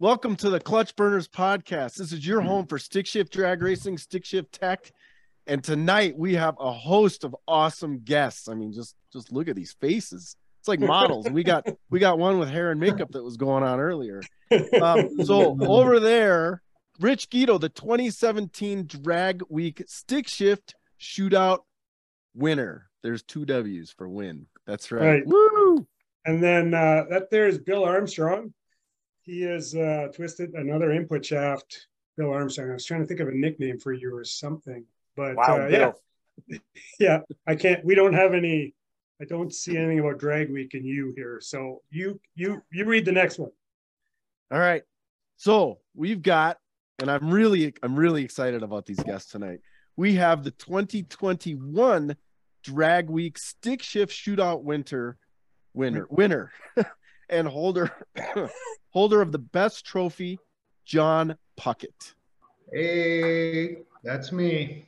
Welcome to the Clutch Burners podcast. This is your home for stick shift drag racing, stick shift tech. And tonight we have a host of awesome guests. I mean, just just look at these faces. It's like models. we got we got one with hair and makeup that was going on earlier. Um, so over there, Rich Guido, the 2017 Drag Week Stick Shift Shootout winner. There's two W's for win. That's right. Right. Woo! And then uh, that there is Bill Armstrong. He has uh, twisted another input shaft. Bill Armstrong. I was trying to think of a nickname for you or something, but Wow, uh, yeah, yeah. I can't. We don't have any. I don't see anything about Drag Week in you here. So you you you read the next one. All right. So we've got, and I'm really, I'm really excited about these guests tonight. We have the 2021 Drag Week Stick Shift Shootout Winter winner, winner, and holder, holder of the best trophy, John Puckett. Hey, that's me.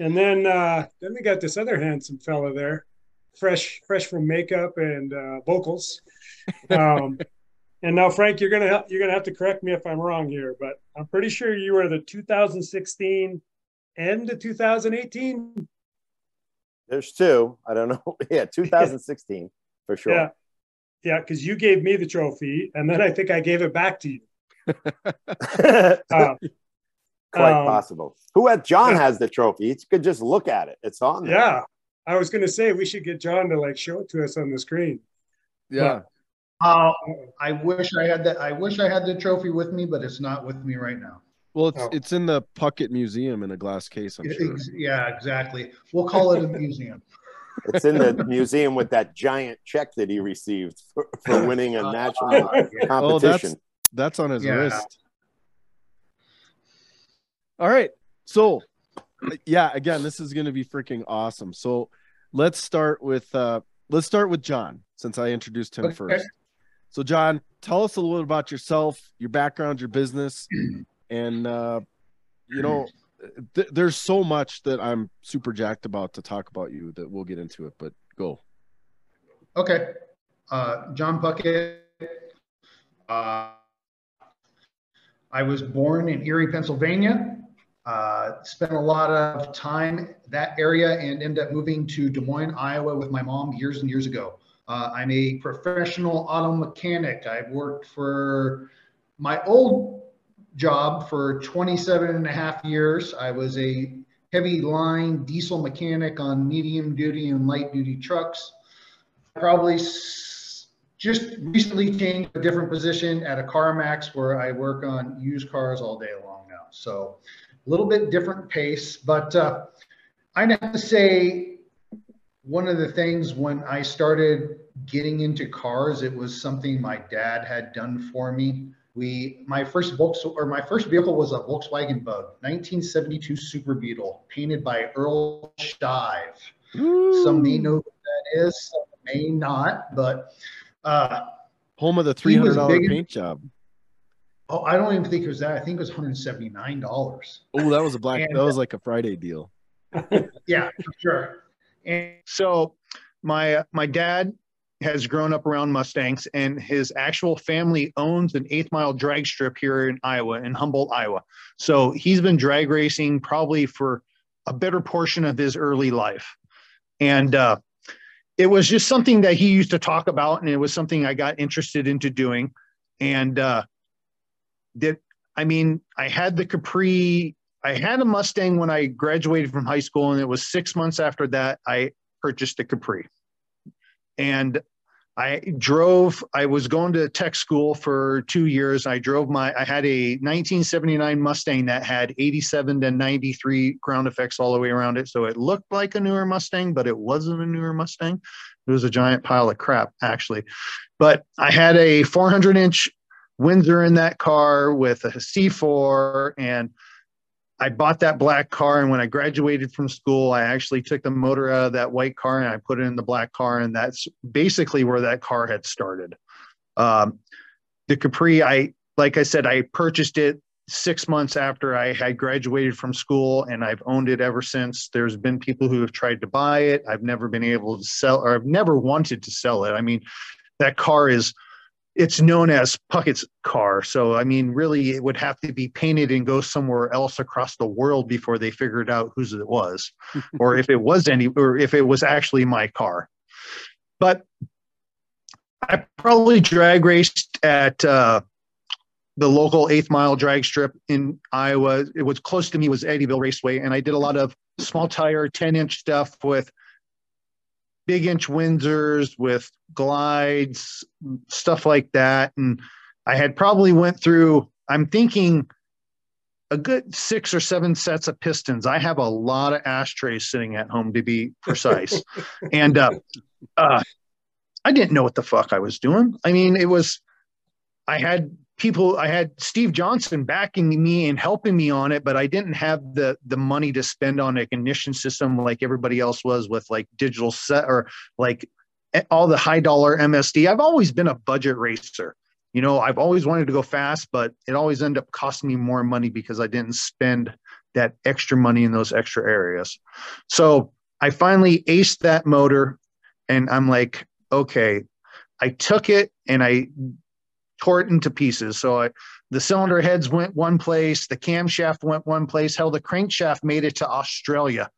And then uh, then we got this other handsome fella there, fresh fresh from makeup and uh, vocals. Um, and now, Frank, you're gonna ha- you're gonna have to correct me if I'm wrong here, but I'm pretty sure you were the 2016 and the 2018. There's two. I don't know. Yeah, 2016 for sure. Yeah, yeah, because you gave me the trophy, and then I think I gave it back to you. Uh, Quite um, possible. Who had John yeah. has the trophy? You could just look at it. It's on there. yeah, I was gonna say we should get John to like show it to us on the screen. Yeah. Uh, I wish I had that. I wish I had the trophy with me, but it's not with me right now. Well, it's Oh. it's in the Puckett Museum in a glass case. I'm sure. Ex- Yeah, exactly. We'll call it a museum. It's in the museum with that giant check that he received for, for winning a national yeah. Oh, that's competition. that's on his Yeah. wrist. All right. So, yeah, again, this is going to be freaking awesome. So, let's start with uh let's start with John since I introduced him Okay. first. So, John, tell us a little bit about yourself, your background, your business, and uh you know, th- there's so much that I'm super jacked about to talk about you that we'll get into it, but go. Okay. Uh, John Puckett. Uh, I was born in Erie, Pennsylvania. Uh, spent a lot of time that area and ended up moving to Des Moines, Iowa with my mom years and years ago. Uh, I'm a professional auto mechanic. I've worked for my old job for 27 and a half years. I was a heavy line diesel mechanic on medium duty and light duty trucks probably just recently changed a different position at a CarMax where I work on used cars all day long now. So a little bit different pace, but uh, I'd have to say one of the things when I started getting into cars, it was something my dad had done for me. We, my first Volks or my first vehicle was a Volkswagen Bug, 1972 Super Beetle, painted by Earl Scheib. Some may know who that is, some may not, but uh, Home of the He was $300 big in- paint job. oh, I don't even think it was that. I think it was $179. Oh, that was a black And- that was like a Friday deal. Yeah, for sure. And So my my dad has grown up around Mustangs, and his actual family owns an eighth mile drag strip here in Iowa, in Humboldt, Iowa. So he's been drag racing probably for a better portion of his early life, and uh, it was just something that he used to talk about, and it was something I got interested into doing, and uh, that I mean, I had the Capri. I had a Mustang when I graduated from high school, and it was six months after that I purchased a Capri. And I drove, I was going to tech school for two years. I drove my, I had a 1979 Mustang that had 87 to 93 ground effects all the way around it. So it looked like a newer Mustang, but it wasn't a newer Mustang. It was a giant pile of crap, actually. But I had a 400 inch Windsor in that car with a C4 and I bought that black car, and when I graduated from school, I actually took the motor out of that white car and I put it in the black car, and that's basically where that car had started. Um, the Capri, I like I said, I purchased it six months after I had graduated from school, and I've owned it ever since. There's been people who have tried to buy it. I've never been able to sell, or I've never wanted to sell it. I mean, that car is it's known as Puckett's car. So, I mean, really, it would have to be painted and go somewhere else across the world before they figured out whose it was, or if it was any, or if it was actually my car. But I probably drag raced at uh, the local eighth mile drag strip in Iowa. It was close to me was Eddyville Raceway, and I did a lot of small tire, 10 inch stuff with big inch Windsors, with glides, stuff like that. And I had probably went through, I'm thinking a good six or seven sets of pistons. I have a lot of ashtrays sitting at home to be precise. and uh, uh, I didn't know what the fuck I was doing. I mean, it was, I had people i had steve johnson backing me and helping me on it but i didn't have the the money to spend on a ignition system like everybody else was with like digital set or like all the high dollar msd i've always been a budget racer. You know i've always wanted to go fast but it always ended up costing me more money because i didn't spend that extra money in those extra areas. So i finally aced that motor and i'm like okay i took it and i tore it into pieces. So I, the cylinder heads went one place, the camshaft went one place. Hell, the crankshaft made it to Australia.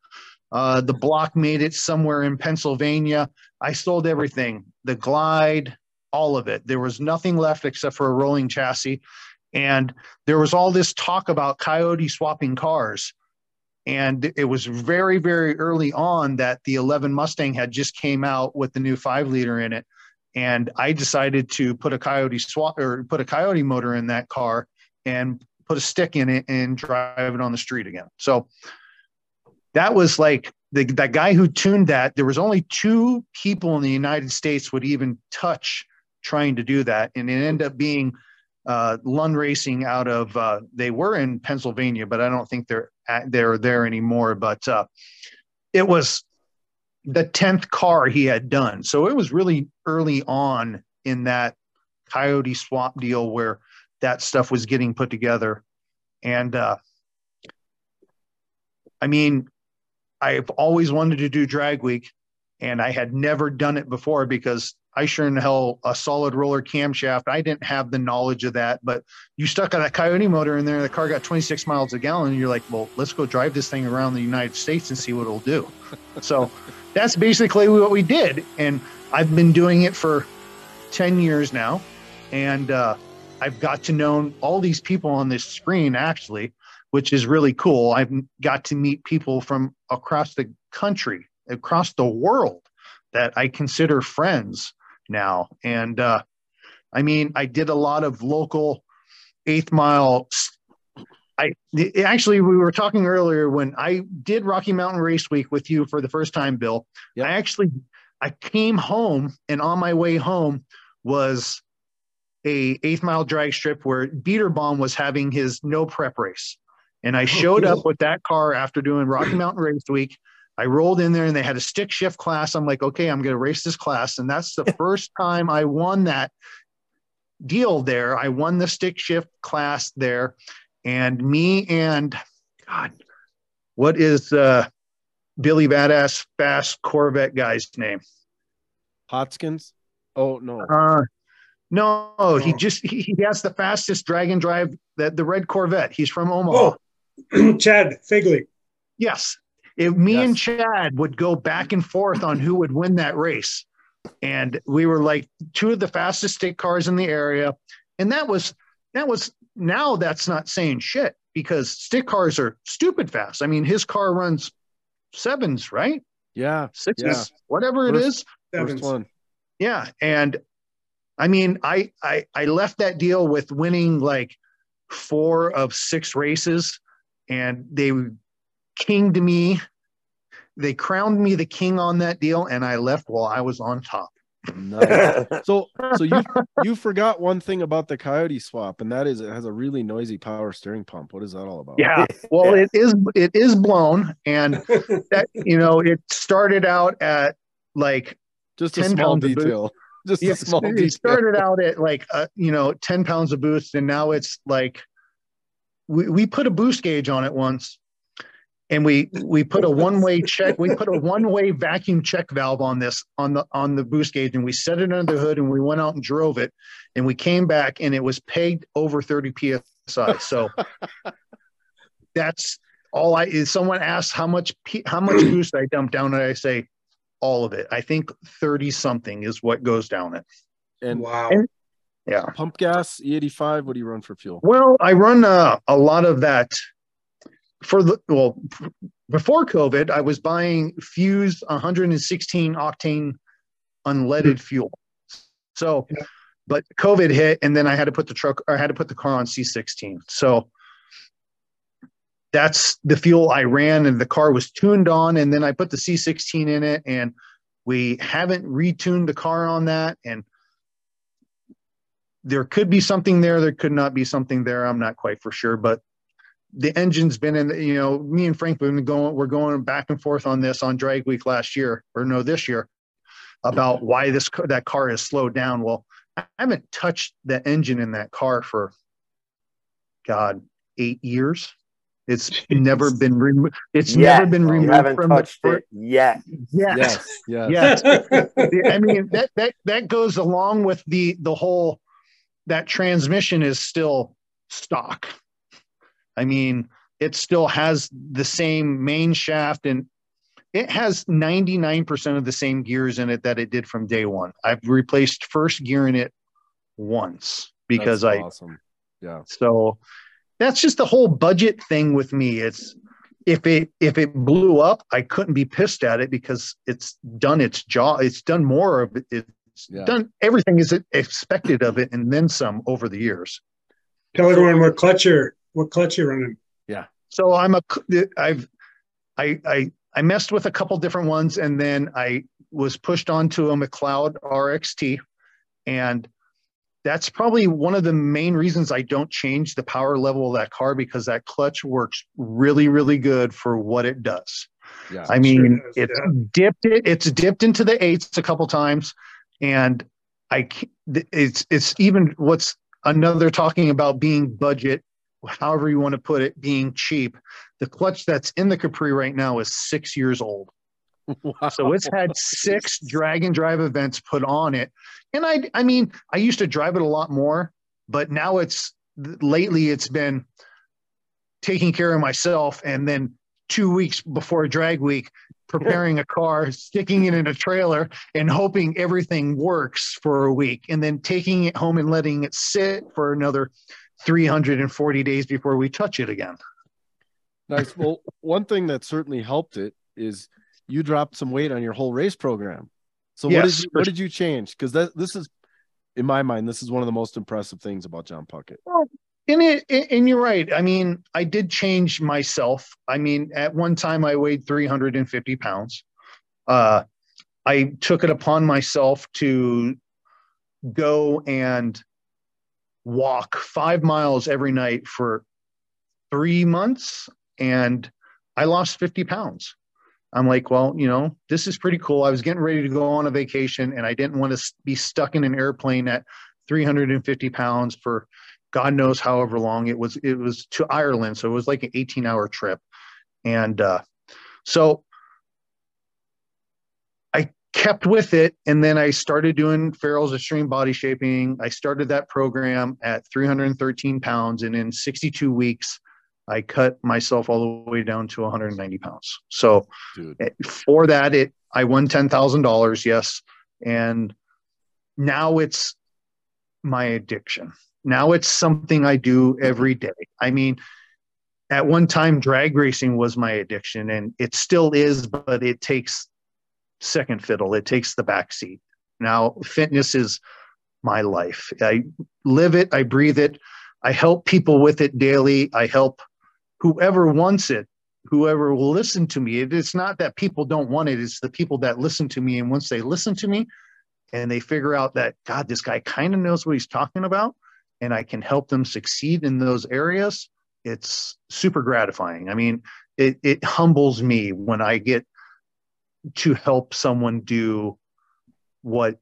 Uh, the block made it somewhere in Pennsylvania. I sold everything, the glide, all of it. There was nothing left except for a rolling chassis. And there was all this talk about Coyote swapping cars. And it was very, very early on that the 11 Mustang had just came out with the new five liter in it and I decided to put a Coyote swap or put a Coyote motor in that car and put a stick in it and drive it on the street again. So that was like the, that guy who tuned that. There was only two people in the United States would even touch trying to do that, and it ended up being uh, Lund Racing out of. Uh, they were in Pennsylvania, but I don't think they're at, they're there anymore. But uh, it was the 10th car he had done. So it was really early on in that coyote swap deal where that stuff was getting put together. And uh, I mean, I've always wanted to do drag week and I had never done it before because I sure in hell a solid roller camshaft. I didn't have the knowledge of that, but you stuck on that coyote motor in there, the car got 26 miles a gallon, and you're like, well, let's go drive this thing around the United States and see what it'll do. so that's basically what we did. And I've been doing it for 10 years now. And uh, I've got to know all these people on this screen actually, which is really cool. I've got to meet people from across the country, across the world that I consider friends now. And uh, I mean, I did a lot of local eighth mile I actually we were talking earlier when I did Rocky Mountain Race Week with you for the first time, Bill. Yep. I actually I came home and on my way home was a eighth mile drag strip where Beaterbaum was having his no prep race. And I oh, showed oh, cool. up with that car after doing Rocky Mountain Race Week. I rolled in there and they had a stick shift class. I'm like, okay, I'm going to race this class. And that's the first time I won that deal there. I won the stick shift class there and me and God, what is uh, Billy Badass Fast Corvette guy's name? Hotskins. Oh no. Uh, no, oh. he just he, he, has the fastest drag and drive that the red Corvette. He's from Omaha. Oh, Chad Figley. Yes. If me yes. and Chad would go back and forth on who would win that race. And we were like two of the fastest state cars in the area. And that was that was now that's not saying shit because stick cars are stupid fast. I mean, his car runs sevens, right? Yeah, sixes, yeah. whatever first, it is. First one. Yeah, and I mean, I I I left that deal with winning like four of six races, and they kinged me. They crowned me the king on that deal, and I left while I was on top. Nice. so so you you forgot one thing about the coyote swap and that is it has a really noisy power steering pump. What is that all about? Yeah. Well it is it is blown and that you know it started out at like just a small detail. Just yes, a small it detail. started out at like uh, you know 10 pounds of boost and now it's like we, we put a boost gauge on it once and we we put a one way check we put a one way vacuum check valve on this on the on the boost gauge and we set it under the hood and we went out and drove it and we came back and it was pegged over 30 psi so that's all i is someone asks how much P- how much boost i dump down and i say all of it i think 30 something is what goes down it And wow. And- yeah pump gas, E85. What do you run for fuel? Well, I run uh, a lot of that for the well before COVID. I was buying Fuse 116 octane unleaded hmm. fuel. So, but COVID hit, and then I had to put the truck. I had to put the car on C16. So that's the fuel I ran, and the car was tuned on. And then I put the C16 in it, and we haven't retuned the car on that. And there could be something there there could not be something there i'm not quite for sure but the engine's been in you know me and frank have been going we're going back and forth on this on drag week last year or no this year about why this ca- that car has slowed down well i haven't touched the engine in that car for god eight years it's never been removed it's Yet. never been You removed haven't from touched the it yet. yes Yes. Yes. yes I mean that that that goes along with the the whole that transmission is still stock. I mean, it still has the same main shaft and it has 99% of the same gears in it that it did from day one. I've replaced first gear in it once because That's I awesome. Yeah. so that's just the whole budget thing with me. It's if it if it blew up, I couldn't be pissed at it because it's done its job. It's done more of it. It's Yeah. done everything is expected of it and then some over the years. Tell everyone what clutch you're what clutch you're running. Yeah. So I'm a I've I I I messed with a couple different ones and then I was pushed onto a McLeod RXT and that's probably one of the main reasons I don't change the power level of that car because that clutch works really really good for what it does. Yeah. I mean, does, it's yeah. dipped it. It's dipped into the eights a couple times, and I it's it's even what's another talking about being budget, however you want to put it, being cheap. The clutch that's in the Capri right now is six years old, Wow. so it's had six drag and drive events put on it. And I I mean, I used to drive it a lot more, but now it's lately it's been taking care of myself and then two weeks before drag week preparing a car sticking it in a trailer and hoping everything works for a week and then taking it home and letting it sit for another 340 days before we touch it again Nice. Well, one thing that certainly helped it is you dropped some weight on your whole race program. So what did you, what did you change? Because this is, in my mind, this is one of the most impressive things about John Puckett. and it, and you're right i mean i did change myself i mean at one time i weighed 350 pounds uh i took it upon myself to go and walk five miles every night for three months and i lost 50 pounds. I'm like well you know this is pretty cool. I was getting ready to go on a vacation and i didn't want to be stuck in an airplane at 350 pounds for God knows however long. It was. It was to Ireland, so it was like an 18 hour trip, and uh, so kept with it, and then I started doing Farrell's Extreme Body Shaping. I started that program at 313 pounds, and in 62 weeks, I cut myself all the way down to 190 pounds. So Dude. eh, for that, it I won ten thousand dollars, yes, and now it's my addiction. Now it's something I do every day. I mean, at one time, drag racing was my addiction, and it still is, but it takes second fiddle. It takes the back seat. Now, fitness is my life. I live it, I breathe it, I help people with it daily. I help whoever wants it, whoever will listen to me. It- It's not that people don't want it, it's the people that listen to me. And once they listen to me and they figure out that, God, this guy kind of knows what he's talking about, and I can help them succeed in those areas, it's super gratifying. I mean, it, it humbles me when I get to help someone do what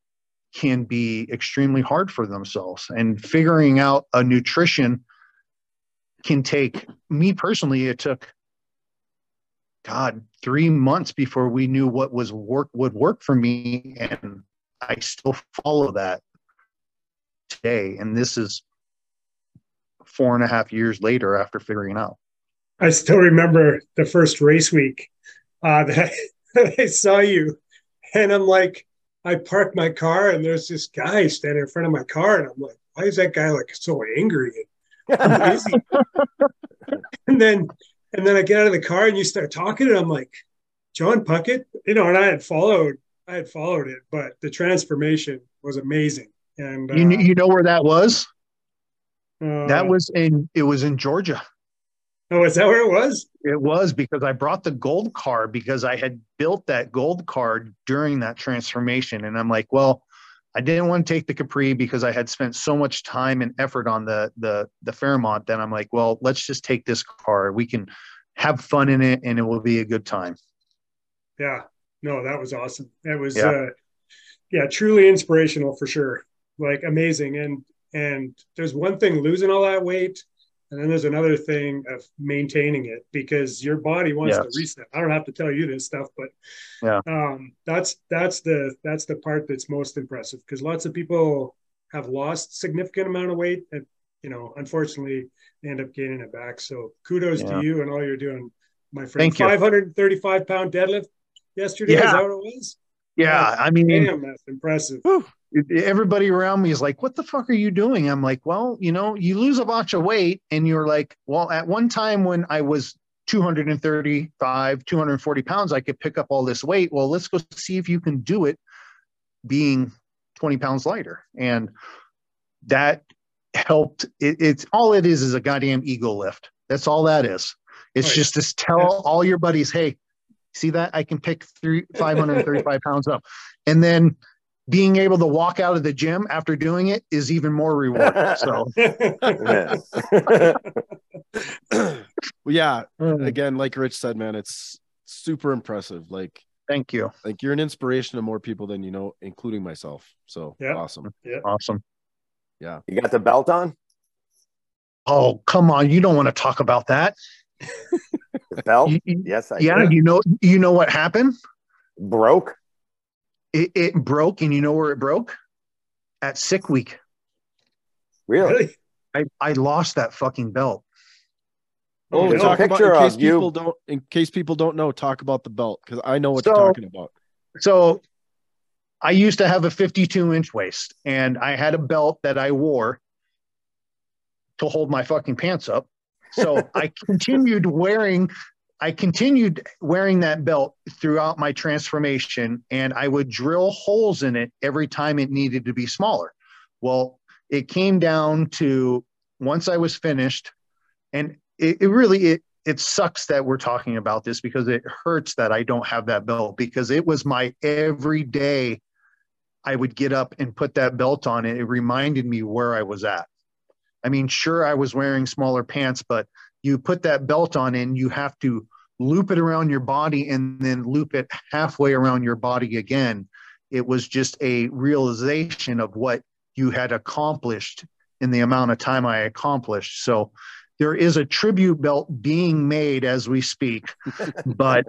can be extremely hard for themselves and figuring out a nutrition can take me personally it took God, three months before we knew what was work would work for me. And I still follow that today. And this is four and a half years later after figuring out. I still remember the first race week uh, that, I, saw you, and I'm like, I parked my car, and there's this guy standing in front of my car, and I'm like, why is that guy like so angry? and then, and then I get out of the car, and you start talking, and I'm like, John Puckett, you know, and I had followed, I had followed it, but the transformation was amazing. And uh, You, you know where that was? uh, That was in, it was in Georgia. Oh, is that where it was? It was because I brought the gold card because I had built that gold card during that transformation. And I'm like, well, I didn't want to take the Capri because I had spent so much time and effort on the the the Fairmont. Then I'm like, well, let's just take this car. We can have fun in it, and it will be a good time. Yeah, no, that was awesome. That was, Yeah. uh, yeah, truly inspirational for sure. Like amazing. And and there's one thing losing all that weight, and then there's another thing of maintaining it because your body wants Yes. to reset. I don't have to tell you this stuff, but Yeah. um, that's that's the that's the part that's most impressive because lots of people have lost significant amount of weight and you know unfortunately they end up gaining it back. So kudos Yeah. to you and all you're doing, my friend. Thank you. 535 pound deadlift yesterday. Is Yeah. that what it was? Yeah, I mean, Damn, that's impressive. Everybody around me is like, "What the fuck are you doing?" I'm like, "Well, you know, you lose a bunch of weight, and you're like, well, at one time when I was 235, 240 pounds, I could pick up all this weight. Well, let's go see if you can do it, being 20 pounds lighter, and that helped. It, it's all it is is a goddamn ego lift. That's all that is. It's Right. just to tell all your buddies, hey, see that I can pick three 535 pounds up, and then being able to walk out of the gym after doing it is even more rewarding. So Yeah. well, yeah, mm, again, like Rich said, man, it's super impressive. Like, thank you. like you're an inspiration to more people than you know, including myself. So Yeah. awesome. Awesome. Yeah. You got the belt on? Oh, come on. You don't want to talk about that. The belt? You- you- yes, I yeah, did. you know, you know what happened? Broke? It, it broke, and you know where it broke? At sick week. Really? really? I, I lost that fucking belt. Oh, There's a talk about picture in case of you- people don't in case people don't know, talk about the belt because I know what So- you're talking about. So I used to have a 52 inch waist, and I had a belt that I wore to hold my fucking pants up. So I continued wearing I continued wearing that belt throughout my transformation and I would drill holes in it every time it needed to be smaller. Well, it came down to once I was finished and it, it really it it sucks that we're talking about this because it hurts that I don't have that belt because it was my everyday I would get up and put that belt on and it reminded me where I was at. I mean, sure I was wearing smaller pants, but you put that belt on and you have to loop it around your body and then loop it halfway around your body again. It was just a realization of what you had accomplished in the amount of time I accomplished. So there is a tribute belt being made as we speak, but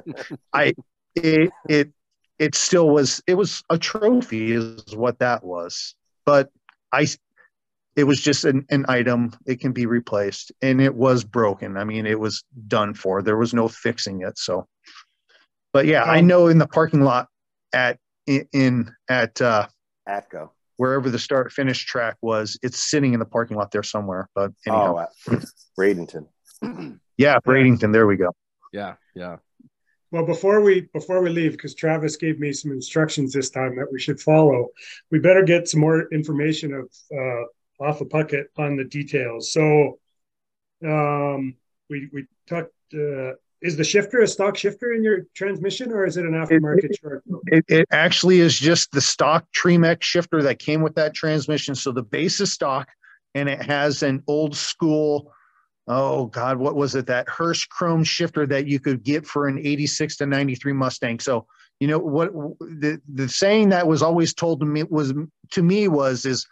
I it it it still was it was a trophy is what that was. But I it was just an, an item. It can be replaced and it was broken. I mean it was done for. There was no fixing it so. But yeah i know in the parking lot at in, in at uh Atco. wherever the start finish track was it's sitting in the parking lot there somewhere but anyhow. Oh, at Bradenton. yeah bradenton there we go. Yeah, yeah. Well, before we before we leave, because Travis gave me some instructions this time that we should follow, we better get some more information of uh, off of Puckett on the details. So, um, we we talked. Uh, is the shifter a stock shifter in your transmission, or is it an aftermarket short? it, it actually is just the stock Tremec shifter that came with that transmission. So the base is stock and it has an old school, oh God, what was it? That Hurst chrome shifter that you could get for an 86 to 93 Mustang. So, you know, what the, the saying that was always told to me was to me was, is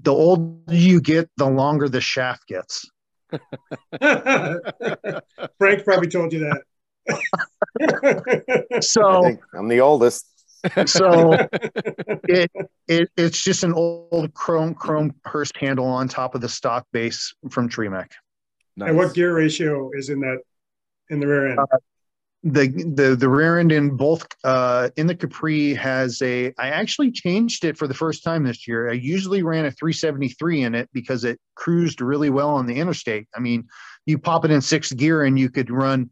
the older you get, the longer the shaft gets. Frank probably told you that. So I'm the oldest. so it, it it's just an old chrome chrome Hurst handle on top of the stock base from Tremec. and what gear ratio is in that in the rear end? Uh, the the the rear end in both uh in the capri has a i actually changed it for the first time this year. I usually ran a 373 in it because it cruised really well on the interstate. I mean you pop it in sixth gear and you could run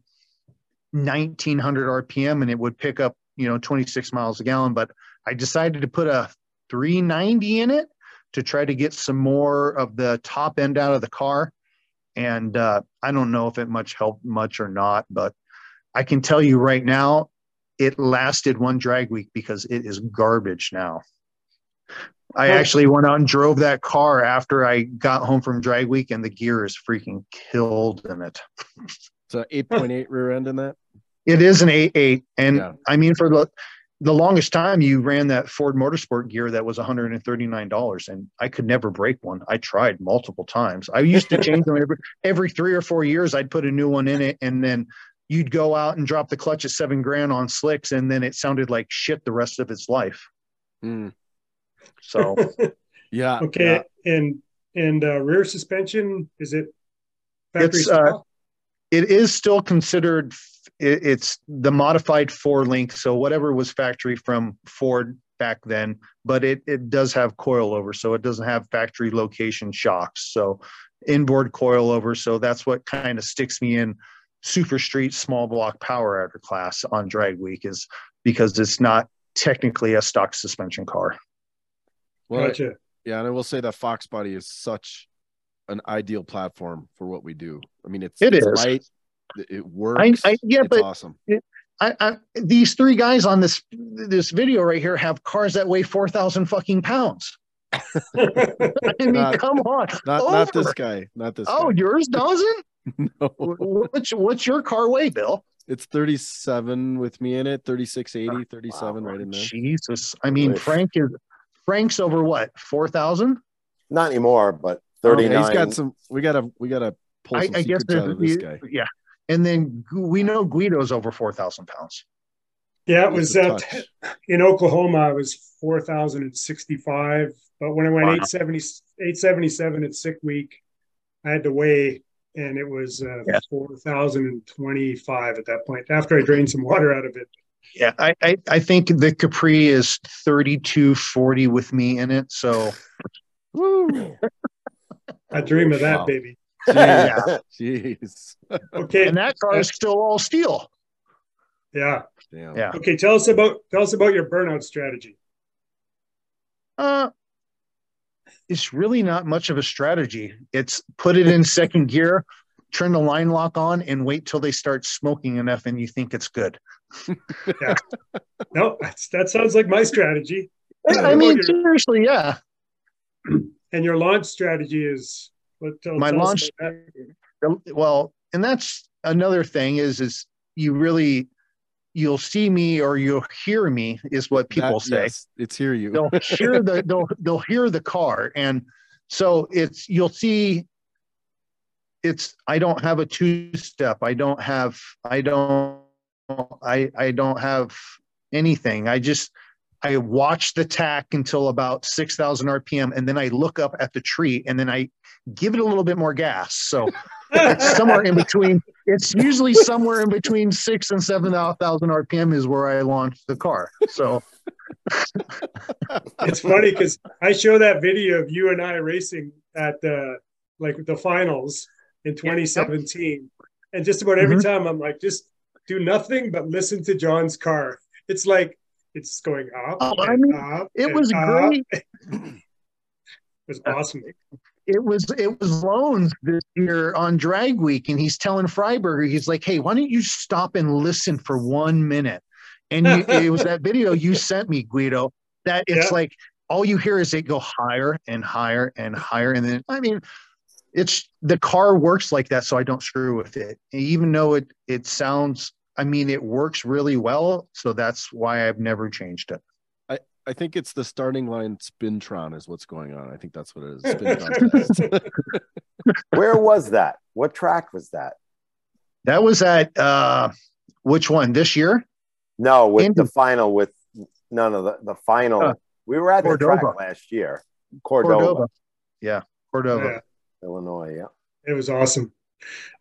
1900 rpm and it would pick up you know 26 miles a gallon. But i decided to put a 390 in it to try to get some more of the top end out of the car. And uh, i don't know if it much helped much or not but I can tell you right now, it lasted one drag week because it is garbage now. I actually went out and drove that car after I got home from drag week, and the gear is freaking killed in it. So 8.8 rear end in that. It is an eight eight, and Yeah. I mean for the the longest time, you ran that Ford Motorsport gear that was one hundred and thirty nine dollars, and I could never break one. I tried multiple times. I used to change them every every three or four years. I'd put a new one in it, and then you'd go out and drop the clutch at seven grand on slicks, and then it sounded like shit the rest of its life. Mm. So Yeah. okay, yeah. and and uh, rear suspension is it factory It's, uh, it is still considered it, it's the modified four link so whatever was factory from ford back then but it, it does have coilover so it doesn't have factory location shocks so inboard coilover so that's what kind of sticks me in super street small block power outer class on drag week is because it's not technically a stock suspension car Well, gotcha. yeah, and I will say that Fox Body is such an ideal platform for what we do. I mean, it's It it's is. light, it- it works. I, yeah it's but awesome. I, I, these three guys on this this video right here have cars that weigh four thousand fucking pounds. I mean, Not- come on. Not not this guy. Not this. Oh, guy. yours doesn't? no. What's what's your car weigh, Bill? It's 37 with me in it, 3680, 37 right in there. Jesus. I mean, Wish. Frank is Frank's over what four thousand? Not anymore, but Oh, 39. yeah, he's got some we gotta we gotta pull I, some I guess secrets out of this there's- guy. yeah. And then Gu- we know Guido's over four thousand pounds. yeah, it Just was a uh, touch. in Oklahoma. I was four thousand and sixty-five, but when I went Wow. 870, 877 at sick week, I had to weigh, and it was uh, Yeah. four thousand and twenty-five at that point. After I drained some water out of it. Yeah, I, I, I think the Capri is thirty two forty with me in it. So I dream of that, Wow. baby. Jeez. Jeez. Okay, and that car is still all steel. yeah. Damn. Yeah. Okay, tell us about tell us about your burnout strategy. Uh, it's really not much of a strategy. It's put it in second gear, turn the line lock on, and wait till they start smoking enough, and you think it's good. yeah. No, that's, that sounds like my strategy. I mean, seriously, yeah. And your launch strategy is what? Tell, My tell launch- Well, and that's another thing is is you really you'll see me or you'll hear me is what people That- say. yes, it's hear you. they'll hear the they'll they'll hear the car and so it's you'll see it's i don't have a two step i don't have i don't i i don't have anything i just i watch the tack until about 6000 rpm and then i look up at the tree and then i give it a little bit more gas so it's somewhere in between it's usually somewhere in between six and seven thousand rpm is where i launch the car so it's funny because I show that video of you and I racing at the like the finals in 2017, and just about every Mhm. time I'm like, just do nothing but listen to John's car. It's like it's going up. Oh, I mean, up it and was up. great It was awesome. It was it was loans this year on drag week and he's telling Freiburger he's like hey why don't you stop and listen for one minute? And you, it was that video you sent me guido that it's Yeah. like all you hear is it go higher and higher and higher and then i mean it's the car works like that so i don't screw with it. Even though it it sounds i mean it works really well so that's why i've never changed it I think it's the starting line Spintron is what's going on. I think that's what it is. Where was that? What track was that? That was at uh Which one? This year? No, with Indy. the final with none of the the final. Uh, we were at the track last year, Cordova, Yeah, Cordova. Yeah, Illinois. Yeah. it was awesome.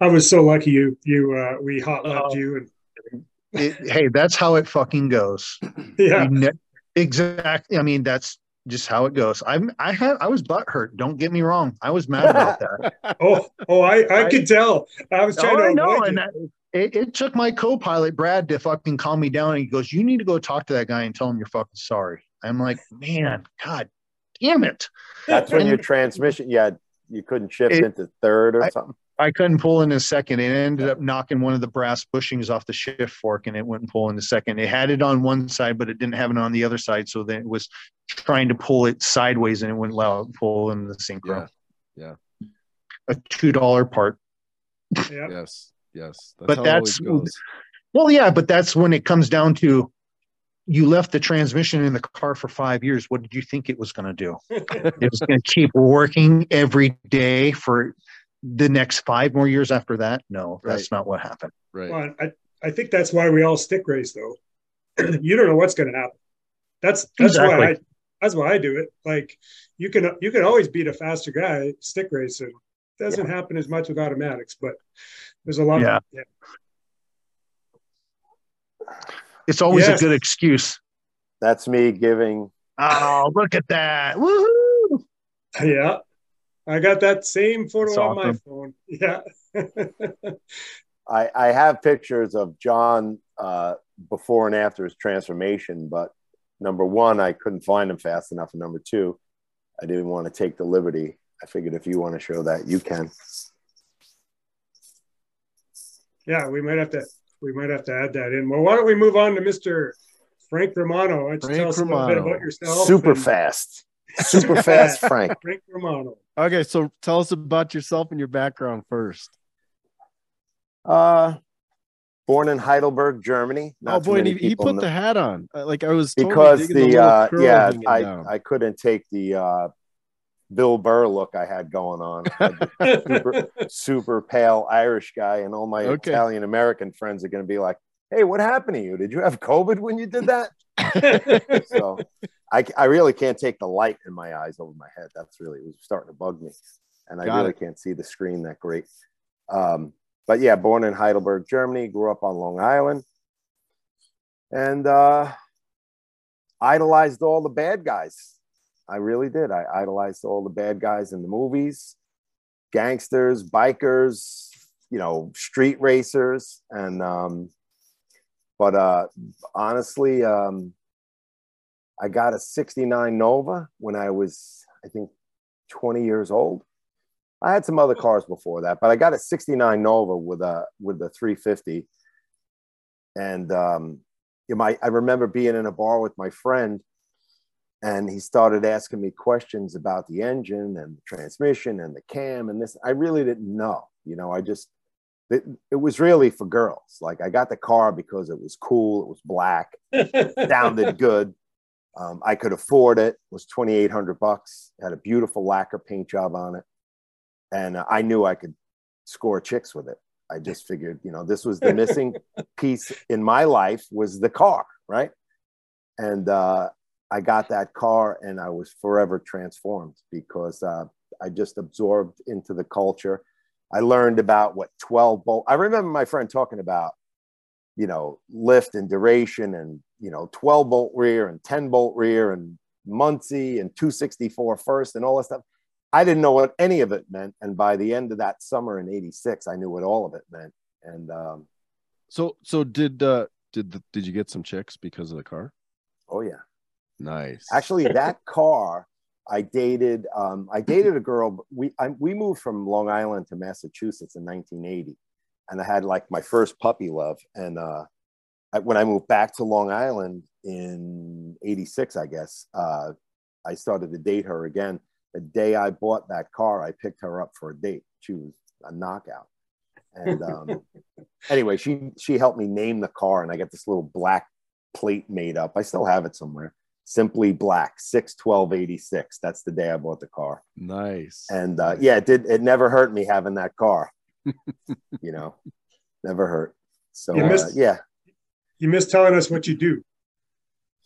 I was so lucky you you uh, we hot lapped Oh. you and It- hey, that's how it fucking goes. yeah. You ne- exactly. I mean, that's just how it goes. I'm. I had. I was butthurt. Don't get me wrong. I was mad about that. Oh oh I I I- could tell. I was trying Oh, I to know, avoid and it. that- It, it took my co-pilot Brad to fucking calm me down. And he goes, "You need to go talk to that guy and tell him you're fucking sorry." I'm like, "Man, God, damn it! That's when your transmission. Yeah, you couldn't shift It- into third or I- something. I couldn't pull in a second. It ended up knocking one of the brass bushings off the shift fork, and it wouldn't pull in the second. It had it on one side, but it didn't have it on the other side. So then it was trying to pull it sideways, and it wouldn't allow it pull in the synchro. Yeah, A two dollar part. Yeah. Yes, yes. That's But how that's- always goes. Well, yeah, but that's when it comes down to you left the transmission in the car for five years. What did you think it was going to do? it was going to keep working every day for the next five more years after that? No, that's not what happened. Right. Well, I, I think that's why we all stick race though. you don't know what's going to happen. That's that's why I that's why I do it. Like you can you can always beat a faster guy stick racing. Doesn't happen as much with automatics, but there's a lot. Yeah. Of, yeah. It's always Yes. a good excuse. That's me giving. Oh, look at that. Woohoo. Yeah. I got that same photo That's on my phone. Yeah. I, I have pictures of John uh, before and after his transformation, but number one, I couldn't find him fast enough, and number two, I didn't want to take the liberty. I figured if you want to show that, you can. yeah, we might have to we might have to add that in. Well, why don't we move on to Mr. Frank Romano? Why don't you Frank tell us a bit about yourself? Super and- fast, super fast, Frank. Frank Romano. Okay, so tell us about yourself and your background first. Uh, born in Heidelberg, Germany. Not oh boy, and he, he put know- the hat on. Uh, Like I was totally because digging the, uh, yeah, I, down. I couldn't take the uh, Bill Burr look I had going on. super, super pale Irish guy, and all my Okay. Italian American friends are going to be like, "Hey, what happened to you? Did you have COVID when you did that?" so I, I really can't take the light in my eyes over my head. That's really it was starting to bug me, and I Got really it. can't see the screen that great. Um, but yeah, born in Heidelberg, Germany, grew up on Long Island, and uh, idolized all the bad guys. I really did. I idolized all the bad guys in the movies, gangsters, bikers, you know, street racers, and um, but uh, honestly, um, I got a '69 Nova when I was, I think, 20 years old. I had some other cars before that, but I got a '69 Nova with a with a 350, and um, you my, I remember being in a bar with my friend, and he started asking me questions about the engine and the transmission and the cam and this. I really didn't know, you know. I just it, it was really for girls. Like I got the car because it was cool, it was black, sounded good. Um, I could afford it. It was twenty eight hundred bucks. Had a beautiful lacquer paint job on it, and uh, I knew I could score chicks with it. I just figured, you know, this was the missing piece in my life was the car, right? And uh, I got that car, and I was forever transformed because uh, I just absorbed into the culture. I learned about what twelve bolt. I remember my friend talking about, you know, lift and duration, and you know, twelve bolt rear and ten bolt rear, and Muncie and 264 first, and all that stuff. I didn't know what any of it meant. And by the end of that summer in 86, I knew what all of it meant. And um, So so did uh did the, did you get some chicks because of the car? oh, yeah. Nice. Actually, that car, I dated, um, I dated a girl. We, I, we moved from Long Island to Massachusetts in 1980. And I had like my first puppy love. And uh, I, when I moved back to Long Island in 86, I guess, uh, I started to date her again. The day I bought that car, I picked her up for a date. She was a knockout. And um, anyway, she she helped me name the car, and I got this little black plate made up. I still have it somewhere. Simply Black, six twelve eighty six. That's the day I bought the car. nice. And uh, yeah, it did. It never hurt me having that car. you know, never hurt. So You uh, yeah, you missed telling us what you do.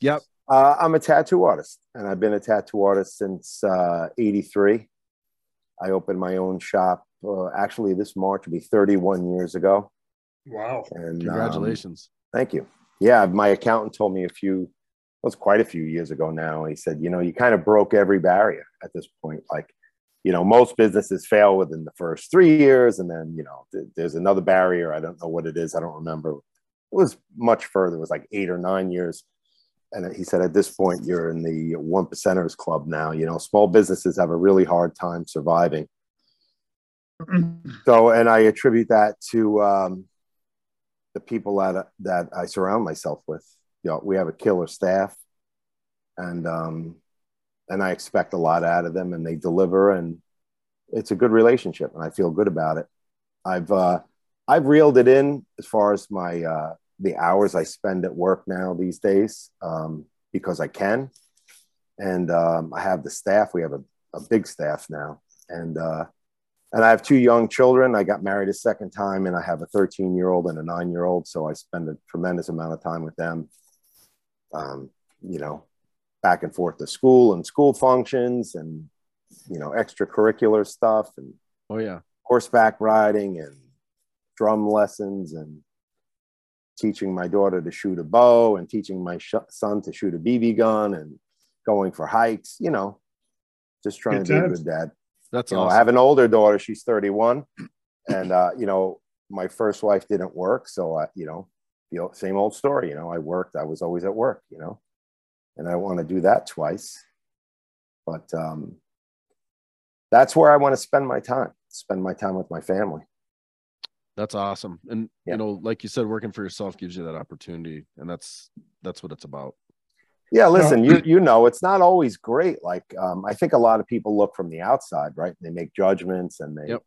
Yep. Uh, I'm a tattoo artist, and I've been a tattoo artist since uh, '83. I opened my own shop. Uh, actually, this March will be 31 years ago. Wow! And um, Congratulations. thank you. Yeah, my accountant told me a few, it was quite a few years ago now. He said, you know, you kind of broke every barrier at this point. Like, you know, most businesses fail within the first three years, and then you know, th- there's another barrier. I don't know what it is. I don't remember. It was much further. It was like eight or nine years and he said at this point you're in the one percenters club now you know small businesses have a really hard time surviving so and i attribute that to um, the people that that i surround myself with you know we have a killer staff and um, and i expect a lot out of them and they deliver and it's a good relationship and i feel good about it i've uh, i've reeled it in as far as my uh, the hours I spend at work now these days um, because I can. And um, I have the staff. We have a, a big staff now. And, uh, and I have two young children. I got married a second time and I have a 13 year old and a nine year old. So I spend a tremendous amount of time with them, um, you know, back and forth to school and school functions and, you know, extracurricular stuff and Oh yeah. horseback riding and drum lessons and teaching my daughter to shoot a bow and teaching my sh- son to shoot a BB gun and going for hikes, you know, just trying Good to be a good dad. That's You know. I have an older daughter, she's 31. And, uh, you know, my first wife didn't work. So, I, you know, the same old story, you know, I worked, I was always at work, you know, and I want to do that twice. But um, that's where I want to spend my time, spend my time with my family. That's awesome. And Yeah. you know, like you said, working for yourself gives you that opportunity, and that's that's what it's about. Yeah, listen, you you know, it's not always great. Like um, I think a lot of people look from the outside, right? They make judgments, and they Yep.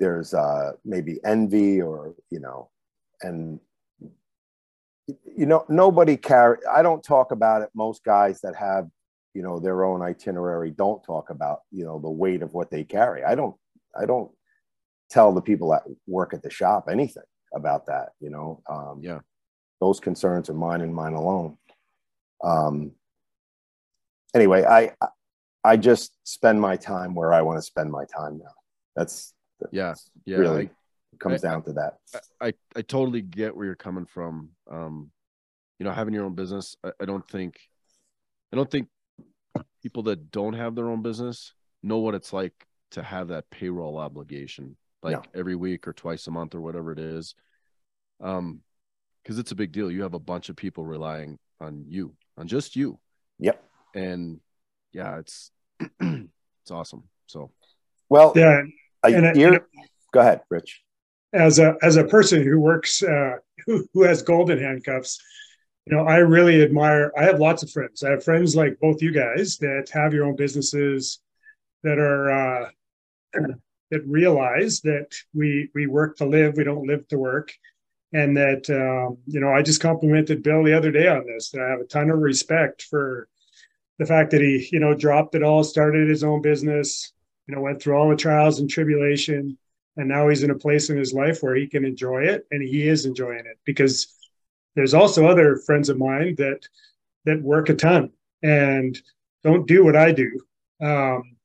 there's uh, maybe envy, or you know, and you know, nobody carry. I don't talk about it. Most guys that have you know their own itinerary don't talk about you know the weight of what they carry. I don't. I don't tell the people that work at the shop anything about that. You know. Um, Yeah. Those concerns are mine and mine alone um anyway i i just spend my time where i want to spend my time now that's, that's Yeah, Yeah, really comes I- down to that I, I I totally get where you're coming from. Um, you know, having your own business, I, I don't think, I don't think people that don't have their own business know what it's like to have that payroll obligation, like No. every week or twice a month or whatever it is. Um, because it's a big deal. You have a bunch of people relying on you, on just you, yep and yeah, it's it's awesome. So well Yeah, a and I- year and go ahead rich as a as a person who works uh, who who has golden handcuffs, you know, I really admire. I have lots of friends. I have friends like both you guys that have your own businesses that are uh, that realize that we we work to live. We don't live to work. And that um, you know, I just complimented Bill the other day on this. That I have a ton of respect for the fact that he, you know, dropped it all, started his own business, you know, went through all the trials and tribulation, and now he's in a place in his life where he can enjoy it and he is enjoying it because there's also other friends of mine that that work a ton and don't do what i do um,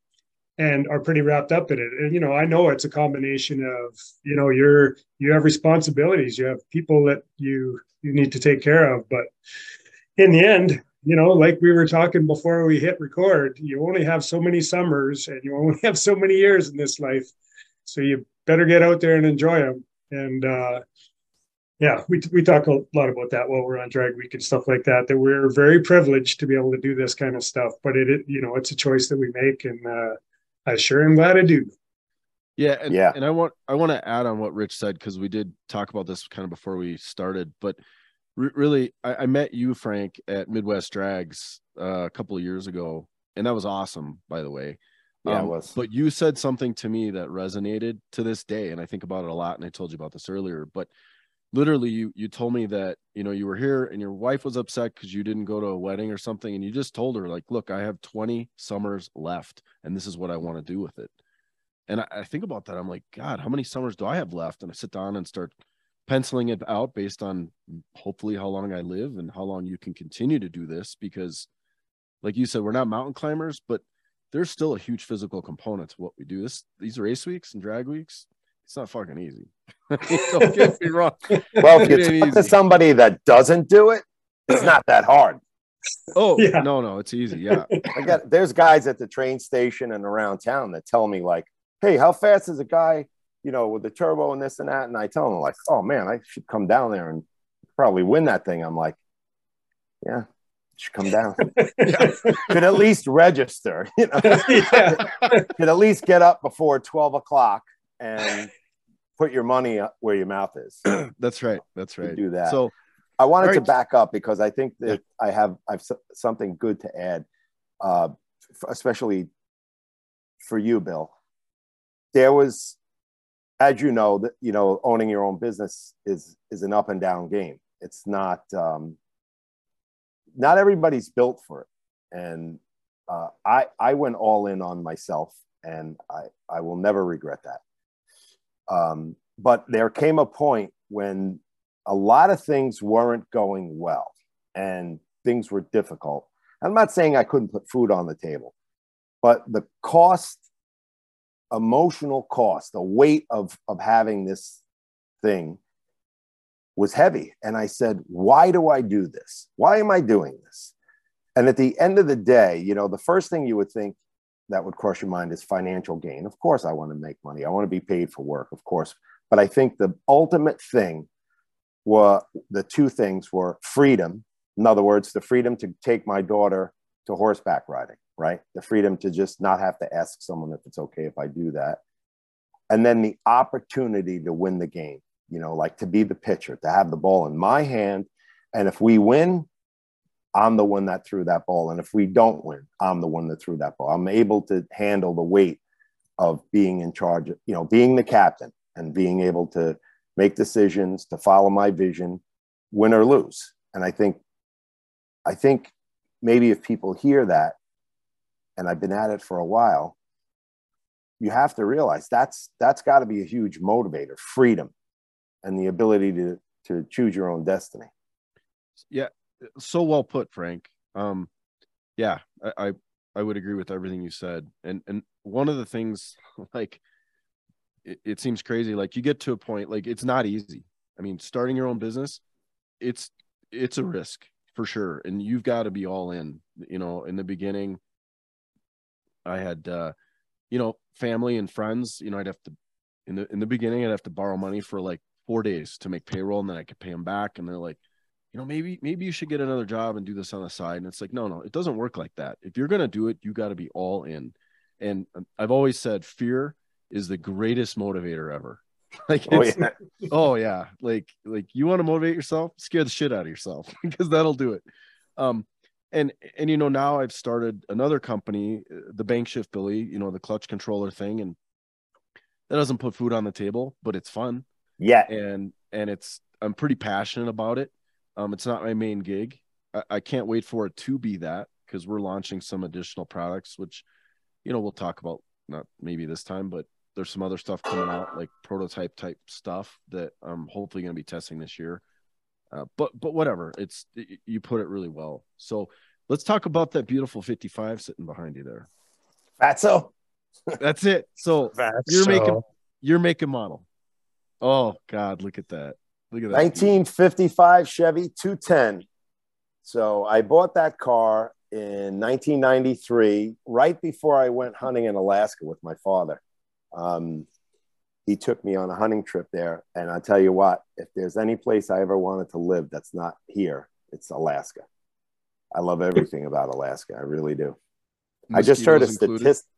and are pretty wrapped up in it. And you know i know it's a combination of you know you're you have responsibilities you have people that you you need to take care of but in the end you know like we were talking before we hit record you only have so many summers and you only have so many years in this life. So you better get out there and enjoy them. And uh, yeah, we we talk a lot about that while we're on drag week and stuff like that. That we're very privileged to be able to do this kind of stuff, but it, it you know it's a choice that we make, and uh, I sure am glad I do. Yeah, and, Yeah. and I want I want to add on what Rich said because we did talk about this kind of before we started, but re- really, I, I met you, Frank, at Midwest Drags uh, a couple of years ago, and that was awesome, by the way. Yeah Um, it was But you said something to me that resonated to this day, and I think about it a lot. And I told you about this earlier, but literally, you you told me that you know you were here and your wife was upset because you didn't go to a wedding or something, and you just told her like, "Look, I have 20 summers left, and this is what I want to do with it." And I, I think about that. I'm like, God, how many summers do I have left? And I sit down and start penciling it out based on hopefully how long I live and how long you can continue to do this because like you said we're not mountain climbers but there's still a huge physical component to what we do this these race weeks and drag weeks it's not fucking easy don't get me wrong Well, if you ain't talk to somebody that doesn't do it, it's not that hard. oh Yeah. no no it's easy yeah I got there's guys at the train station and around town that tell me like, "Hey, how fast is a guy, you know, with the turbo and this and that?" And I tell them like, "Oh man, I should come down there and probably win that thing." I'm like, "Yeah, you should come down. Could at least register, you know, yeah. could at least get up before 12 o'clock and put your money where your mouth is. that's right that's Could right Do that. so I wanted All to back up because I think that I have I've something good to add, uh, especially for you, Bill. There was, as you know, that you know, owning your own business is is an up and down game. It's not um, not everybody's built for it, and uh, I I went all in on myself, and I I will never regret that. Um, but there came a point when a lot of things weren't going well and things were difficult. I'm not saying I couldn't put food on the table, but the cost, emotional cost, the weight of, of having this thing was heavy. And I said, why do I do this? Why am I doing this? And at the end of the day, you know, the first thing you would think that would cross your mind is financial gain. Of course, I want to make money. I want to be paid for work, of course. But I think the ultimate thing were the two things were freedom. In other words, the freedom to take my daughter to horseback riding, right? The freedom to just not have to ask someone if it's okay if I do that. And then the opportunity to win the game, you know, like to be the pitcher, to have the ball in my hand. And if we win, I'm the one that threw that ball. And if we don't win, I'm the one that threw that ball. I'm able to handle the weight of being in charge, you know, being the captain and being able to make decisions, to follow my vision, win or lose. And I think, I think maybe if people hear that, and I've been at it for a while, you have to realize that's that's got to be a huge motivator, freedom, and the ability to to choose your own destiny. yeah so well put frank. Um yeah I, I i would agree with everything you said. And and one of the things like it, it seems crazy like you get to a point like it's not easy. I mean starting your own business it's it's a risk for sure. And you've got to be all in you know in the beginning i had uh you know family and friends you know i'd have to in the in the beginning i'd have to borrow money for like four days to make payroll and then i could pay them back and they're like you know maybe maybe you should get another job and do this on the side. And it's like no no it doesn't work like that. If you're going to do it you got to be all in. And um, i've always said fear is the greatest motivator ever. Like Oh yeah, oh yeah. Like like you want to motivate yourself? Scare the shit out of yourself because that'll do it. Um and and you know now i've started another company uh, the bank shift billy you know the clutch controller thing and that doesn't put food on the table but it's fun yeah. and and it's i'm pretty passionate about it. Um it's not my main gig. I, I can't wait for it to be that because we're launching some additional products which you know we'll talk about not maybe this time but there's some other stuff coming out like prototype type stuff that i'm hopefully going to be testing this year. Uh, but but whatever. It's you put it really well. So let's talk about that beautiful 55 sitting behind you there. Fatso. that's it. So you're making you're making model oh god look at that look at that 1955 Chevy 210. So I bought that car in 1993, right before I went hunting in Alaska with my father. Um, he took me on a hunting trip there. And I tell you what, if there's any place I ever wanted to live that's not here, it's Alaska. I love everything about Alaska. I really do. I just heard a statistic.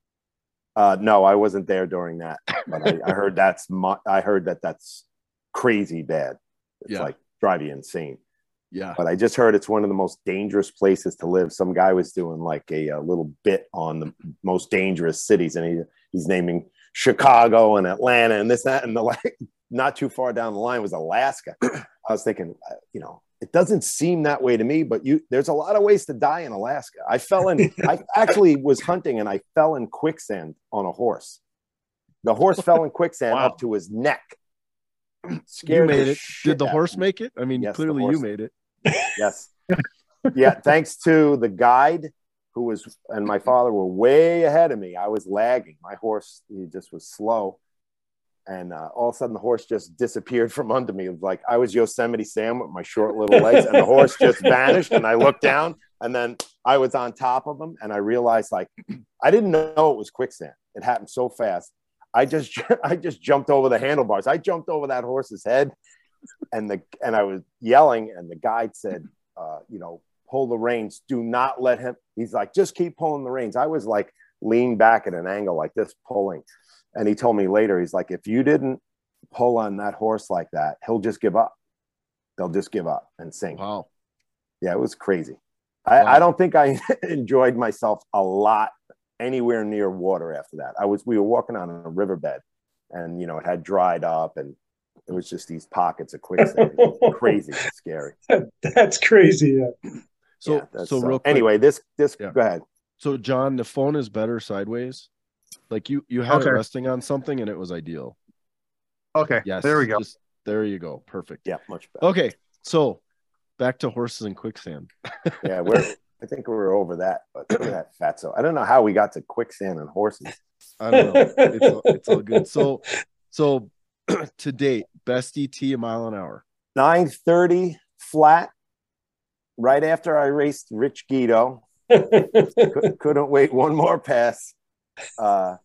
Uh, no, I wasn't there during that, but I, I heard that's mu- I heard that that's crazy bad. It's Yeah. like drive you insane. yeah But I just heard it's one of the most dangerous places to live. Some guy was doing like a, a little bit on the most dangerous cities, and he he's naming Chicago and Atlanta and this that and the like. Not too far down the line was Alaska. I was thinking, uh, you know, it doesn't seem that way to me, but you there's a lot of ways to die in Alaska. I fell in. I actually was hunting and I fell in quicksand on a horse. The horse fell in quicksand Wow. up to his neck. you made it. Did the horse me. make it? I mean, Yes, clearly you made it. Yes. yeah. Thanks to the guide who was and my father were way ahead of me. I was lagging. My horse he just was slow. And uh, all of a sudden, the horse just disappeared from under me. It was like I was Yosemite Sam with my short little legs, and the horse just vanished. And I looked down, and then I was on top of him, and I realized like I didn't know it was quicksand. It happened so fast. I just I just jumped over the handlebars. I jumped over that horse's head, and the and I was yelling, and the guide said, uh, you know, pull the reins. Do not let him. He's like, just keep pulling the reins. I was like leaned back at an angle like this, pulling. And he told me later, he's like, if you didn't pull on that horse like that, he'll just give up. They'll just give up and sink. Wow. Yeah, it was crazy. I, Wow. I don't think I enjoyed myself a lot anywhere near water after that. I was we were walking on a riverbed and you know it had dried up and it was just these pockets of quicksand. crazy scary. That's crazy. Yeah. So Yeah, that's- so uh, real quick. anyway, this this Yeah. go ahead. So John, the phone is better sideways. Like you you had Okay. it resting on something and it was ideal. Okay. Yes. There we go. Just- there you go. Perfect. Yeah, much better. Okay. So back to horses and quicksand. Yeah, we're I think we're over that, but look at that fatso. I don't know how we got to quicksand and horses. I don't know. It's all, it's all good. So so to date, best ET a mile an hour. 930 flat right after I raced Rich Guido. Couldn't wait one more pass. Uh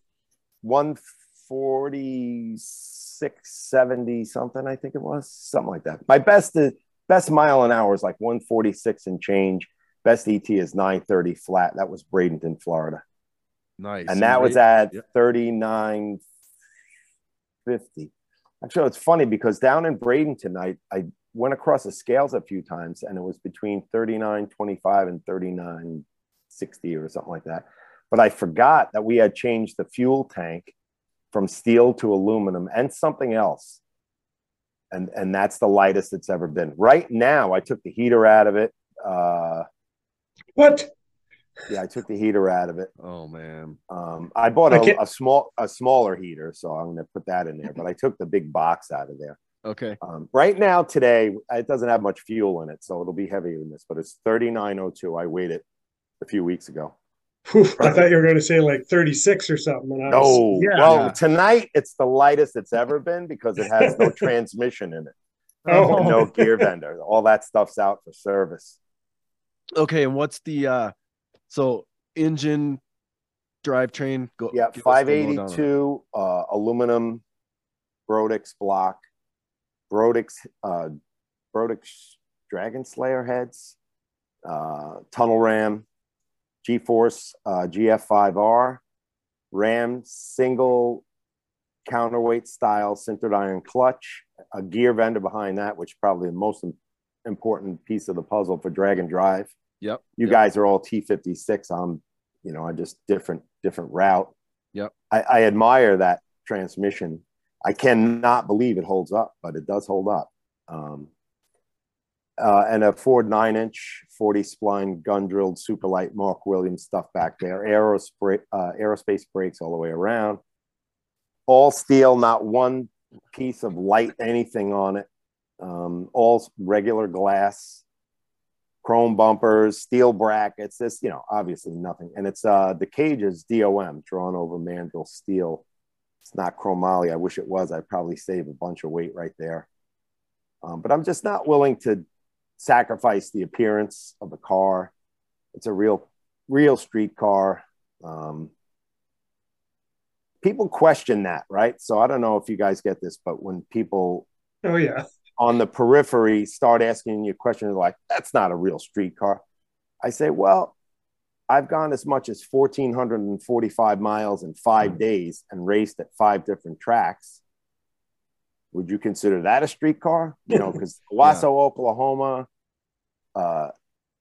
146 70 something I think it was. Something like that. My best is best mile an hour is like 146 and change. Best ET is 930 flat. That was Bradenton, Florida. Nice. and that was at Yep. 3950 actually it's funny because down in bradenton I, I went across the scales a few times and it was between 3925 and 3960 or something like that but i forgot that we had changed the fuel tank from steel to aluminum and something else and and that's the lightest it's ever been right now i took the heater out of it uh what? yeah i took the heater out of it Oh man. um, I bought I can't- a, a small, a smaller heater, so I'm going to put that in there. But I took the big box out of there. Okay. Um, right now, today, it doesn't have much fuel in it, so it'll be heavier than this. But it's 3902. I weighed it a few weeks ago. Whew, I thought you were going to say like 36 or something. And I was, Oh, yeah. well, Yeah. tonight it's the lightest it's ever been because it has no transmission in it, Oh. no gear vendor. All that stuff's out for service. Okay. And what's the uh so engine drivetrain go Yeah, give us the lowdown on it. 582 uh, aluminum Brodix block, Brodix, uh, Brodix Dragon Slayer heads, uh, tunnel ram, G Force uh, GF5R, Ram single counterweight style sintered iron clutch, a gear vendor behind that, which is probably the most important piece of the puzzle for drag and drive. Yep. You yep. guys are all T56. I'm, you know, I just different different route. Yep. I, I admire that transmission. I cannot believe it holds up, but it does hold up. Um, uh, and a Ford nine inch 40 spline gun drilled super light Mark Williams stuff back there, aerospace, uh, aerospace brakes all the way around. All steel, not one piece of light anything on it. Um, all regular glass, chrome bumpers, steel brackets. This, you know, obviously nothing. And it's uh, the cage is DOM, drawn over mandrel steel. It's not chromoly. I wish it was. I'd probably save a bunch of weight right there. Um, but I'm just not willing to sacrifice the appearance of the car. It's a real, real street car. Um, people question that, right? So I don't know if you guys get this, but when people oh, yeah. on the periphery start asking you questions like, that's not a real street car. I say, well, I've gone as much as 1,445 miles in five days and raced at five different tracks. Would you consider that a street car? You know, because Wasso, Oklahoma, uh,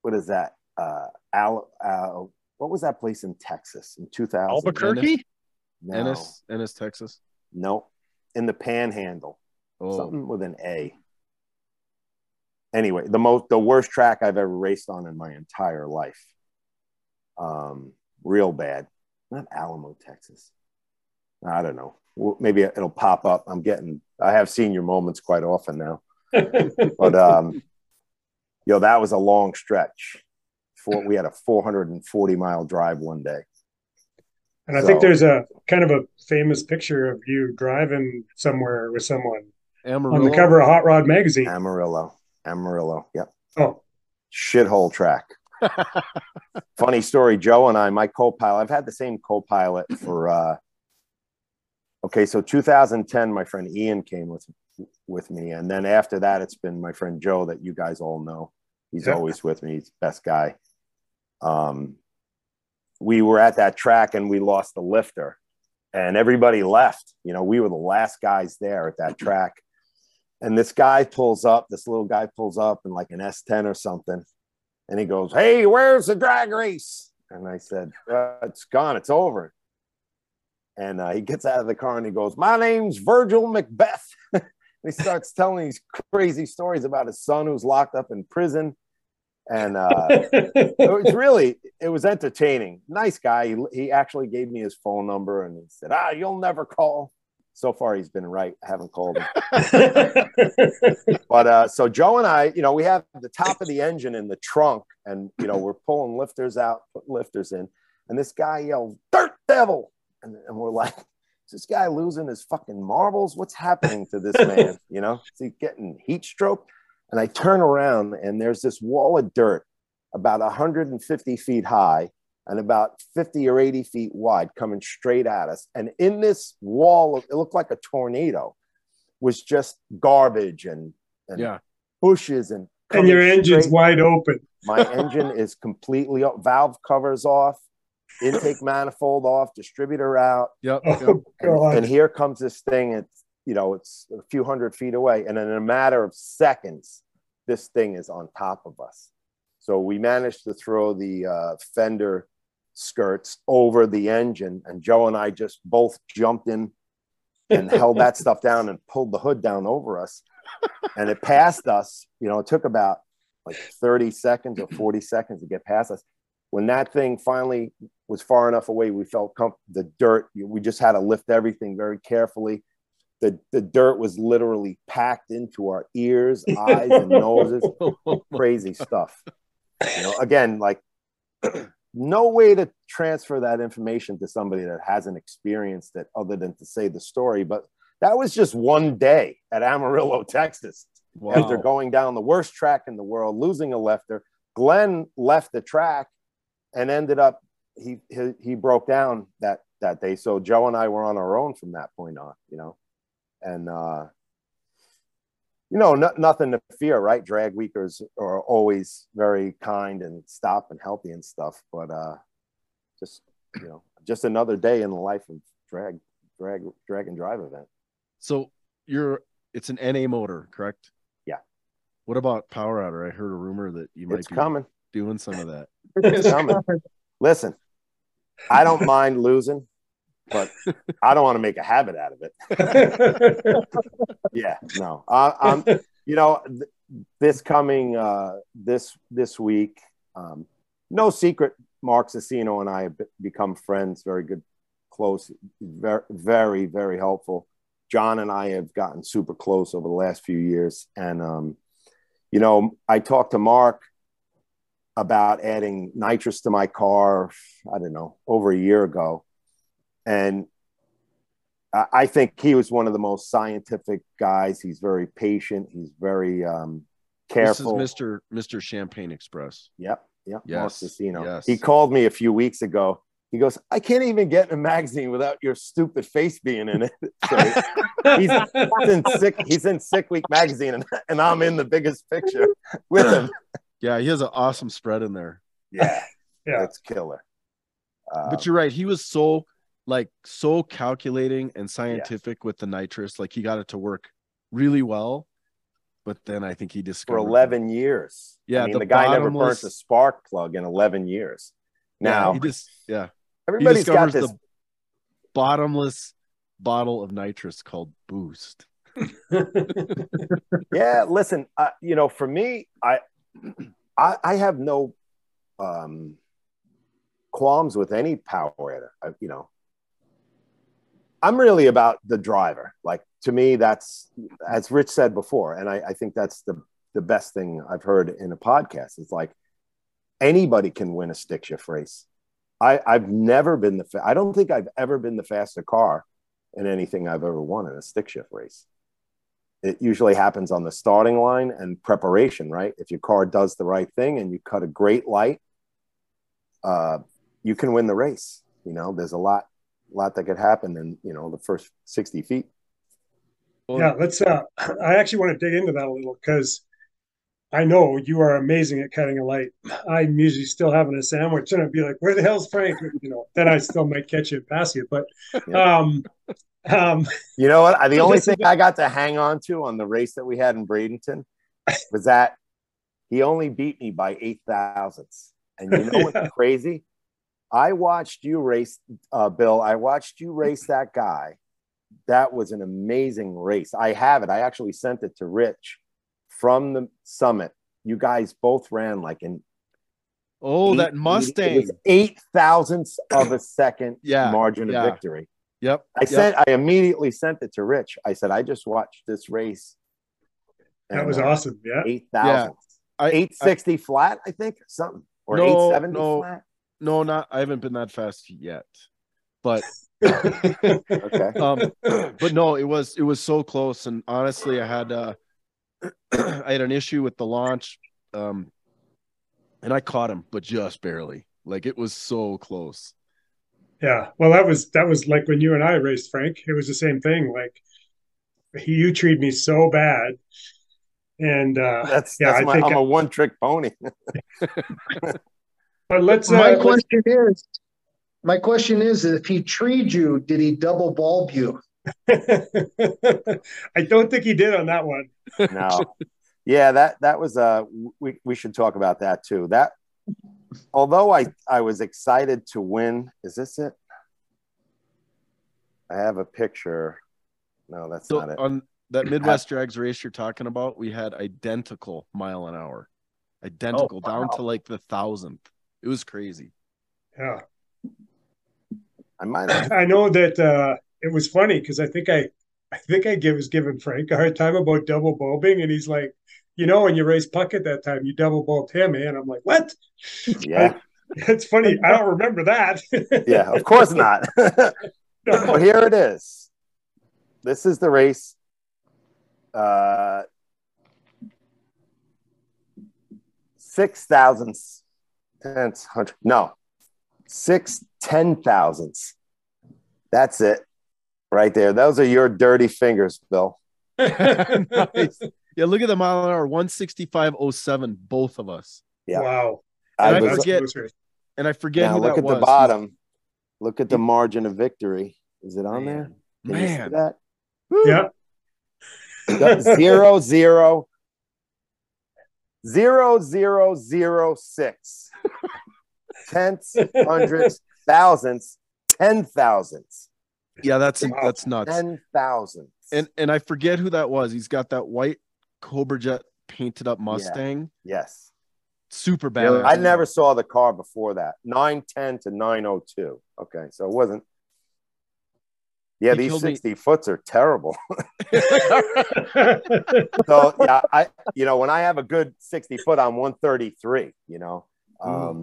what is that? Uh, Al, uh, what was that place in Texas in 2000? Albuquerque? No, Ennis, Ennis, Texas. no, in the Panhandle Oh, something with an A. Anyway, the most the worst track I've ever raced on in my entire life. Um, real bad. Not Alamo, Texas. I don't know. Well, maybe it'll pop up. I'm getting. I have senior moments quite often now, but um, yo, that was a long stretch. For we had a 440 mile drive one day. And I So- think there's a kind of a famous picture of you driving somewhere with someone on the cover of Hot Rod magazine. Amarillo, Amarillo. Yep. Oh, shithole track. Funny story, Joe and I, my co-pilot, I've had the same co-pilot for uh okay, so 2010, my friend Ian came with with me. And then after that, it's been my friend Joe that you guys all know. He's Yeah. always with me, he's the best guy. Um we were at that track and we lost the lifter and everybody left. You know, we were the last guys there at that track. And this guy pulls up, this little guy pulls up in like an S10 or something. And he goes, Hey, where's the drag race? And I said, uh, It's gone, it's over. And uh, he gets out of the car and he goes, My name's Virgil Macbeth. and he starts telling these crazy stories about his son who's locked up in prison. And uh, it was really it was entertaining. Nice guy. He, he actually gave me his phone number and he said ah you'll never call. So far he's been right. I haven't called him. But uh so joe and i you know we have the top of the engine in the trunk and you know we're pulling lifters out put lifters in. And this guy yells dirt devil and, and we're like is this guy losing his fucking marbles what's happening to this man you know is he getting heat stroke and i turn around and there's this wall of dirt about 150 feet high and about 50 or 80 feet wide coming straight at us. And in this wall, it looked like a tornado, was just garbage and, and Yeah. bushes and and your engine's wide open. My engine is completely valve covers off, intake manifold off, distributor out. Yep. yep. Oh God! And here comes this thing. It's, you know, it's a few hundred feet away. And in a matter of seconds, this thing is on top of us. So we managed to throw the uh, fender skirts over the engine. And Joe and I just both jumped in and held that stuff down and pulled the hood down over us. And it passed us. You know, it took about like 30 seconds or 40 seconds to get past us. When that thing finally was far enough away, we felt the dirt. We just had to lift everything very carefully. The, the dirt was literally packed into our ears, eyes, and noses. Crazy stuff. You know, again, like no way to transfer that information to somebody that hasn't experienced it other than to say the story. But that was just one day at Amarillo, Texas Wow. after going down the worst track in the world, losing a lefter. Glenn left the track and ended up he he, he broke down that that day. So Joe and I were on our own from that point on, you know, and uh, you know, no, nothing to fear, right? Drag weekers are always very kind and stop and healthy and stuff, but uh, just you know, just another day in the life of drag drag drag and drive event. So you're it's an NA motor, correct? Yeah. What about power adder? I heard a rumor that you might It's be coming. doing some of that. It's coming. Listen, I don't mind losing, but I don't want to make a habit out of it. Yeah, no, I, I'm. You know, th- this coming uh, this this week, um, no secret. Mark Cicino and I have become friends, very good, close, very, very, very helpful. John and I have gotten super close over the last few years, and um, you know, I talked to Mark about adding nitrous to my car. I don't know, over a year ago, and I I think he was one of the most scientific guys. He's very patient. He's very um, careful. This is Mr. Mr. Champagne Express. Yep, yep. Yes, yes. He called me a few weeks ago. He goes, I can't even get in a magazine without your stupid face being in it. So he's in sick. He's in Sick Week magazine, and, and I'm in the biggest picture with him. Yeah, he has an awesome spread in there. Yeah, Yeah. that's killer. Uh, But you're right. He was so like so calculating and scientific with the nitrous. Like he got it to work really well. But then I think he discovered for discovered 11 years. Yeah, I mean, the the, guy never burnt bottomless- a spark plug in 11 years. Yeah, Now, he just yeah. He everybody's got discovers this. the bottomless bottle of nitrous called Boost. yeah listen uh, you know for me I, I i have no um qualms with any power adder I, you know I'm really about the driver. Like to me, that's as Rich said before, and I, I think that's the the best thing I've heard in a podcast. It's like anybody can win a stick shift race. I, I've never been the fa- I don't think I've ever been the faster car in anything I've ever won in a stick shift race. It usually happens on the starting line and preparation, right? If your car does the right thing and you cut a great light, uh, you can win the race. You know, there's a lot, lot that could happen in you know the first 60 feet. Yeah, let's. Uh, I actually want to dig into that a little because I know you are amazing at cutting a light. I'm usually still having a sandwich and I'd be like, "Where the hell's Frank?" You know, then I still might catch you and pass you. But Yeah. um, um, You know what? The only thing I got to hang on to on the race that we had in Bradenton was that he only beat me by eight thousandths. And you know Yeah. what's crazy? I watched you race, uh, Bill. I watched you race that guy. That was an amazing race. I have it. I actually sent it to Rich from the summit. You guys both ran like an oh, eight- that it Mustang. was eight thousandths of a second Yeah, margin yeah. of victory. Yep. I yep. sent. I immediately sent it to Rich. I said, I just watched this race. that and, was uh, awesome. Yeah. Eight thousand. I- Eight sixty flat, I think, something, or No, eight seventy no. flat. No, not. I haven't been that fast yet, but Okay. um, but no, it was it was so close, and honestly, I had uh, I had an issue with the launch, um, and I caught him, but just barely. Like it was so close. Yeah. Well, that was that was like when you and I raced, Frank. It was the same thing. Like he, you treated me so bad, and uh, That's yeah, that's I my. think. I'm a one trick pony. but let's. Uh, my let's- question is, my question is, if he treed you, did he double bulb you? I don't think he did on that one. no. Yeah, that that was uh we we should talk about that too. That although I I was excited to win, is this it? I have a picture. No, that's So not it. on that Midwest Drags race you're talking about, we had identical mile an hour, identical wow. down to like the thousandth. It was crazy. Yeah. I might have I know that uh, it was funny because I think I, I think I give, was giving Frank a hard time about double bulbing, and he's like, you know, when you race Puckett that time, you double bulbed him, eh? and I'm like, what? yeah. It's funny. I don't remember that. Yeah, of course not. well, here it is. This is the race. Uh, six thousandths, tenths, hundred. No, six ten thousandths. That's it, right there. Those are your dirty fingers, Bill. nice. Yeah, look at the mile an hour, 165.07, both of us. Yeah. Wow. And I was, forget- close. And I forget now who look that at was. the bottom. Look at the margin of victory. Is it on there? Can you see Man, that Yeah. Got zero zero zero zero zero six tenths, hundredths, thousandths, ten thousandths, yeah, that's Wow. that's nuts. ten thousandths. And and I forget who that was. He's got that white Cobra Jet painted up Mustang. yes, Super Yeah, bad. I never saw the car before that. Nine ten to nine oh two. Okay, so it wasn't. Yeah, He these killed me. sixty foots are terrible. so yeah, I you know when I have a good sixty foot, I'm one thirty three. You know. Um,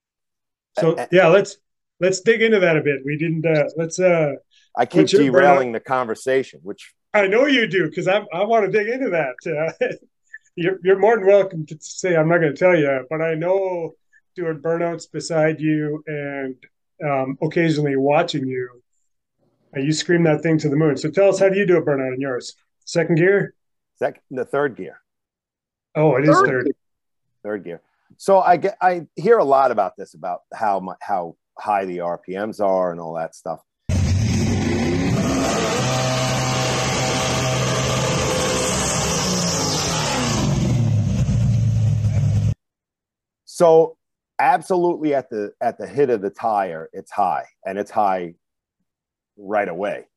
so yeah, let's let's dig into that a bit. We didn't. Uh, let's. uh I keep derailing the conversation, which I know you do because I I want to dig into that. Uh, you're you're more than welcome to say I'm not going to tell you, but I know doing burnouts beside you and um, occasionally watching you, uh, you scream that thing to the moon. So tell us, how do you do a burnout in yours? Second gear? second, the third gear. Oh, it is Third third. third gear. So I get I hear a lot about this about how mu how high the RPMs are and all that stuff. So absolutely at the at the hit of the tire, it's high and it's high right away.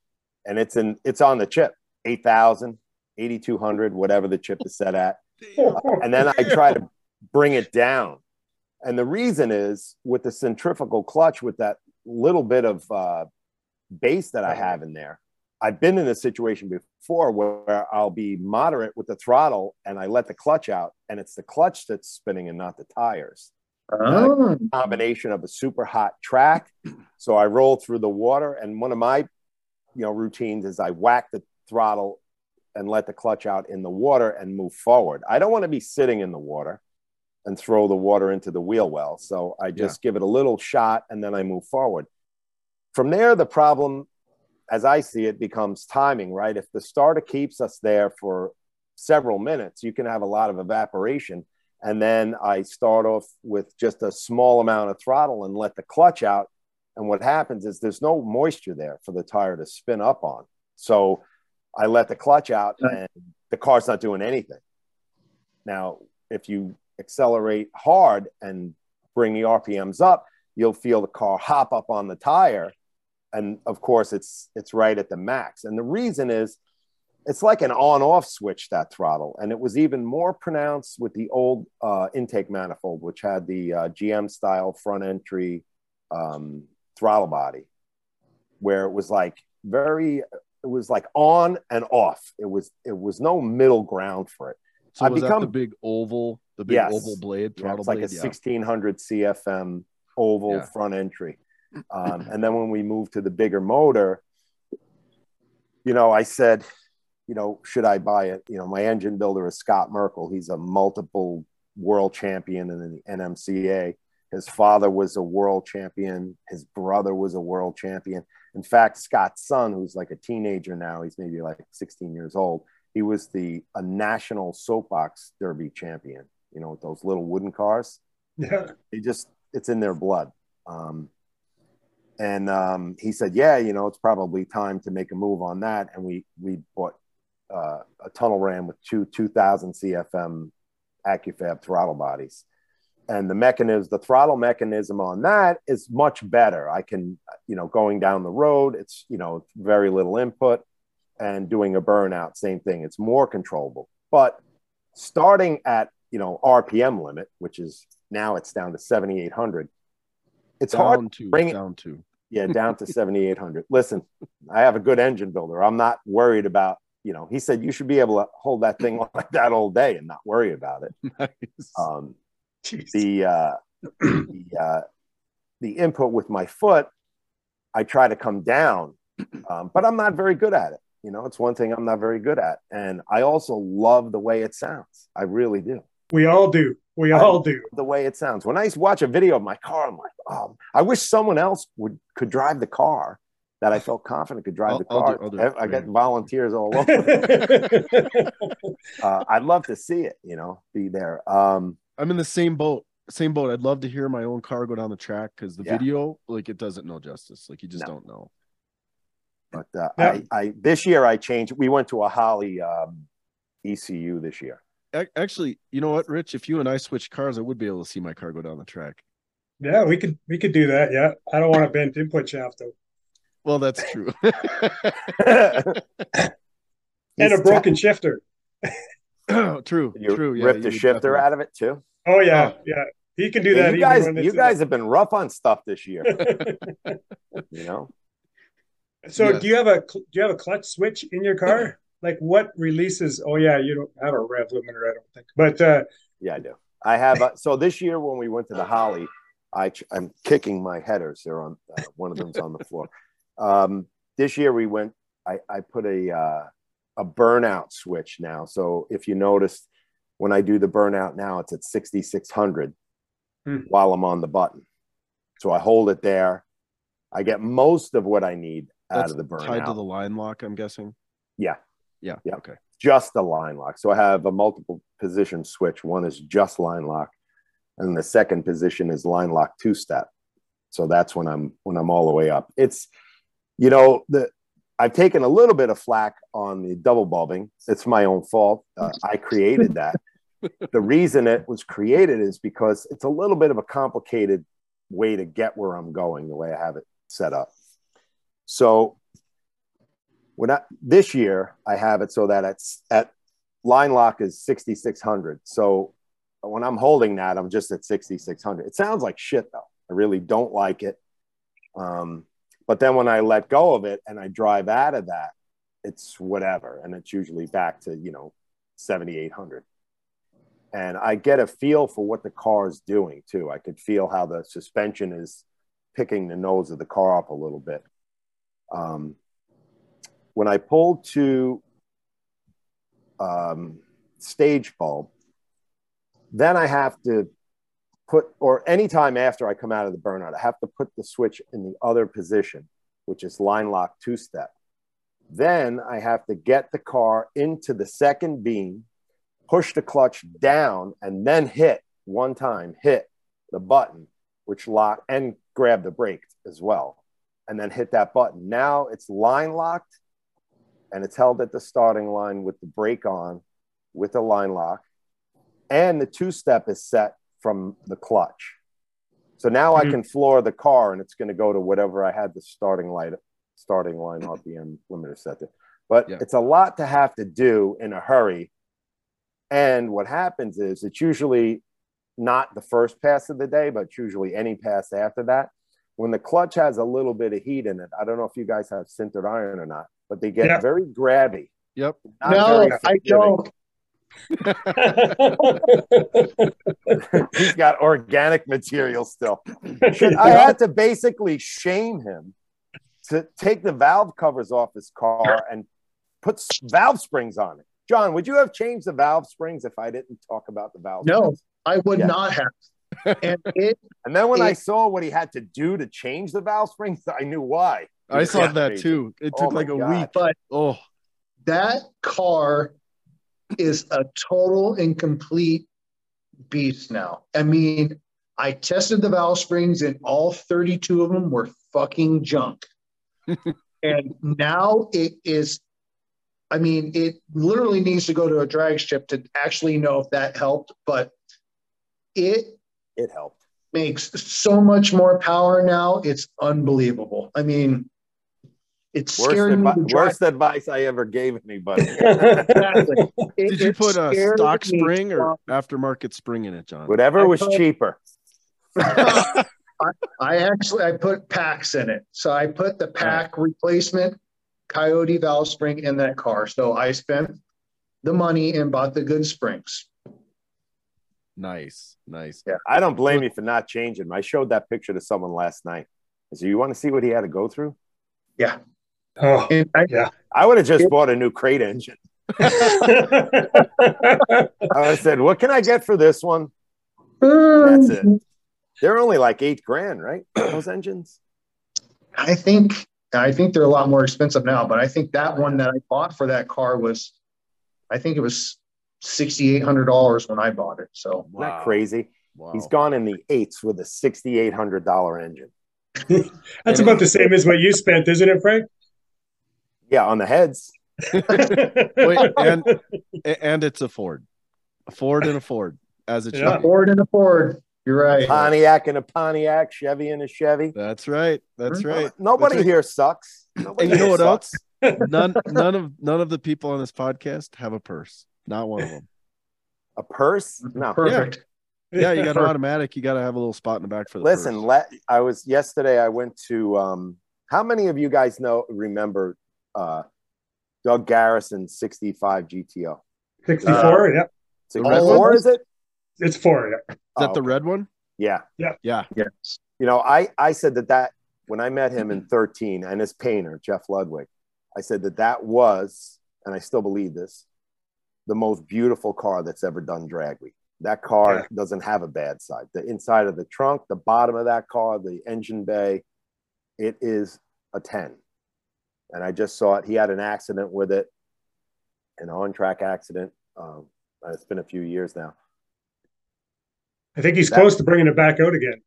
And it's in it's on the chip, 8,000, 8200, whatever the chip is set at and then I try to bring it down. And the reason is with the centrifugal clutch, with that little bit of uh, base that I have in there. I've been in a situation before where I'll be moderate with the throttle and I let the clutch out, and it's the clutch that's spinning and not the tires. Oh. Combination of a super hot track. So I roll through the water, and one of my you know routines is I whack the throttle and let the clutch out in the water and move forward. I don't want to be sitting in the water and throw the water into the wheel well. So I just give it a little shot and then I move forward. From there, the problem, as I see it, becomes timing, right? If the starter keeps us there for several minutes, you can have a lot of evaporation. And then I start off with just a small amount of throttle and let the clutch out. And what happens is there's no moisture there for the tire to spin up on. So I let the clutch out and the car's not doing anything. Now, if you accelerate hard and bring the RPMs up, you'll feel the car hop up on the tire. And of course, it's it's right at the max. And the reason is it's like an on-off switch that throttle, and it was even more pronounced with the old uh, intake manifold, which had the uh, GM style front entry um, throttle body, where it was like very it was like on and off. It was it was no middle ground for it. So I was become- that the big oval, the big Yes. oval blade, Yeah, throttle it's like blade? a yeah. 1600 CFM oval Yeah. front entry. Um, and then when we moved to the bigger motor, you know, I said, you know, should I buy it? You know, my engine builder is Scott Merkel. He's a multiple world champion in the NMCA. His father was a world champion. His brother was a world champion. In fact, Scott's son, who's like a teenager now, he's maybe like 16 years old. He was the a national soapbox derby champion. You know, with those little wooden cars Yeah. they just it's in their blood um, and um, he said yeah you know it's probably time to make a move on that. And we we bought uh, a tunnel ram with two 2000 cfm Accufab throttle bodies. And the mechanism the throttle mechanism on that is much better. I can you know going down the road it's you know very little input and doing a burnout same thing. It's more controllable. But starting at you know rpm limit which is now it's down to 7800 it's hard to bring it- down to. yeah down to 7800 listen i have a good engine builder i'm not worried about you know he said you should be able to hold that thing like that all day and not worry about it Nice. um, Jeez. the uh, the uh, the input with my foot, I try to come down, um, but I'm not very good at it. You know, it's one thing I'm not very good at, and I also love the way it sounds. I really do. we all do. We all do. The way it sounds. When I watch a video of my car, I'm like, oh, I wish someone else would could drive the car that I felt confident could drive I'll- the I'll car. do- I'll do I, I for get volunteers all over. uh, I'd love to see it. You know, be there. Um, I'm in the same boat. Same boat. I'd love to hear my own car go down the track because the Yeah. video, like, it doesn't know justice. Like, you just No. don't know. But uh, Yeah. I, I this year I changed. We went to a Holley um, ECU this year. Ac- Actually, you know what, Rich? If you and I switch cars, I would be able to see my car go down the track. yeah, we could we could do that. Yeah. I don't want a bent input shaft though. Well, that's true. And a He's broken shifter. true. You true. Yeah. ripped the shifter definitely- out of it too. Oh yeah, Oh. yeah. He can do Yeah, that. you guys, you guys have been rough on stuff this year. You know, So Yes. do you have a do you have a clutch switch in your car? Like what releases? Oh yeah, you don't have a rev limiter, I don't think. But uh, yeah, I do. I have. Uh, so this year when we went to the Holley, I I'm kicking my headers. They're on. Uh, one of them's on the floor. Um, this year we went. I, I put a uh, a burnout switch now. So if you notice, when I do the burnout now, it's at 6600 Hmm. while I'm on the button. So I hold it there. I get most of what I need out of the burnout. tied to the line lock, I'm guessing. Yeah. Yeah. Yeah. Okay. just a line lock. So I have a multiple position switch. One is just line lock, and the second position is line lock two step. So that's when I'm when I'm all the way up. It's you know the I've taken a little bit of flack on the double bulbing. It's my own fault. Uh, I created that. the reason it was created is because it's a little bit of a complicated way to get where I'm going. The way I have it set up. So when I, this year I have it so that it's at line lock is 6600. So when I'm holding that, I'm just at 6600. It sounds like shit though. I really don't like it. Um, But then when I let go of it and I drive out of that, it's whatever. And it's usually back to, you know, 7,800. And I get a feel for what the car is doing too. I could feel how the suspension is picking the nose of the car up a little bit. Um, when I pulled to um, stage bulb, then I have to put, or anytime after I come out of the burnout, I have to put the switch in the other position, which is line lock two step. Then I have to get the car into the second beam, push the clutch down, and then hit one time, hit the button, which lock and grab the brake as well, and then hit that button. Now it's line locked and it's held at the starting line with the brake on with a line lock and the two step is set from the clutch. So now mm-hmm. I can floor the car and it's going to go to whatever I had the starting light, starting line RPM limiter set to. But yeah. it's a lot to have to do in a hurry. And what happens is it's usually not the first pass of the day, but usually any pass after that. When the clutch has a little bit of heat in it, I don't know if you guys have sintered iron or not, but they get very grabby. Yep. no, I don't. He's got organic material still. I had to basically shame him to take the valve covers off his car and put valve springs on it. John, would you have changed the valve springs if I didn't talk about the valve? No, springs? I would yeah. not have. And it, and then when it, I saw what he had to do to change the valve springs, I knew why. I saw that crazy. too. It oh took oh like a God. week. But oh, that car is a total and complete beast now. I mean, I tested the valve springs and all 32 of them were fucking junk. and now it is, I mean, it literally needs to go to a drag strip to actually know if that helped, but it it helped. Makes so much more power now. It's unbelievable. I mean, it's worst, advi- worst advice I ever gave anybody. exactly. It, Did you put a stock spring or aftermarket spring in it, John? Whatever I was put, cheaper. I, I, actually I put PACs in it. So I put the PAC right. replacement Coyote valve spring in that car. So I spent the money and bought the good springs. Nice, nice. Yeah, I don't blame you for not changing. I showed that picture to someone last night. I said, "You want to see what he had to go through?" Yeah. Oh, I, yeah. I would have just it, bought a new crate engine. I said, "What can I get for this one?" That's it. Um, they're only like eight grand, right? Those engines. I think I think they're a lot more expensive now, but I think that one that I bought for that car was, I think it was sixty eight hundred dollars when I bought it. So wow. not crazy. Wow. He's gone in the eights with a sixty eight hundred dollar engine. That's about the same as what you spent, isn't it, Frank? Yeah, on the heads. Wait, and and it's a Ford, a Ford and a Ford, as it yeah. should. Ford and a Ford. You're right. Pontiac and a Pontiac, Chevy and a Chevy. That's right. That's right. Nobody That's here sucks. Nobody and you know what sucks. else? None, none of none of the people on this podcast have a purse. Not one of them. A purse? No. Perfect. Yeah, yeah you got an automatic. You got to have a little spot in the back for the. Listen, let I was yesterday. I went to. um How many of you guys know remember uh Doug Garrison 65 GTO? 64. Uh, yeah. 64 is it? It's four. Yeah. Is that oh, the red one? Yeah. Yeah. Yeah. Yes. You know, I I said that that when I met him in 13 and his painter Jeff Ludwig, I said that that was, and I still believe this, the most beautiful car that's ever done drag week. That car yeah. doesn't have a bad side. The inside of the trunk, the bottom of that car, the engine bay, it is a 10. And I just saw it. He had an accident with it, an on track accident. Um, it's been a few years now. I think he's that, close to bringing it back out again.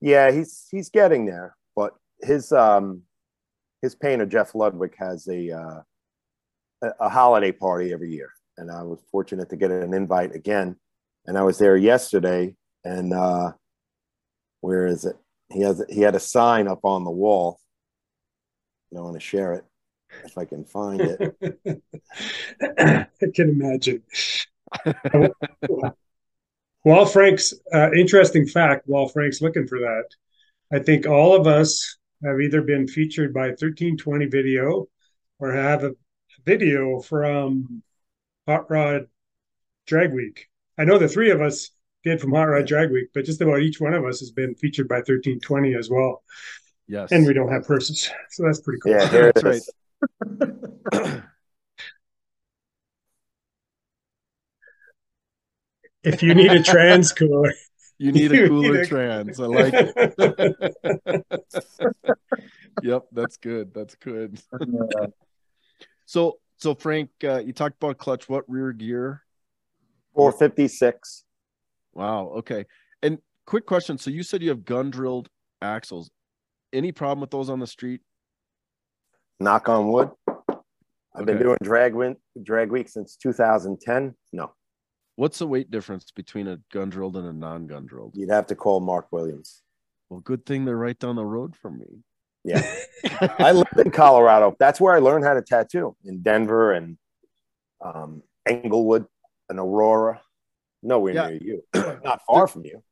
Yeah, he's he's getting there. But his um his painter Jeff Ludwig has a uh, a, a holiday party every year, and I was fortunate to get an invite again. And I was there yesterday, and uh, where is it? He has he had a sign up on the wall. I want to share it if I can find it. I can imagine. while Frank's uh, interesting fact, while Frank's looking for that, I think all of us have either been featured by 1320 Video or have a video from Hot Rod Drag Week. I know the three of us did from Hot Rod Drag Week, but just about each one of us has been featured by 1320 as well. Yes. And we don't have purses. So that's pretty cool. Yeah, here it That's is. If you need a trans cooler, You need a You cooler need a- trans. I like it. yep, that's good. That's good. So, so Frank, uh, you talked about clutch. What rear gear? 456. Wow. Okay. And quick question. So you said you have gun drilled axles. Any problem with those on the street? Knock on wood. I've been doing drag win, drag week since 2010. No, What's the weight difference between a gun drilled and a non-gun drilled? you'd have to call Mark Williams. Well, good thing they're right down the road from me. Yeah. I lived in Colorado. That's where I learned how to tattoo in Denver and um, Englewood and Aurora. Nowhere Yeah. near you, not far from you.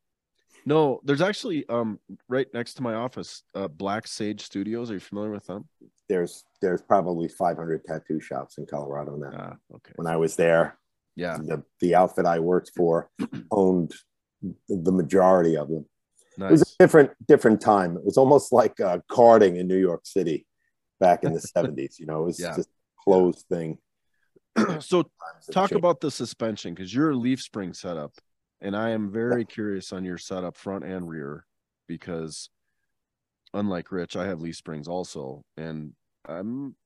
No, there's actually um right next to my office, uh, Black Sage Studios. Are you familiar with them? There's there's probably 500 tattoo shops in Colorado now. Ah, okay. When I was there, Yeah, the the outfit I worked for owned the majority of them. It was a different different time. It was almost like uh, carting in New York City back in the 70s. You know, it was Yeah. just a closed thing. so talk about the suspension because you're a leaf spring setup, and I am very curious on your setup front and rear because unlike Rich, I have leaf springs also, and I'm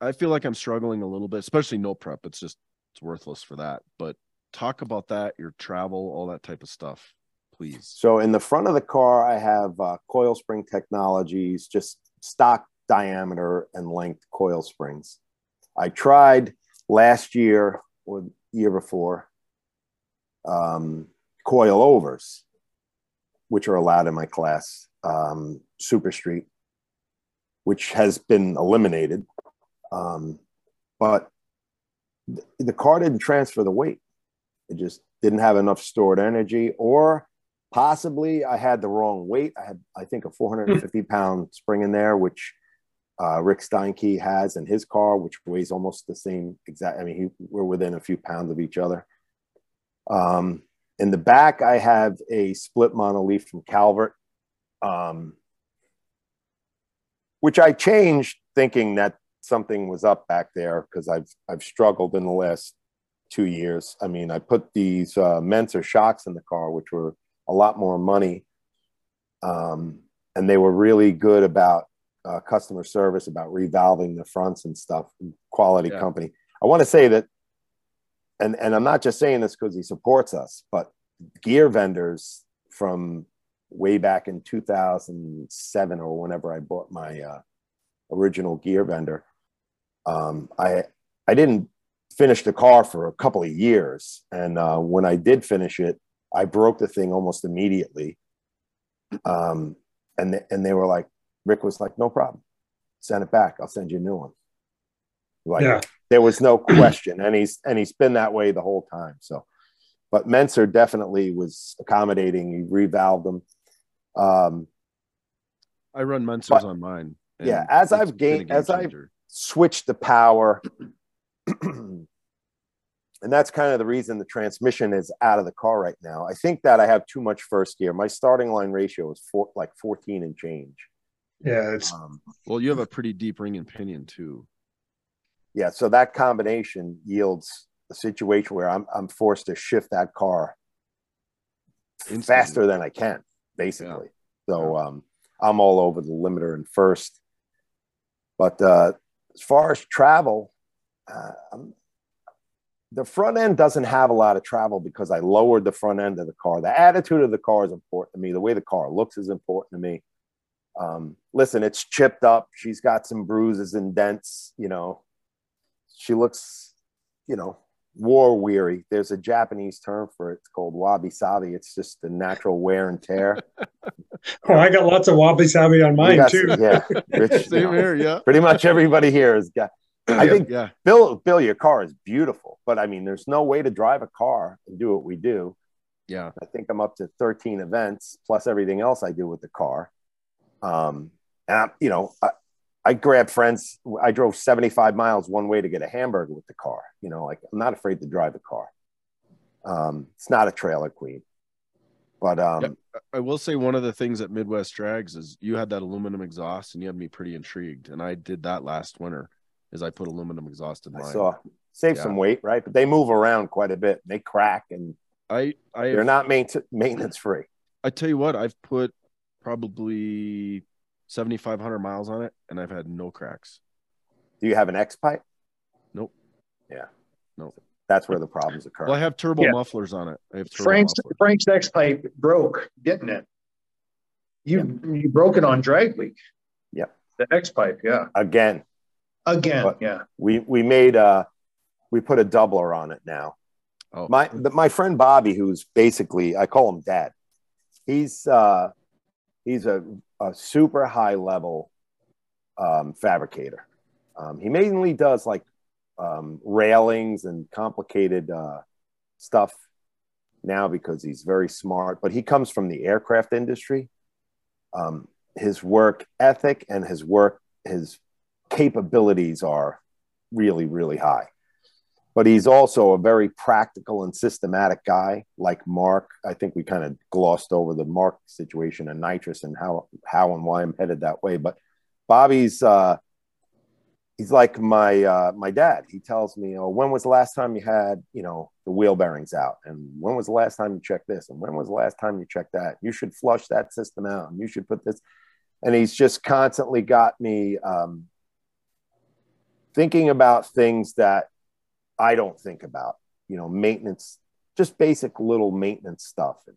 I feel like I'm struggling a little bit, especially no prep. It's just it's worthless for that. But talk about that, your travel, all that type of stuff, please. So in the front of the car, I have uh, coil spring technologies, just stock diameter and length coil springs. I tried last year or year before um, coil overs, which are allowed in my class, um, Super Street, which has been eliminated. Um, but th- the car didn't transfer the weight. It just didn't have enough stored energy, or possibly I had the wrong weight. I had, I think, a 450 pound spring in there, which uh, Rick Steinke has in his car, which weighs almost the same exact. I mean, he, we're within a few pounds of each other. Um, in the back, I have a split monoleaf from Calvert, um, which I changed thinking that something was up back there because I've I've struggled in the last two years. I mean, I put these uh, Menscer shocks in the car, which were a lot more money, um, and they were really good about uh, customer service, about revalving the fronts and stuff. Quality Yeah. company. I want to say that, and and I'm not just saying this because he supports us, but gear vendors from way back in 2007 or whenever I bought my uh, original gear vendor. Um, I I didn't finish the car for a couple of years, and uh, when I did finish it, I broke the thing almost immediately. Um, and th- and they were like, Rick was like, no problem, send it back. I'll send you a new one. Like Yeah. There was no question, and he's and he's been that way the whole time. So, but Menscer definitely was accommodating. He revalved them. Um, I run Menscers on mine. yeah, as I've gained- game as I've- changer. switch the power. and that's kind of the reason the transmission is out of the car right now. I think that I have too much first gear. My starting line ratio is four, like 14 and change. Yeah, it's Um, Well, you have a pretty deep ring and pinion too. Yeah, so that combination yields a situation where I'm, I'm forced to shift that car Instantly. faster than I can, basically. So um, I'm all over the limiter and first. But uh, as far as travel, uh, the front end doesn't have a lot of travel because I lowered the front end of the car. The attitude of the car is important to me. The way the car looks is important to me. Um, listen, it's chipped up. She's got some bruises and dents. You know, she looks, you know, war weary. There's a Japanese term for it. It's called wabi sabi. It's just the natural wear and tear. oh, I got lots of wabi sabi on mine got too. yeah, Rich, you Same know, here, yeah. pretty much everybody here has got. I think yeah, Bill, Bill, your car is beautiful, but I mean, there's no way to drive a car and do what we do. yeah. I think I'm up to 13 events plus everything else I do with the car. Um, And I, you know, I, I grabbed friends. I drove 75 miles one way to get a hamburger with the car. You know, like I'm not afraid to drive a car. Um, it's not a trailer queen, but um, Yeah. I will say one of the things at Midwest Drags is you had that aluminum exhaust and you had me pretty intrigued. And I did that last winter is I put aluminum exhaust in I mine. saw save Yeah. some weight, right? But they move around quite a bit. They crack and I I they're not main- maintenance free. I tell you what, I've put probably 7,500 miles on it and I've had no cracks. Do you have an X pipe? Nope. Yeah. Nope. That's where the problems occur. Well, I have turbo Yeah. mufflers on it. I have turbo Frank's mufflers. Frank's X pipe broke, didn't it? You you broke it on drag week. Yeah. The X pipe, yeah. Again, Again, What? yeah. we we made uh we put a doubler on it now. Oh, My the, my friend Bobby, who's basically I call him Dad. He's uh he's a, a super high level um, fabricator. Um, he mainly does like um, railings and complicated uh, stuff now because he's very smart. But he comes from the aircraft industry. Um, his work ethic and his work his capabilities are really really high but he's also a very practical and systematic guy like mark. I think we kind of glossed over the mark situation and nitrous and how how and why i'm headed that way. But bobby's uh he's like my uh my dad. He tells me oh when was the last time you had you know the wheel bearings out? And when was the last time you checked this? And when was the last time you checked that? You should flush that system out. And you should put this and he's just constantly got me um thinking about things that I don't think about, you know, maintenance, just basic little maintenance stuff. and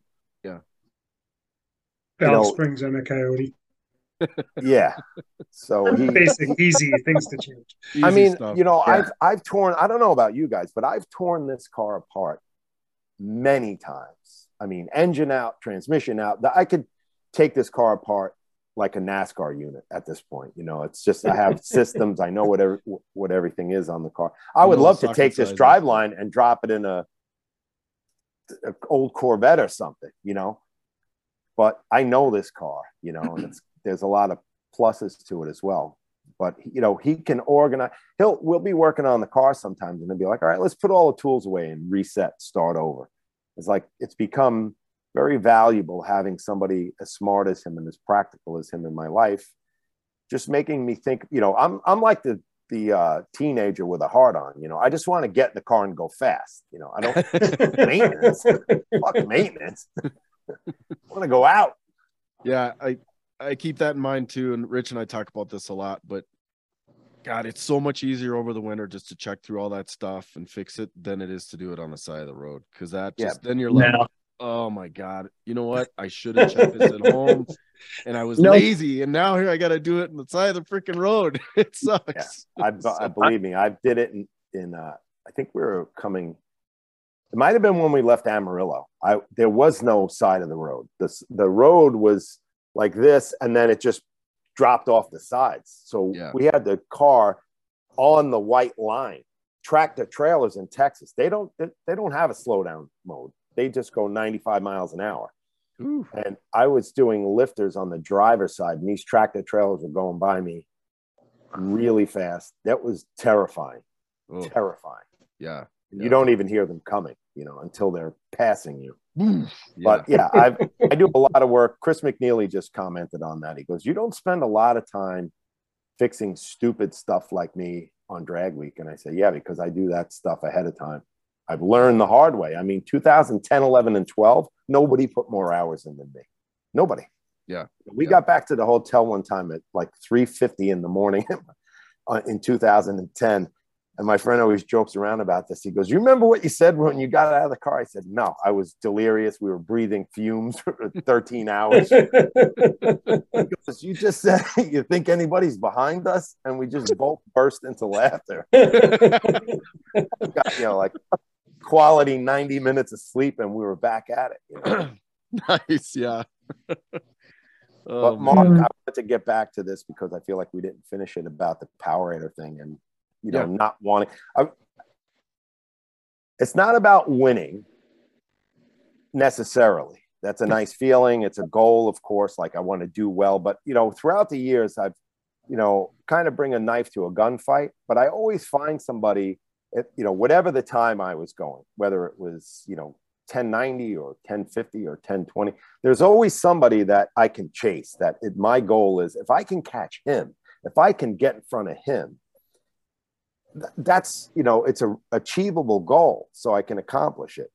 Valve know- springs on a coyote. Yeah. So he, Basic, easy things to change. I Easy mean, stuff. you know, Yeah. I've, I've torn, I don't know about you guys, but I've torn this car apart many times. I mean, engine out, transmission out. That I could take this car apart like a NASCAR unit at this point. You know, it's just I have systems. I know what every, what everything is on the car. I would love to take this drive line and drop it in a, a old Corvette or something. You know, but I know this car. You know, and it's there's a lot of pluses to it as well. But you know, he can organize. He'll we'll be working on the car sometimes, and he'll be like, "All right, let's put all the tools away and reset, start over." It's like it's become very valuable having somebody as smart as him and as practical as him in my life, just making me think. You know, I'm I'm like the the uh, teenager with a heart on. You know, I just want to get in the car and go fast. You know, I don't maintenance. Fuck maintenance. I want to go out. Yeah, I I keep that in mind too. And Rich and I talk about this a lot, but God, it's so much easier over the winter just to check through all that stuff and fix it than it is to do it on the side of the road. Cause that Yeah. then you're like, Now, oh my God, you know what? I should have checked this at home and I was No. lazy. And now here I got to do it on the side of the freaking road. It sucks. I, I believe me, I did it in, in uh, I think we were coming. It might have been when we left Amarillo. I there was no side of the road. This the road was like this, and then it just dropped off the sides. So Yeah. we had the car on the white line. Tractor trailers in Texas, they don't they, they don't have a slowdown mode. They just go 95 miles an hour. Ooh, And I was doing lifters on the driver's side, and these tractor trailers were going by me really fast. That was terrifying, terrifying. yeah. You don't even hear them coming, you know, until they're passing you. Yeah. But yeah, I've I do a lot of work. Chris McNeely just commented on that. He goes, "You don't spend a lot of time fixing stupid stuff like me on drag week." And I say, "Yeah, because I do that stuff ahead of time. I've learned the hard way. I mean, 2010, 11, and 12, nobody put more hours in than me. Nobody. Yeah. We Yeah. got back to the hotel one time at like 3:50 in the morning in 2010. And my friend always jokes around about this. He goes, You remember what you said when you got out of the car? I said, No, I was delirious. We were breathing fumes for 13 hours. He goes, You just said you think anybody's behind us? And we just both burst into laughter. Got, you know, like quality 90 minutes of sleep, and we were back at it. You know? nice. Yeah. But Um, Mark, I wanted to get back to this because I feel like we didn't finish it about the Power Powerator thing and you know Yeah. not wanting. I, it's not about winning necessarily. that's a nice feeling. It's a goal, of course. Like I want to do well, but you know, throughout the years, I've you know kind of bring a knife to a gunfight. But I always find somebody, at, you know, whatever the time I was going, whether it was you know 1090 or 1050 or 1020 there's always somebody that i can chase that it, my goal is if i can catch him if i can get in front of him th- that's you know it's a achievable goal so i can accomplish it.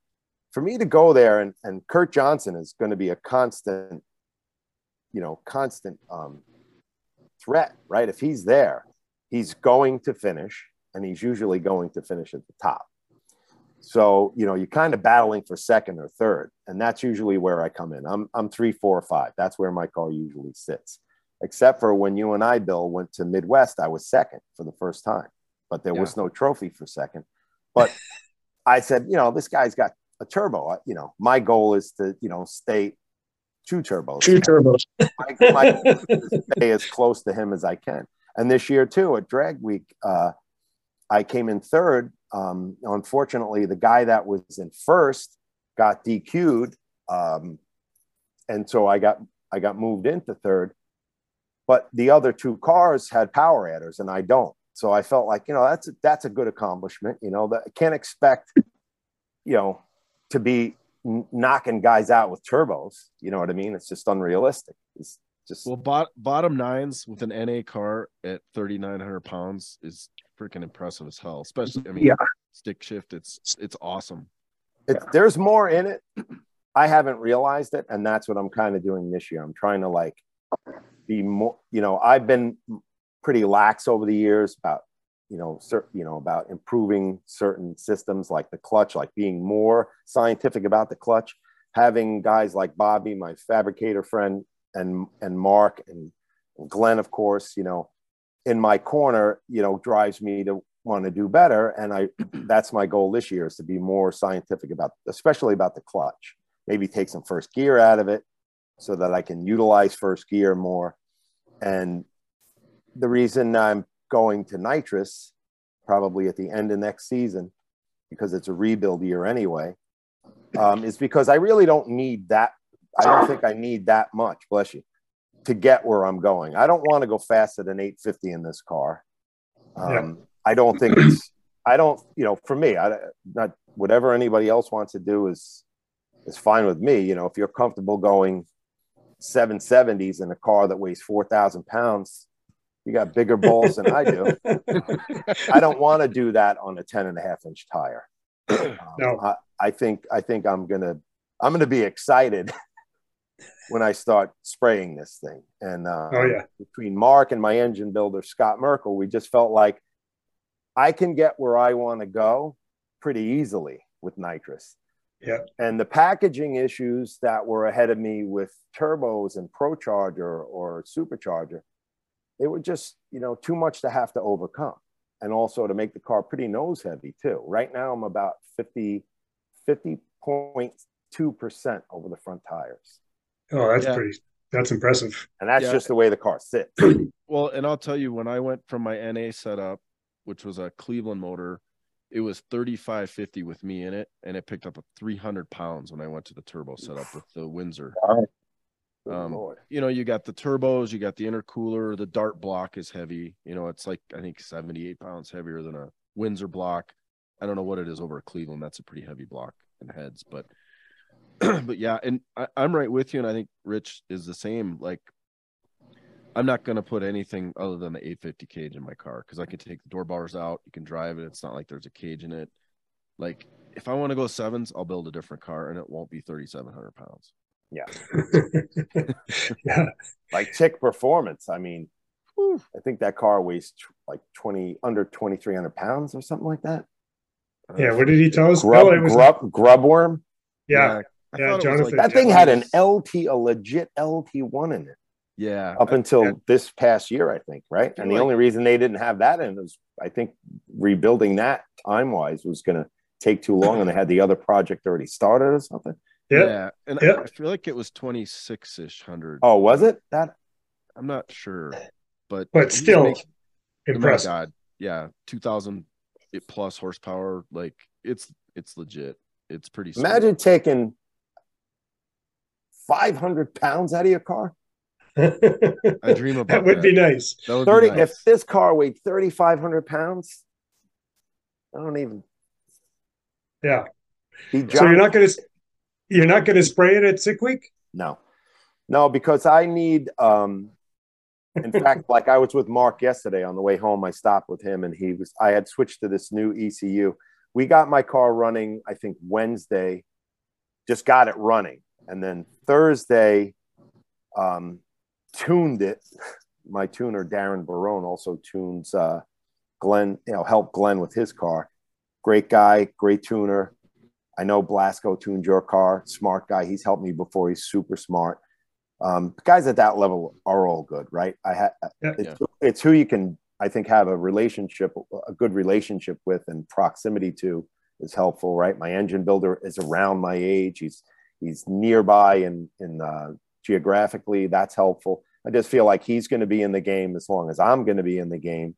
For me to go there and, and kurt johnson is going to be a constant you know constant um, threat right? If he's there he's going to finish and he's usually going to finish at the top so, you know, you're kind of battling for second or third. And that's usually where I come in. I'm, I'm three, four, or five. That's where my car usually sits. Except for when you and I, Bill, went to Midwest, I was second for the first time, but there yeah. was no trophy for second. But I said, you know, this guy's got a turbo. You know, my goal is to, you know, stay two turbos. Two turbos. my, my stay as close to him as I can. And this year, too, at Drag Week, uh, I came in third um, unfortunately, the guy that was in first got DQ'd, um, and so I got I got moved into third. But the other two cars had power adders, and I don't. So I felt like you know that's a, that's a good accomplishment. You know that I can't expect you know to be knocking guys out with turbos. You know what I mean? It's just unrealistic. It's just well, bot, bottom nines with an NA car at 3,900 pounds is freaking impressive as hell. Especially, I mean, yeah. stick shift. It's it's awesome. It's, yeah. There's more in it. I haven't realized it, and that's what I'm kind of doing this year. I'm trying to like be more. You know, I've been pretty lax over the years about you know certain you know about improving certain systems like the clutch, like being more scientific about the clutch. Having guys like Bobby, my fabricator friend, and and Mark and Glenn, of course, you know, in my corner, you know, drives me to want to do better. And I, that's my goal this year is to be more scientific about, especially about the clutch. Maybe take some first gear out of it so that I can utilize first gear more. And the reason I'm going to nitrous probably at the end of next season, because it's a rebuild year anyway, um, is because I really don't need that. I don't think I need that much. Bless you to get where I'm going. I don't want to go faster than 850 in this car. Um, yeah. I don't think it's. I don't. You know, for me, I not whatever anybody else wants to do is is fine with me. You know, if you're comfortable going 770s in a car that weighs 4,000 pounds, you got bigger balls than I do. I don't want to do that on a 10 and a half inch tire. Um, no. I, I think I think I'm gonna I'm gonna be excited when I start spraying this thing. And uh, oh, yeah. between Mark and my engine builder, Scott Merkel, we just felt like I can get where I want to go pretty easily with nitrous. Yeah. And the packaging issues that were ahead of me with turbos and procharger or supercharger, they were just, you know, too much to have to overcome. And also to make the car pretty nose heavy too. Right now I'm about 50, 50.2% over the front tires. Oh, that's yeah. pretty. That's impressive. And that's yeah. just the way the car sits. well, and I'll tell you, when I went from my NA setup, which was a Cleveland motor, it was 3550 with me in it, and it picked up a 300 pounds when I went to the turbo setup with the Windsor. Um, you know, you got the turbos, you got the intercooler, the dart block is heavy. You know, it's like I think 78 pounds heavier than a Windsor block. I don't know what it is over at Cleveland. That's a pretty heavy block and heads, but but yeah, and I, I'm right with you, and I think Rich is the same. Like, I'm not gonna put anything other than the 850 cage in my car because I can take the door bars out. You can drive it. It's not like there's a cage in it. Like, if I want to go sevens, I'll build a different car, and it won't be 3,700 pounds. Yeah. yeah. Like Tick Performance. I mean, whew, I think that car weighs t- like 20 under 2,300 pounds or something like that. Yeah. What did he tell us? Grub, oh, grub, grub worm. Yeah. I yeah, Jonathan. Like, that thing had an LT, a legit LT1 in it. Yeah. Up until I, this past year, I think, right? And the only reason they didn't have that in was, I think, rebuilding that time wise was going to take too long and they had the other project already started or something. Yeah. yeah. And I, I, feel like it was 26 ish hundred. Oh, was it that? I'm not sure, but, but still make, oh impressive. Oh God. Yeah. 2000 plus horsepower. Like it's, it's legit. It's pretty. Imagine taking 500 pounds out of your car? I dream about that. Would be nice. That would 30 be nice. if this car weighed 3500 pounds i don't even Yeah. So you're not gonna you're not gonna spray it at sick week? no no because i need um in fact like i was with mark yesterday on the way home i stopped with him and he was i had switched to this new ecu we got my car running i think wednesday just got it running and then thursday um tuned it my tuner darren barone also tunes uh glenn you know help glenn with his car great guy great tuner i know blasco tuned your car smart guy he's helped me before he's super smart um, guys at that level are all good, right? I had Yeah. it's, it's who you can, I think, have a relationship, a good relationship with, and proximity to is helpful, right? My engine builder is around my age. He's he's nearby and in, uh, geographically. That's helpful. I just feel like he's going to be in the game as long as I'm going to be in the game,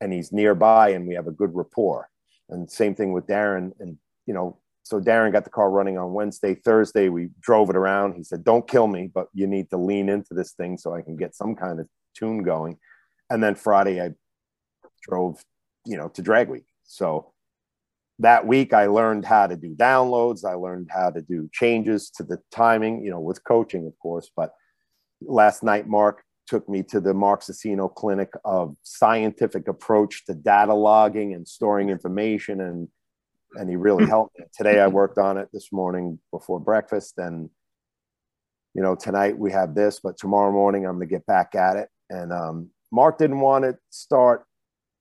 and he's nearby, and we have a good rapport. And same thing with Darren, and you know, so Darren got the car running on Wednesday. Thursday, we drove it around. He said, Don't kill me, but you need to lean into this thing so I can get some kind of tune going. And then Friday, I drove, you know, to drag week. So that week, I learned how to do downloads. I learned how to do changes to the timing, you know, with coaching, of course. But last night, Mark took me to the Mark Cicino clinic of scientific approach to data logging and storing information and and he really helped me. Today I worked on it this morning before breakfast, and you know tonight we have this, but tomorrow morning I'm gonna get back at it. And um, Mark didn't want to start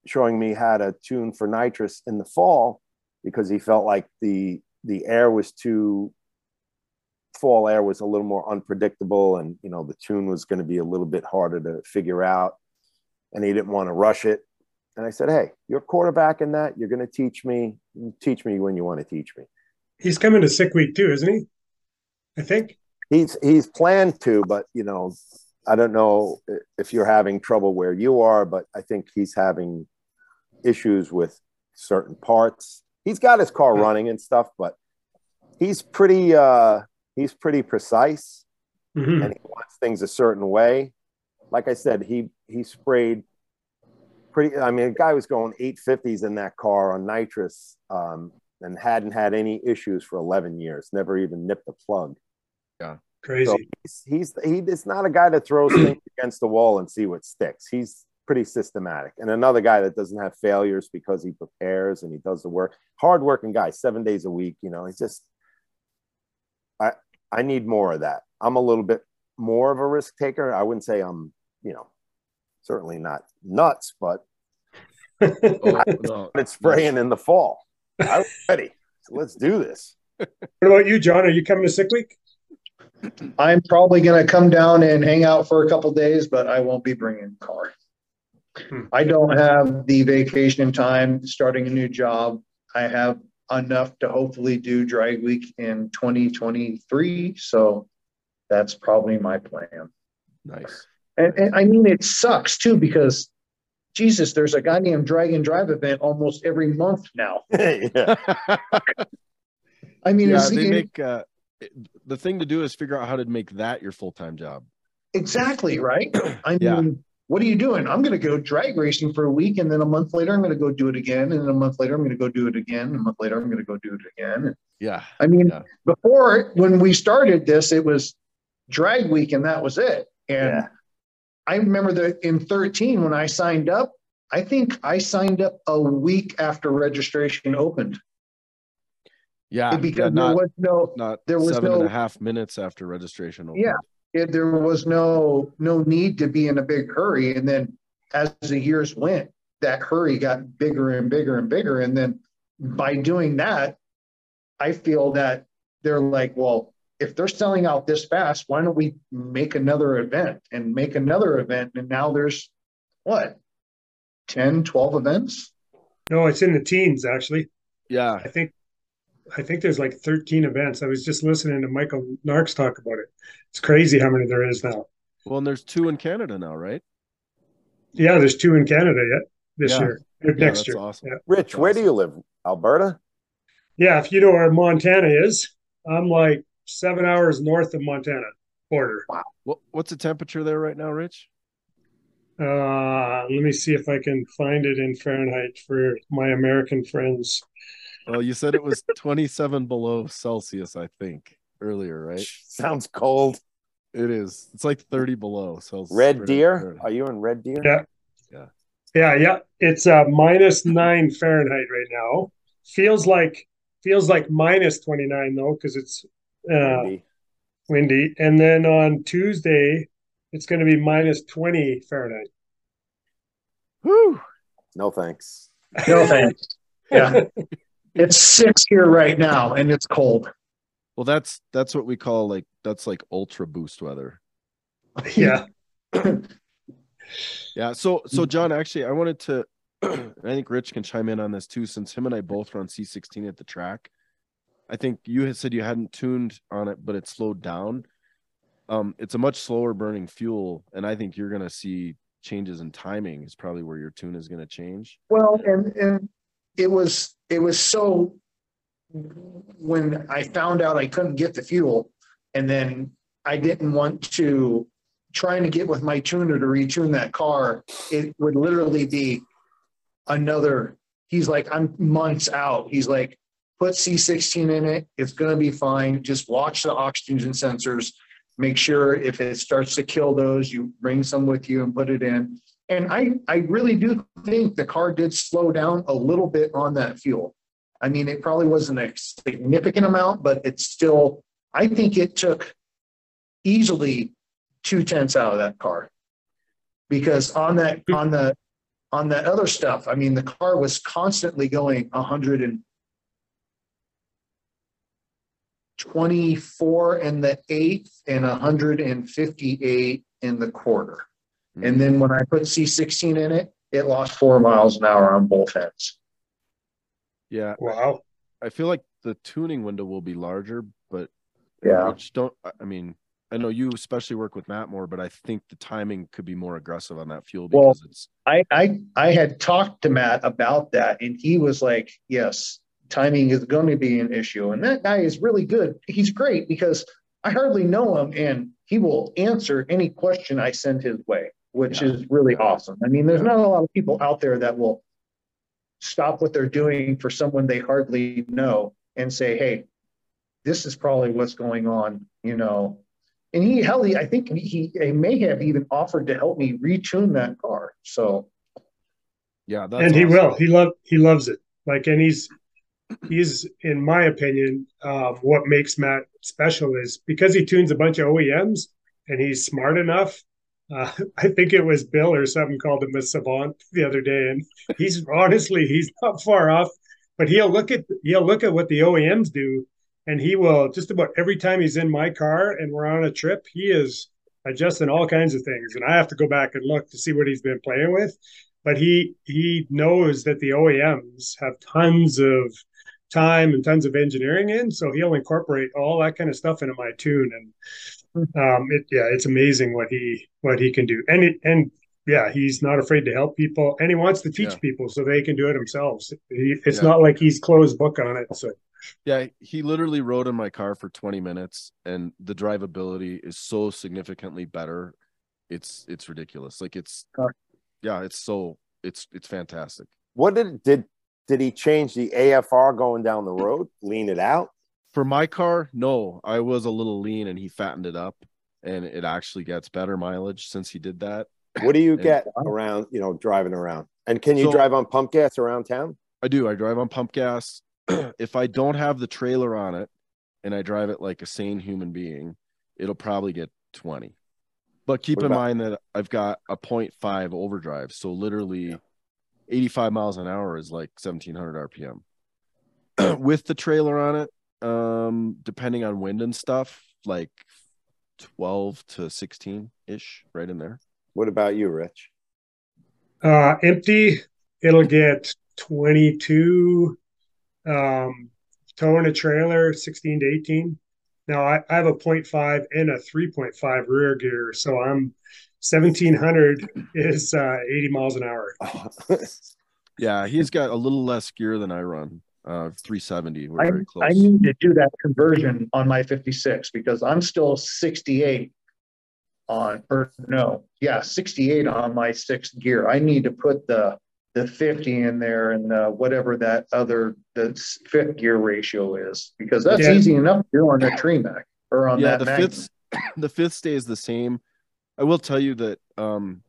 showing me how to tune for nitrous in the fall because he felt like the the air was too fall air was a little more unpredictable and you know the tune was going to be a little bit harder to figure out and he didn't want to rush it and I said, "Hey, you're quarterback in that. You're going to teach me. Teach me when you want to teach me." He's coming to sick week too, isn't he? I think he's he's planned to, but you know, I don't know if you're having trouble where you are, but I think he's having issues with certain parts. He's got his car running and stuff, but he's pretty uh, he's pretty precise, Mhm. and he wants things a certain way. Like I said, he he sprayed pretty. I mean, a guy was going 850s in that car on nitrous um, and hadn't had any issues for 11 years. Never even nipped a plug. Yeah, crazy. So he's, he's he is not a guy that throws things against the wall and see what sticks. He's pretty systematic. And another guy that doesn't have failures because he prepares and he does the work. Hardworking guy, seven days a week. You know, he's just. I I need more of that. I'm a little bit more of a risk taker. I wouldn't say I'm, you know, certainly not nuts, but Oh, no. it's spraying in the fall. I'm ready. So let's do this. What about you, John? Are you coming to sick week? I'm probably going to come down and hang out for a couple days, but I won't be bringing a car. I don't have the vacation time starting a new job. I have enough to hopefully do drag week in 2023. So that's probably my plan. Nice. And, and I mean, it sucks too because Jesus, there's a goddamn drag and drive event almost every month now. yeah. I mean, yeah, it's, they make uh, the thing to do is figure out how to make that your full time job. exactly right. I mean, Yeah. What are you doing? I'm going to go drag racing for a week, and then a month later, I'm going to go do it again, and then a month later, I'm going to go do it again, and a month later, I'm going to go do it again. Yeah. I mean, Yeah. before when we started this, it was drag week, and that was it. And Yeah. I remember that in 13 when I signed up, I think I signed up a week after registration opened Yeah. because yeah, there was no not there was seven and no- a half minutes after registration. opened. Yeah. It, there was no no need to be in a big hurry. And then as the years went, that hurry got bigger and bigger and bigger. And then by doing that, I feel that they're like, well, if they're selling out this fast, why don't we make another event and make another event? And now there's what 10, 12 events? No, it's in the teens actually. Yeah. I think I think there's like 13 events. I was just listening to Michael Narks talk about it. It's crazy how many there is now. Well, and there's two in Canada now, right? Yeah, there's two in Canada yet this Yeah. year. or Yeah, next that's year. awesome. Yeah. Rich, where do you live? Alberta? Yeah, if you know where Montana is, I'm like seven hours north of Montana. border. What, what's the temperature there right now, Rich? Uh, let me see if I can find it in Fahrenheit for my American friends. Well, you said it was 27 below Celsius, I think, earlier, right? Sounds cold. It is. It's like 30 below Celsius. Red Deer. Are you in Red Deer? Yeah. Yeah. Yeah, yeah. It's uh minus nine Fahrenheit right now. Feels like feels like minus 29 though, because it's uh Windy. windy. And then on Tuesday, it's going to be minus 20 Fahrenheit. Whew. No thanks. No thanks. Yeah. It's six here right now and it's cold. Well, that's that's what we call like that's like ultra boost weather. yeah. Yeah. So so John, actually, I wanted to. I think Rich can chime in on this too, since him and I both run C16 at the track. I think you had said you hadn't tuned on it, but it slowed down. Um, it's a much slower burning fuel, and I think you're gonna see changes in timing. Is probably where your tune is gonna change. Well, and and it was it was so when I found out I couldn't get the fuel, and then I didn't want to trying to get with my tuner to retune that car. It would literally be another. He's like, I'm months out. He's like, put C16 in it. It's gonna be fine. Just watch the oxygen sensors. Make sure if it starts to kill those, you bring some with you and put it in. And I, I really do think the car did slow down a little bit on that fuel. I mean, it probably wasn't a significant amount, but it's still, I think it took easily two tenths out of that car. Because on that, on the, on that other stuff, I mean, the car was constantly going hundred and twenty-four in the eighth and hundred and fifty-eight in the quarter. And then when I put C sixteen in it, it lost four miles an hour on both ends. Yeah, Wow. I feel like the tuning window will be larger, but Yeah. Which don't I- I mean I know you especially work with Matt more, but I think the timing could be more aggressive on that fuel Well, because it's I, I, I had talked to Matt about that and he was like, yes, timing is going to be an issue. And that guy is really good. He's great because I hardly know him and he will answer any question I send his way, which Yeah. is really awesome. I mean, there's not a lot of people out there that will stop what they're doing for someone they hardly know and say, Hey, this is probably what's going on, you know. And he, hell, he, I think he, he may have even offered to help me retune that car. So, yeah, that's and he will. He love he loves it. Like, and he's he's in my opinion, um, what makes Matt special is because he tunes a bunch of OEMs and he's smart enough. Uh, I think it was Bill or something called him a savant the other day, and he's honestly he's not far off. But he'll look at he'll look at what the OEMs do, and he will just about every time he's in my car and we're on a trip, he is adjusting all kinds of things, and I have to go back and look to see what he's been playing with. But he he knows that the OEMs have tons of time and tons of engineering in, so he'll incorporate all that kind of stuff into my tune, and um, it yeah, it's amazing what he what he can do, and it and yeah, he's not afraid to help people, and he wants to teach Yeah. people so they can do it themselves. He, it's Yeah. not like he's closed book on it. So Yeah, he literally rode in my car for 20 minutes and the drivability is so significantly better. It's it's ridiculous. Like it's Car. yeah, it's so it's it's fantastic. What did did did he change the AFR going down the road? Lean it out? For my car, no, I was a little lean and he fattened it up and it actually gets better mileage since he did that. What do you Yeah. get around, you know, driving around? And can you So- drive on pump gas around town? I do. I drive on pump gas. if I don't have the trailer on it and I drive it like a sane human being, it'll probably get 20. But keep What in about- mind that I've got a 0.5 overdrive. So literally 85 miles an hour is like 1700 RPM. With the trailer on it, um, depending on wind and stuff, like 12 to 16 ish, right in there. What about you, Rich? uh, empty, it'll get twenty two. Um, towing a trailer, sixteen to eighteen. Now I, I have a 0.5 and a 3.5 rear gear, so I'm 1700 is uh, 80 miles an hour. Yeah, he's got a little less gear than I run. Uh, 370. We're I, very close. I need to do that conversion on my 56 because I'm still 68 on, or no, yeah, 68 on my sixth gear. I need to put the the 50 in there and uh, whatever that other the fifth gear ratio is because that's Yeah. easy enough to do on the Tremec or on yeah, that the Magnum. fifth the fifth stays the same. I will tell you that um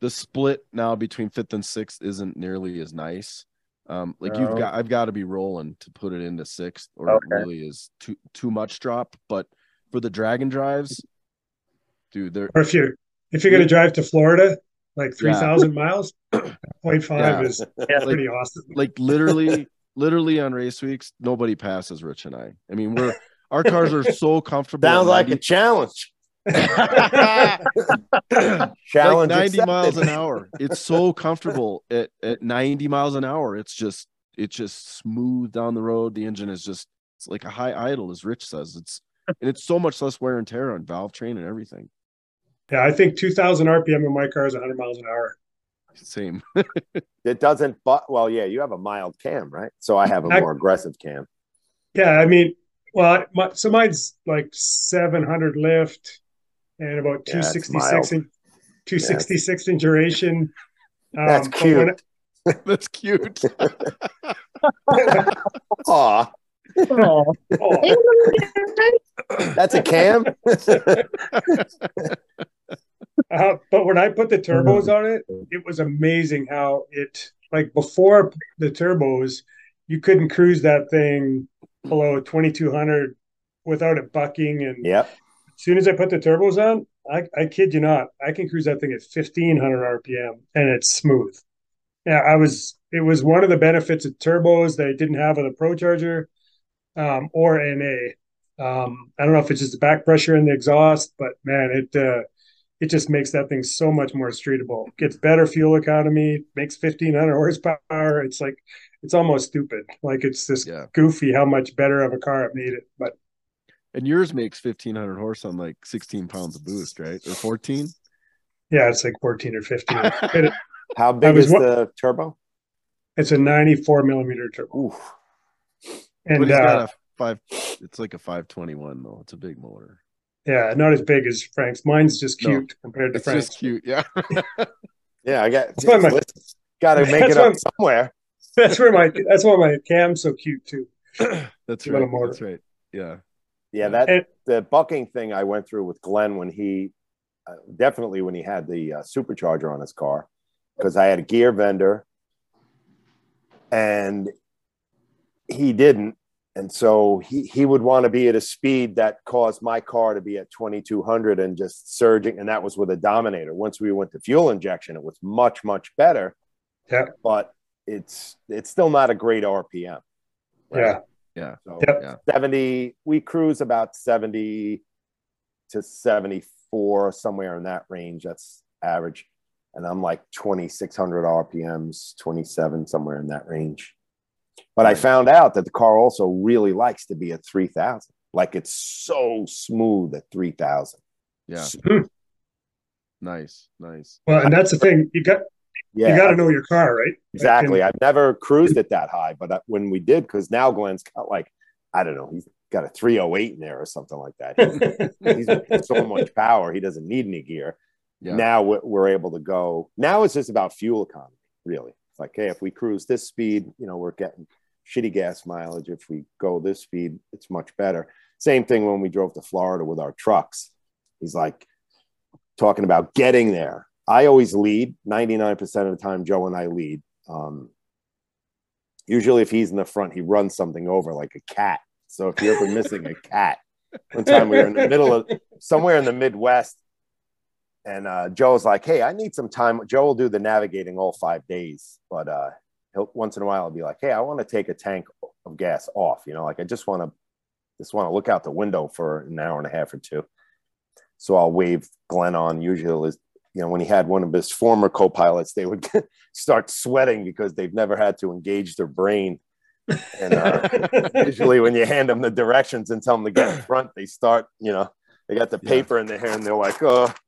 the split now between fifth and sixth isn't nearly as nice. Um like you've Oh. got I've got to be rolling to put it into sixth or Okay. it really is too too much drop. But for the dragon drives, dude, they're Or if you're if you're gonna drive to Florida, like three thousand Yeah. thousand miles, 0.5 Yeah. is Yeah. pretty awesome. like literally literally on race weeks, nobody passes Rich and I. I mean, we're our cars are so comfortable. Sounds at like a 90 challenge. like Challenge 90 miles an hour. It's so comfortable at, at 90 miles an hour. It's just it's just smooth down the road. The engine is just it's like a high idle, as Rich says. It's and it's so much less wear and tear on valve train and everything. Yeah, I think 2,000 RPM in my car is 100 miles an hour. Same. It doesn't, but well, yeah, you have a mild cam, right? So I have a I- more aggressive cam. Yeah, I mean, well, my, so mine's like 700 lift and about Yeah, 266 mild. in 266 in duration. Um, That's but when cute. That's cute. Aw, oh, that's a cam. Uh, but when I put the turbos on it, it was amazing how it like before the turbos, you couldn't cruise that thing below 2200 without it bucking. And yep. Soon as I put the turbos on, I, I kid you not, I can cruise that thing at 1500 RPM and it's smooth. Yeah, I was, it was one of the benefits of turbos that I didn't have on the ProCharger um, or NA. Um, I don't know if it's just the back pressure in the exhaust, but man, it, uh, it just makes that thing so much more streetable. Gets better fuel economy, makes 1500 horsepower. It's like, it's almost stupid. Like it's just Yeah. goofy how much better of a car it made it. But And yours makes 1500 horse on like 16 pounds of boost, right? Or 14? yeah, it's like 14 or 15. It- How big was is wa- the turbo? it's a 94 millimeter turbo. Oof. but And he's uh, got a five it's like a 521 though. It's a big motor. yeah, not as big as Frank's. Mine's just No, cute compared to It's Frank's. just cute. Yeah. Yeah, I got. That's why my- Got to make it up why- somewhere. That's where my that's why my cam's so cute too. That's Little right. motor. That's right. Yeah. Yeah, that And- the bucking thing I went through with Glenn when he uh, definitely when he had the uh, supercharger on his car because I had a gear vendor and he didn't and so he he would want to be at a speed that caused my car to be at 2200 and just surging and that was with a dominator once we went to fuel injection it was much much better Yeah. but it's it's still not a great rpm Yeah. Yeah. so Yep. Yeah. 70 we cruise about 70 to 74 somewhere in that range that's average and i'm like 2600 rpms 27 somewhere in that range but i found out that the car also really likes to be at 3000 like it's so smooth at 3000 Yeah. Hmm. Nice. Nice. Well, and that's the thing. You got yeah you got to know your car, right? exactly. Like, i've never cruised it that high but uh, when we did because now glenn's got like i don't know he's got a 308 in there or something like that. And- he's got so much power he doesn't need any gear. Yeah. now we're, we're able to go now it's just about fuel economy really. It's like hey if we cruise this speed you know we're getting shitty gas mileage. If we go this speed it's much better. Same thing when we drove to florida with our trucks. He's like talking about getting there i always lead 99% of the time joe and i lead um, usually if he's in the front he runs something over like a cat so if you're ever missing a cat one time we were in the middle of somewhere in the midwest and uh, Joe's like, "Hey, I need some time." Joe will do the navigating all five days, but uh, he'll once in a while he'll be like, "Hey, I want to take a tank of gas off." You know, like I just want to just want to look out the window for an hour and a half or two. So I'll wave Glenn on. Usually, you know when he had one of his former co-pilots, they would start sweating because they've never had to engage their brain. And uh, usually, when you hand them the directions and tell them to get in front, they start. You know, they got the Yeah. paper in their hand. They're like, "Oh."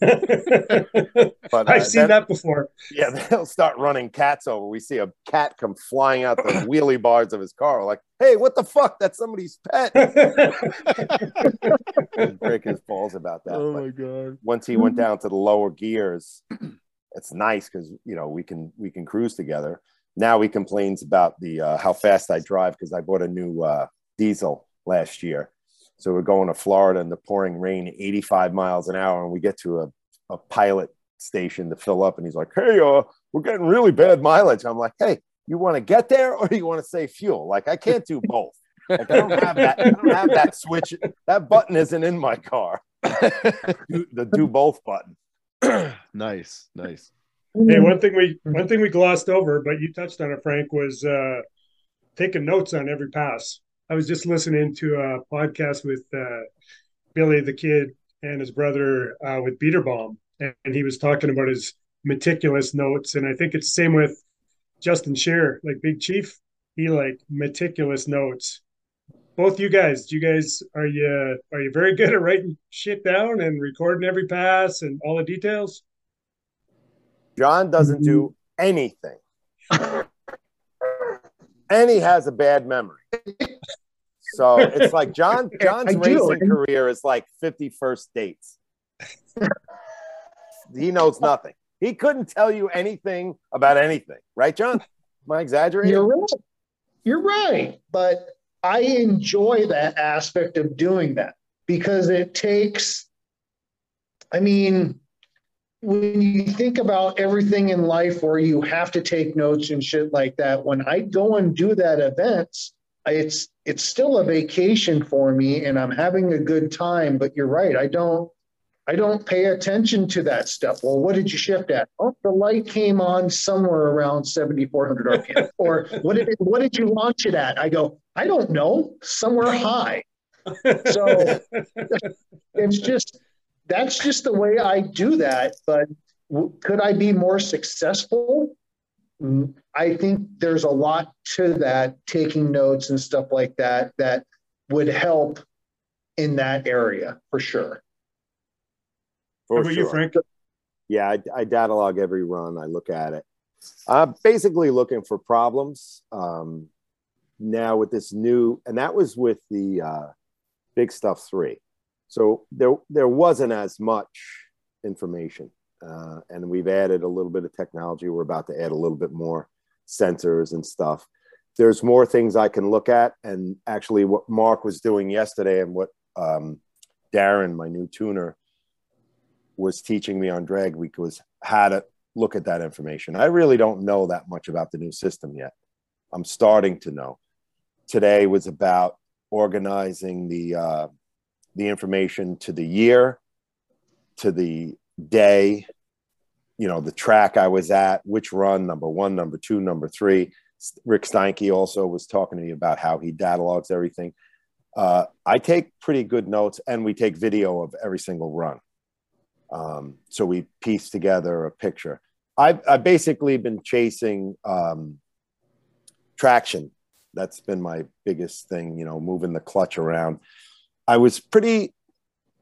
But uh, I've seen that before. Yeah, they'll start running cats over. We see a cat come flying out the wheelie bars of his car. Like, hey, what the fuck? That's somebody's pet. break his balls about that. oh but my god. once he went down to the lower gears, it's nice because you know we can we can cruise together. Now he complains about the uh, how fast I drive because I bought a new uh, diesel last year. So we're going to Florida in the pouring rain, 85 miles an hour, and we get to a, a pilot station to fill up, and he's like, "Hey, uh, we're getting really bad mileage." I'm like, "Hey, you want to get there or you want to save fuel? Like I can't do both. Like, I don't have that. I don't have that switch. That button isn't in my car. Do- the do both button. nice, nice. Hey, one thing we one thing we glossed over, but you touched on it, Frank, was uh, taking notes on every pass. I was just listening to a podcast with uh, Billy the Kid and his brother uh, with Beaterbomb, and, and he was talking about his meticulous notes. And I think it's the same with Justin Shearer, like Big Chief. He like meticulous notes. Both you guys, do you guys are you are you very good at writing shit down and recording every pass and all the details? John doesn't do mm-hmm. anything. and he has a bad memory. So it's like John John's I do. racing career is like 51st dates. he knows nothing. He couldn't tell you anything about anything, right, John? Am I exaggerating? You're right. You're right. But I enjoy that aspect of doing that because it takes, I mean, when you think about everything in life where you have to take notes and shit like that, when I go and do that events, it's it's still a vacation for me and I'm having a good time. But you're right, I don't I don't pay attention to that stuff. Well, what did you shift at? Oh, the light came on somewhere around 7,400 RPM. or what did it, what did you launch it at? I go, I don't know, somewhere high. So it's just that's just the way I do that. But could I be more successful? Mm, I think there's a lot to that, taking notes and stuff like that, that would help in that area for sure. How For about you. Frank? Yeah, I, I data log every run. I look at it. Uh, basically looking for problems. Um, now with this new, and that was with the uh, Big Stuff Three, so there there wasn't as much information, uh, and we've added a little bit of technology. We're about to add a little bit more sensors and stuff. There's more things I can look at, and actually, what Mark was doing yesterday, and what um, Darren, my new tuner, was teaching me on drag week was how to look at that information. I really don't know that much about the new system yet. I'm starting to know. Today was about organizing the uh, the information to the year, to the day, you know, the track I was at, which run, number one, number two, number three. Rick Steinke also was talking to me about how he data logs everything. Uh, I take pretty good notes, and we take video of every single run. Um, so we piece together a picture. I've, I've basically been chasing um, traction. That's been my biggest thing, you know, moving the clutch around. I was pretty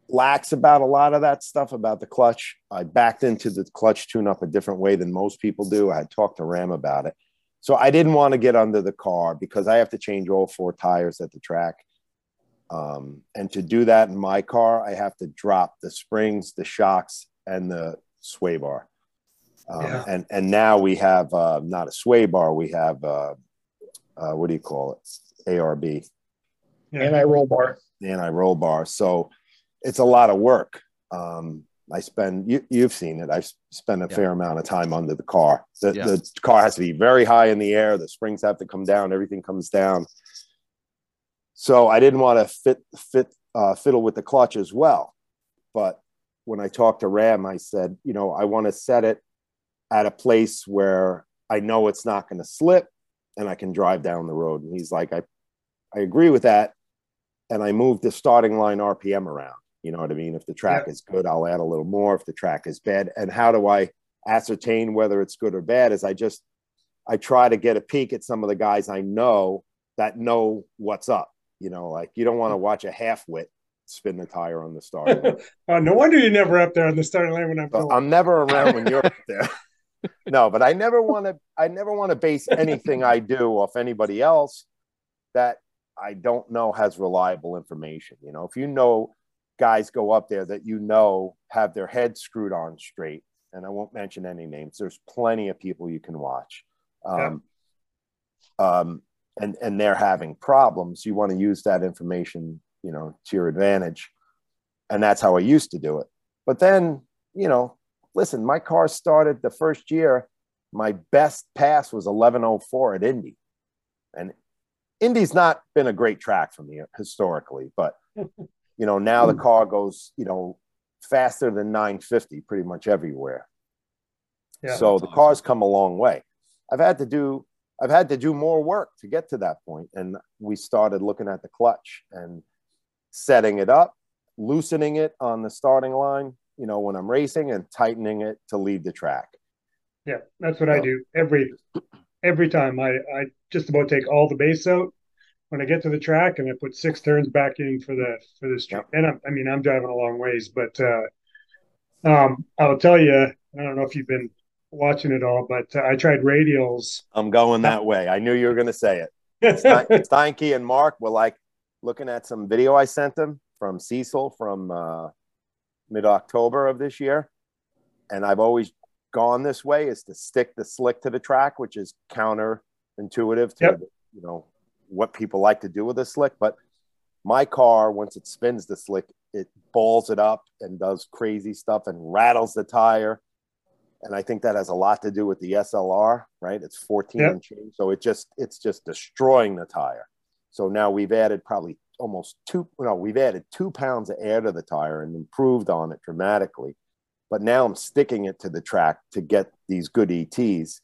lax about a lot of that stuff about the clutch. I backed into the clutch tune up a different way than most people do. I had talked to Ram about it. So I didn't want to get under the car because I have to change all four tires at the track. Um, and to do that in my car, I have to drop the springs, the shocks, and the sway bar. Um, Yeah. And and now we have uh, not a sway bar, we have uh, uh, what do you call it? ARB, And I roll bar. anti-roll bar. So it's a lot of work. Um, I spend you, you've seen it. I s- spend a Yeah. fair amount of time under the car. The, the car has to be very high in the air. The springs have to come down. Everything comes down. So I didn't want to fit fit uh, fiddle with the clutch as well. But when I talked to Ram, I said, you know, I want to set it at a place where I know it's not going to slip, and I can drive down the road. And he's like, I, I agree with that. And I moved the starting line RPM around. You know what I mean? If the track is good, I'll add a little more. If the track is bad, and how do I ascertain whether it's good or bad? Is I just I try to get a peek at some of the guys I know that know what's up. You know, like you don't want to watch a half wit spin the tire on the starting line. Oh, no wonder you're never up there on the starting line when I'm. I'm never around when you're up there. no, but I never want to. I never want to base anything I do off anybody else. That I don't know has reliable information. You know, if you know guys go up there that you know have their heads screwed on straight, and I won't mention any names. There's plenty of people you can watch. Um, yeah. um, and and they're having problems. You want to use that information, you know, to your advantage, and that's how I used to do it. But then, you know, listen, my car started the first year. My best pass was 1104 at Indy, and Indy's not been a great track for me uh, historically, but you know now the hmm. car goes, you know, faster than 950 pretty much everywhere. Yeah, so the awesome. car's come a long way. I've had to do I've had to do more work to get to that point. And we started looking at the clutch and setting it up, loosening it on the starting line, you know, when I'm racing and tightening it to lead the track. Yeah, that's what I do every every time. I, I just about take all the base out when I get to the track and I put six turns back in for the for this track. And I'm, I mean, I'm driving a long ways, but uh, um, I'll tell you, I don't know if you've been watching it all, but uh, I tried radials. I'm going that way. I knew you were going to say it. Steinke and Mark were like looking at some video I sent them from Cecil from uh, mid October of this year. And I've always gone this way is to stick the slick to the track, which is counterintuitive to yep. you know what people like to do with a slick. But my car, once it spins the slick, it balls it up and does crazy stuff and rattles the tire and I think that has a lot to do with the SLR, right? It's 14 yep. inch, so it just it's just destroying the tire. So now we've added probably almost two, no, we've added two pounds of air to the tire and improved on it dramatically. But now I'm sticking it to the track to get these good ETs.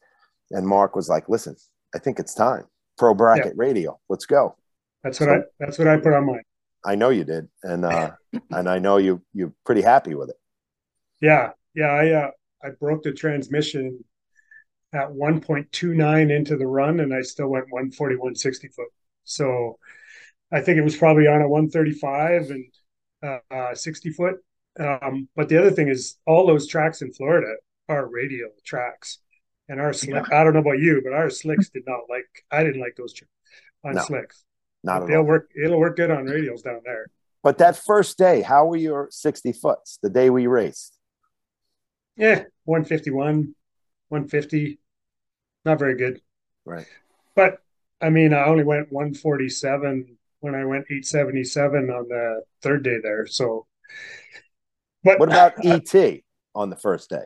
And Mark was like, "Listen, I think it's time. Pro bracket yep. radial, let's go." That's what so, I that's what I put on mine. I know you did, and uh, and I know you you're pretty happy with it. Yeah, yeah. I uh, I broke the transmission at 1.29 into the run and I still went 141 60 foot. So I think it was probably on a 135 and uh, uh, 60 foot. Um, but the other thing is all those tracks in Florida are radial tracks. And our slick, yeah. I don't know about you, but our slicks did not like, I didn't like those tracks on no, slicks. Not They'll all. work, it'll work good on radials down there. But that first day, how were your 60 foots the day we raced? Yeah, 151, 150. Not very good. Right. But I mean, I only went 147 when I went 877 on the third day there. So, but what about uh, ET on the first day?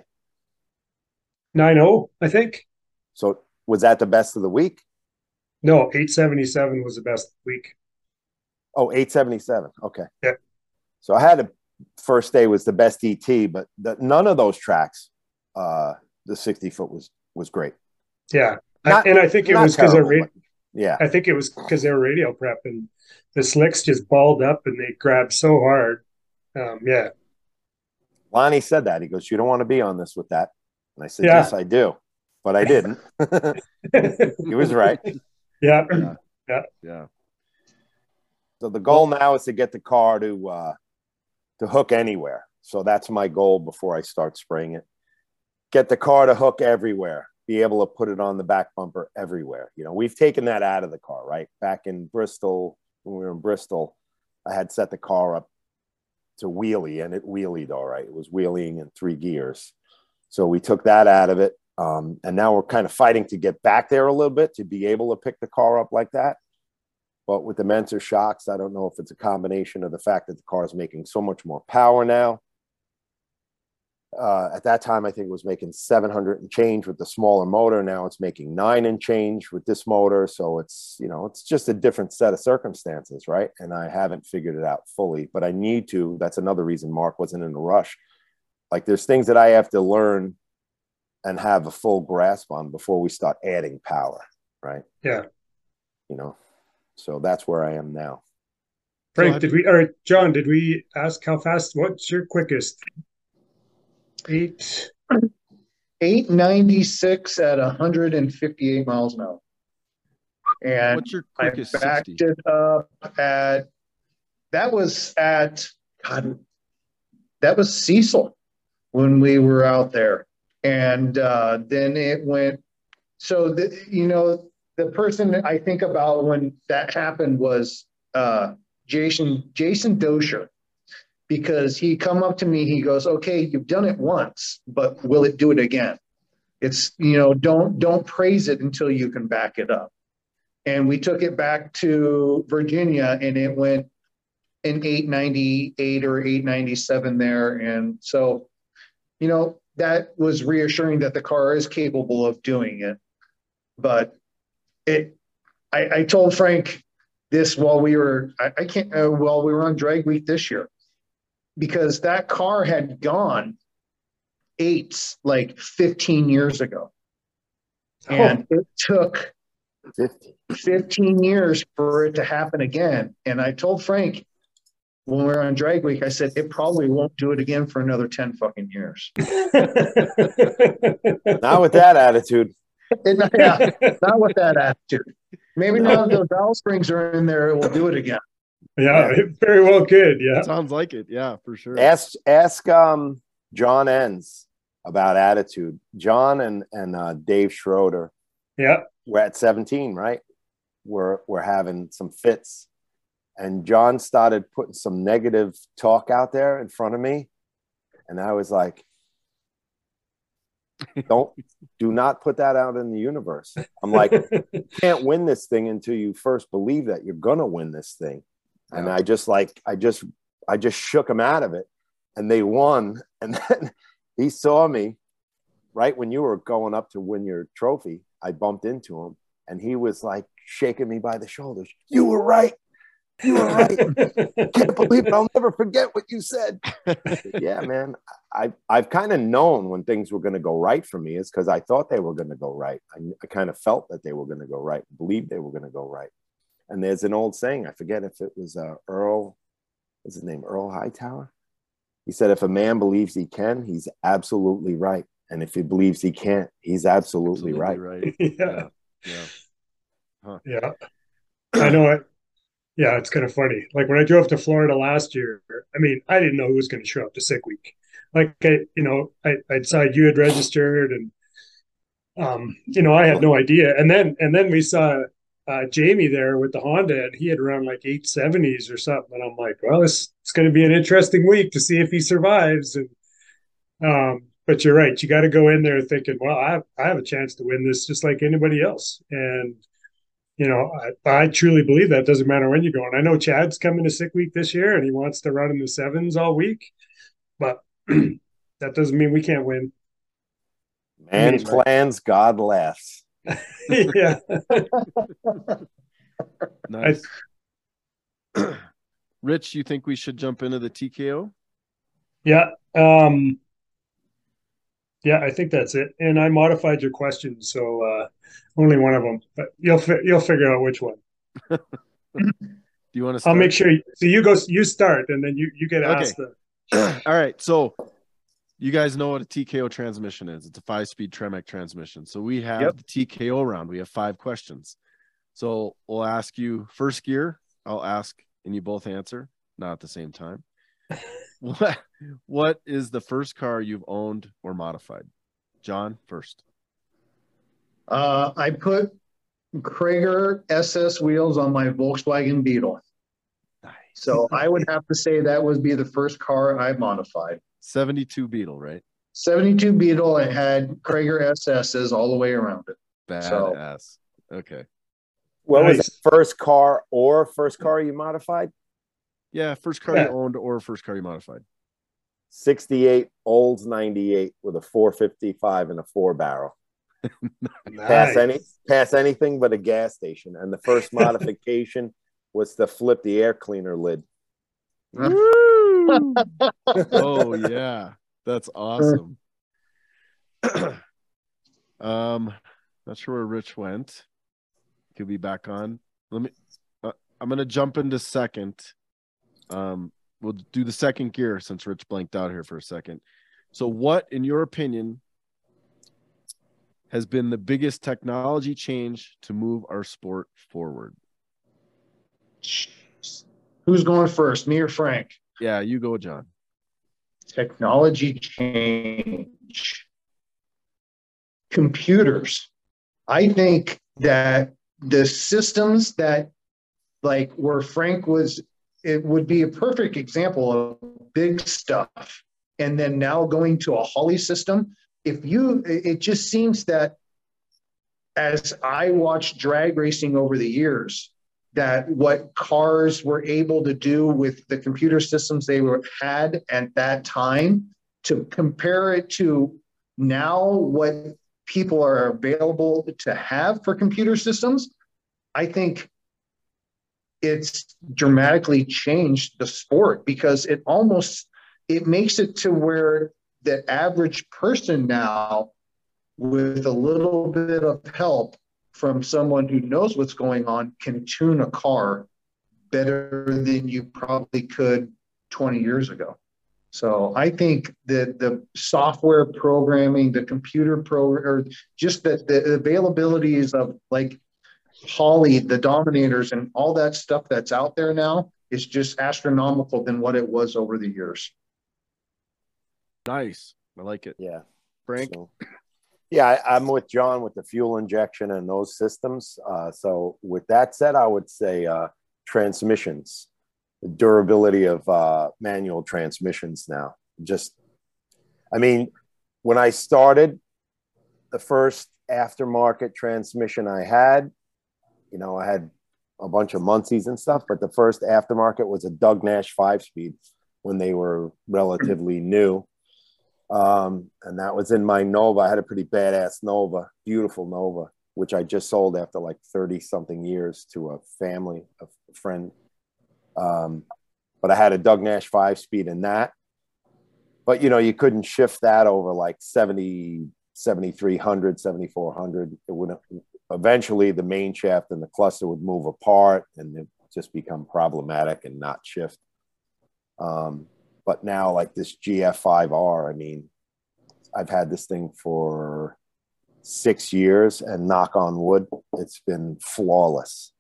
90, I think. So, was that the best of the week? No, 877 was the best week. Oh, 877. Okay. Yeah. So I had a first day was the best ET, but the, none of those tracks, uh, the 60 foot was was great. Yeah, not, I, and I think it was because of ra- yeah, I think it was because they were radial prep and the slicks just balled up and they grabbed so hard. Um, yeah, Lonnie said that he goes, "You don't want to be on this with that," and I said, yeah. "Yes, I do," but I didn't. he was right. Yeah. yeah, yeah, yeah. So the goal now is to get the car to uh, to hook anywhere. So that's my goal before I start spraying it. Get the car to hook everywhere, be able to put it on the back bumper everywhere. You know, we've taken that out of the car, right? Back in Bristol, when we were in Bristol, I had set the car up to wheelie and it wheelied all right. It was wheeling in three gears. So we took that out of it. Um, and now we're kind of fighting to get back there a little bit to be able to pick the car up like that. But with the Menscer shocks, I don't know if it's a combination of the fact that the car is making so much more power now. Uh, at that time, I think it was making 700 and change with the smaller motor. Now it's making nine and change with this motor. So it's, you know, it's just a different set of circumstances, right? And I haven't figured it out fully, but I need to. That's another reason Mark wasn't in a rush. Like there's things that I have to learn and have a full grasp on before we start adding power, right? Yeah. You know, so that's where I am now. Frank, did we or John, did we ask how fast? What's your quickest? Eight. 896 at 158 miles an hour. And what's your quickest I backed 60? it up at that was at God, that was Cecil when we were out there. And uh, then it went so the, you know the person that I think about when that happened was uh, Jason Jason Dosher, because he come up to me. He goes, "Okay, you've done it once, but will it do it again?" It's you know don't don't praise it until you can back it up. And we took it back to Virginia, and it went in 898 or 897 there, and so you know that was reassuring that the car is capable of doing it. But it, I, I told Frank this while we were, I, I can't, uh, while we were on drag week this year, because that car had gone eights like 15 years ago. And oh. it took 15 years for it to happen again. And I told Frank, when we were on drag week, I said it probably won't do it again for another 10 fucking years. not with that attitude. Yeah, not with that attitude. Maybe now those valve springs are in there, it will do it again. Yeah, it very well could. Yeah. Sounds like it. Yeah, for sure. Ask ask um John Enns about attitude. John and and uh, Dave Schroeder. Yeah. We're at 17, right? We're we're having some fits and John started putting some negative talk out there in front of me. And I was like, don't do not put that out in the universe. I'm like, you can't win this thing until you first believe that you're gonna win this thing. And I just like I just I just shook him out of it and they won. And then he saw me right when you were going up to win your trophy. I bumped into him and he was like shaking me by the shoulders. You were right. You were right. Can't believe it. I'll never forget what you said. yeah, man. I, I've kind of known when things were going to go right for me is because I thought they were going to go right. I, I kind of felt that they were going to go right, believed they were going to go right. And there's an old saying, I forget if it was uh, Earl, what's his name? Earl Hightower. He said, if a man believes he can, he's absolutely right. And if he believes he can't, he's absolutely, absolutely right. right. yeah. Yeah. Huh. Yeah. I know it yeah, it's kind of funny. Like when I drove to Florida last year, I mean, I didn't know who was going to show up to sick week. Like I, you know, I, I saw you had registered and, um, you know, I had no idea. And then, and then we saw uh, Jamie there with the Honda and he had run like 870s or something. And I'm like, well, this it's going to be an interesting week to see if he survives. And, um, but you're right. You got to go in there thinking, well, I have, I have a chance to win this just like anybody else. And, you know, I, I, truly believe that doesn't matter when you're going. I know Chad's coming to sick week this year and he wants to run in the sevens all week, but that doesn't mean we can't win. Man plans, God laughs. yeah. nice. Rich, you think we should jump into the TKO? Yeah. Um, yeah, I think that's it. And I modified your question, so uh, only one of them, but you'll fi- you'll figure out which one. Do you want to? Start? I'll make sure. You, so you go. You start, and then you you get okay. asked. The... All right. So you guys know what a TKO transmission is. It's a five-speed Tremec transmission. So we have yep. the TKO round. We have five questions. So we'll ask you first gear. I'll ask, and you both answer, not at the same time. What What is the first car you've owned or modified? John, first. Uh, I put Cragar SS wheels on my Volkswagen Beetle. Nice. So I would have to say that would be the first car I modified. 72 Beetle, right? 72 Beetle. It had Cragar SSs all the way around it. Badass. So, okay. What nice. was the first car or first car you modified? Yeah, first car yeah. you owned or first car you modified. 68 Olds 98 with a 455 and a four barrel nice. Pass any pass anything but a gas station. And the first modification was to flip the air cleaner lid. oh yeah, that's awesome. um, not sure where Rich went. he could be back on. Let me. Uh, I'm gonna jump into second. Um, we'll do the second gear since Rich blanked out here for a second. So, what, in your opinion, has been the biggest technology change to move our sport forward? Who's going first, me or Frank? Yeah, you go, John. Technology change. Computers. I think that the systems that like where Frank was, it would be a perfect example of big stuff. And then now going to a Holley system, if you, it just seems that as I watched drag racing over the years, that what cars were able to do with the computer systems they were had at that time to compare it to now what people are available to have for computer systems, I think it's dramatically changed the sport because it almost it makes it to where the average person now with a little bit of help from someone who knows what's going on can tune a car better than you probably could 20 years ago. So I think that the software programming, the computer program, or just the, the availabilities of like Holley, the Dominators, and all that stuff that's out there now is just astronomical than what it was over the years. Nice. I like it. Yeah. Frank. So, yeah, I, I'm with John with the fuel injection and those systems. Uh, so with that said, I would say uh, transmissions, the durability of uh, manual transmissions now. Just, I mean, when I started, the first aftermarket transmission I had, you know, I had a bunch of Muncies and stuff, but the first aftermarket was a Doug Nash five speed when they were relatively new. Um, and that was in my Nova. I had a pretty badass Nova, beautiful Nova, which I just sold after like 30 something years to a family, a friend. Um, but I had a Doug Nash five speed in that. But you know, you couldn't shift that over like 70, 7300, 7400. It would eventually the main shaft and the cluster would move apart and it just become problematic and not shift. Um, but now, like this GF5R, I mean, I've had this thing for six years, and knock on wood, it's been flawless.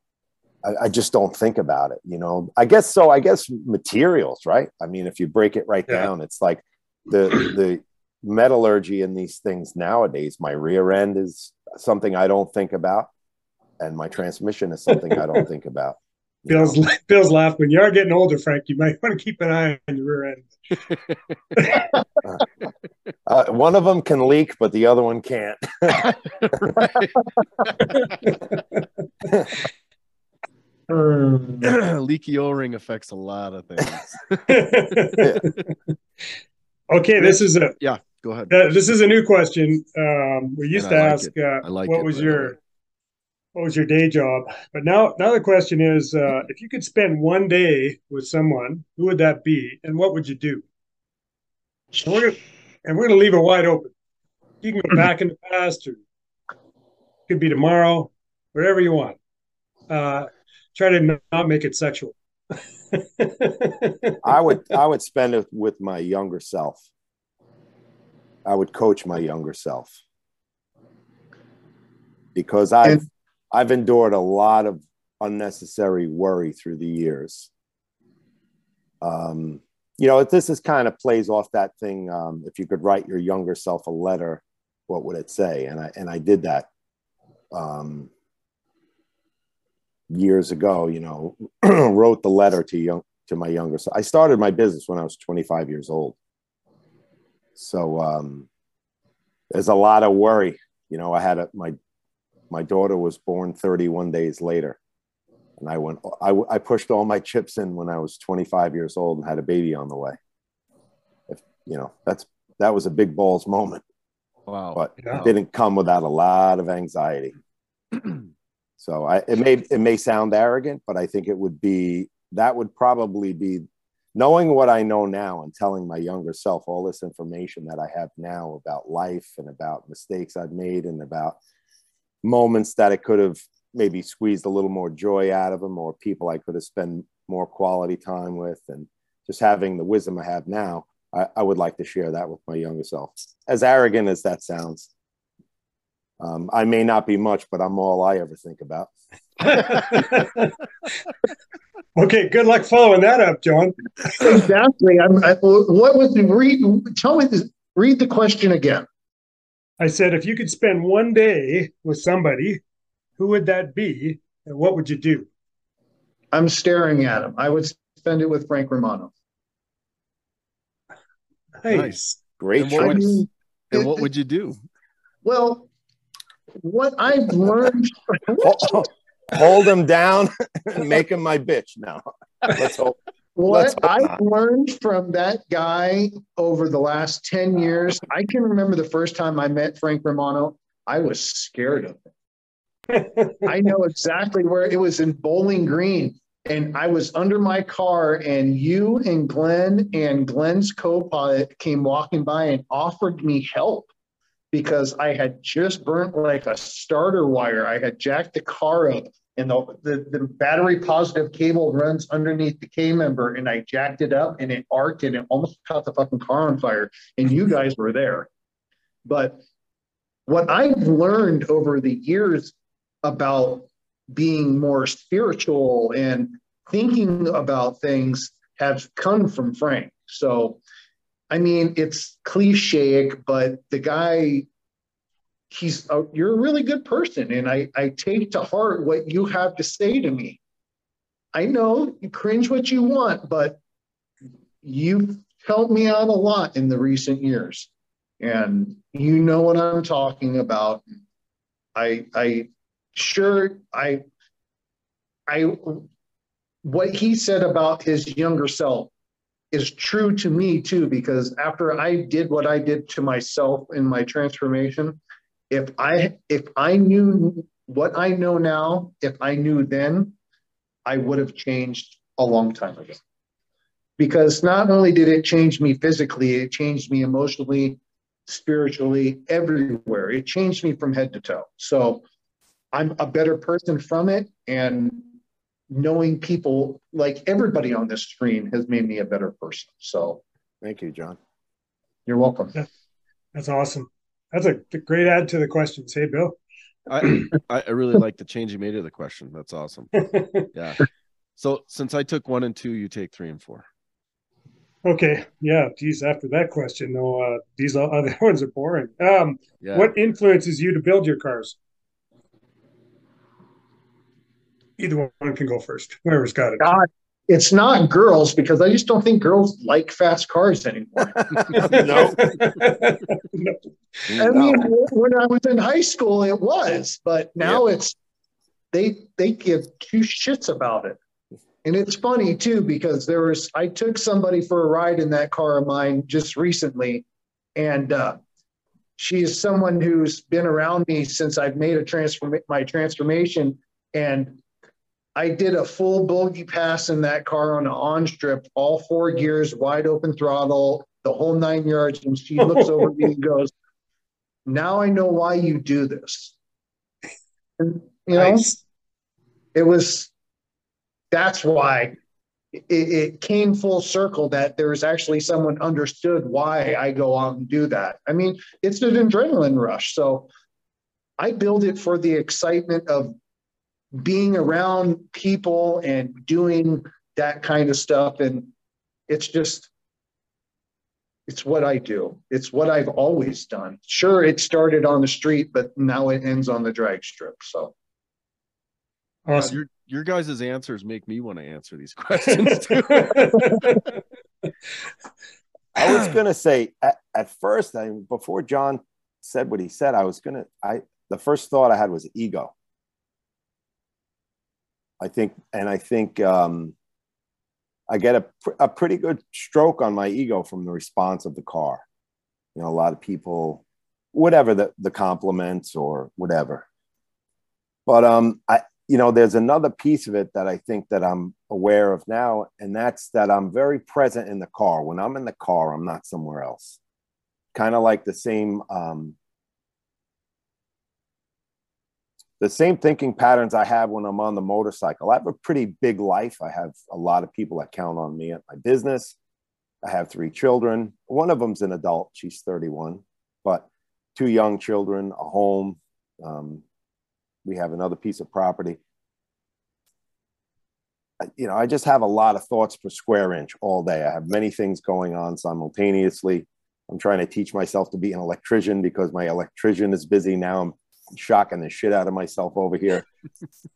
I, I just don't think about it, you know. I guess so. I guess materials, right? I mean, if you break it right yeah. down, it's like the the metallurgy in these things nowadays. My rear end is something I don't think about, and my transmission is something I don't think about. Bill's know? Bill's laughing. When you are getting older, Frank, you might want to keep an eye on your rear end. uh, one of them can leak, but the other one can't. Leaky O-ring affects a lot of things. okay, this is a yeah. Go ahead. Uh, this is a new question. Um, we used and to I ask, like uh, like what it, was your what was your day job? But now, now the question is, uh, if you could spend one day with someone, who would that be, and what would you do? And we're gonna, and we're gonna leave it wide open. You can go back in the past, or it could be tomorrow, wherever you want. Uh, try to not make it sexual. I would I would spend it with my younger self. I would coach my younger self because I've and, I've endured a lot of unnecessary worry through the years. Um, you know, this is kind of plays off that thing. Um, if you could write your younger self a letter, what would it say? And I and I did that um, years ago. You know, wrote the letter to young to my younger self. I started my business when I was 25 years old, so um, there's a lot of worry. You know, I had a, my my daughter was born 31 days later. And I went, I, I pushed all my chips in when I was 25 years old and had a baby on the way. If, you know, that's, that was a big balls moment. Wow. But yeah. it didn't come without a lot of anxiety. so I, it may, it may sound arrogant, but I think it would be, that would probably be knowing what I know now and telling my younger self all this information that I have now about life and about mistakes I've made and about moments that I could have maybe squeezed a little more joy out of them or people I could have spent more quality time with and just having the wisdom I have now, I, I would like to share that with my younger self. As arrogant as that sounds. Um, I may not be much, but I'm all I ever think about. okay, good luck following that up, John. exactly. I'm, I, what was the read? Tell me, this, read the question again. I said, if you could spend one day with somebody, who would that be, and what would you do? I'm staring at him. I would spend it with Frank Romano. Nice. Nice. Great And what, would, choice. and what would you do? Well, what I've learned, Hold, hold him down and make him my bitch now. Let's hope. What I've learned from that guy over the last 10 years, I can remember the first time I met Frank Romano, I was scared of him. I know exactly where it was in Bowling Green. And I was under my car, and you and Glenn and Glenn's co pilot came walking by and offered me help because I had just burnt like a starter wire. I had jacked the car up, and the, the, the battery positive cable runs underneath the K member, and I jacked it up and it arced and it almost caught the fucking car on fire. And you guys were there. But what I've learned over the years about being more spiritual and thinking about things have come from Frank. So, I mean, it's cliche, but the guy, he's a, you're a really good person, and I I take to heart what you have to say to me. I know you cringe what you want, but you've helped me out a lot in the recent years, and you know what I'm talking about. I I sure I I what he said about his younger self is true to me too because after I did what I did to myself in my transformation if I if I knew what I know now if I knew then I would have changed a long time ago because not only did it change me physically it changed me emotionally spiritually everywhere it changed me from head to toe so I'm a better person from it. And knowing people like everybody on this screen has made me a better person. So Thank you, John. you're welcome. That's awesome. That's a great add to the questions. Hey, Bill. I, I I really like the change you made to the question. That's awesome. Yeah. So since I took one and two, you take three and four. okay. Yeah. Geez, after that question, though, uh, these other ones are boring. Um, Yeah. What influences you to build your cars? Either one can go first. Whoever's got it. God, it's not girls because I just don't think girls like fast cars anymore. no, No. I mean, when I was in high school, it was, but now it's they they give two shits about it. And it's funny too because there was I took somebody for a ride in that car of mine just recently, and uh, she is someone who's been around me since I've made a transform my transformation, and I did a full bogey pass in that car on an on strip, all four gears, wide open throttle, the whole nine yards, and she looks over me and goes, "Now I know why you do this." And, you know, Nice. it was that's why it, it came full circle that there was actually someone understood why I go out and do that. I mean, it's an adrenaline rush. So I build it for the excitement of being around people and doing that kind of stuff. And it's just, it's what I do. It's what I've always done. Sure, it started on the street, but now it ends on the drag strip. So Awesome. Your your guys' answers make me want to answer these questions too. I was gonna say at, at first, I before John said what he said, I was gonna I the first thought I had was ego. I think, and I think um, I get a, a pretty good stroke on my ego from the response of the car. You know, a lot of people, whatever the, the compliments or whatever. But um, I, you know, there's another piece of it that I think that I'm aware of now, and that's that I'm very present in the car. When I'm in the car, I'm not somewhere else. Kind of like the same um, the same thinking patterns I have when I'm on the motorcycle. I have a pretty big life. I have a lot of people that count on me at my business. I have three children. One of them's an adult. She's 31, but two young children, a home. Um, we have another piece of property. You know, I just have a lot of thoughts per square inch all day. I have many things going on simultaneously. I'm trying to teach myself to be an electrician because my electrician is busy now. I'm shocking the shit out of myself over here.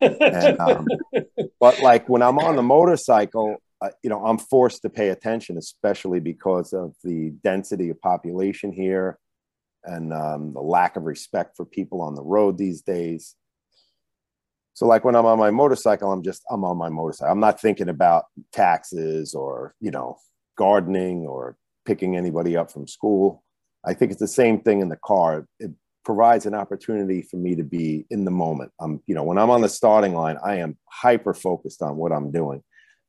And, um, but like when I'm on the motorcycle, uh, you know, I'm forced to pay attention, especially because of the density of population here and um, the lack of respect for people on the road these days. So, like when I'm on my motorcycle, I'm just I'm on my motorcycle. I'm not thinking about taxes or you know gardening or picking anybody up from school. I think it's the same thing in the car. It provides an opportunity for me to be in the moment. I'm, you know, when I'm on the starting line, I am hyper focused on what I'm doing.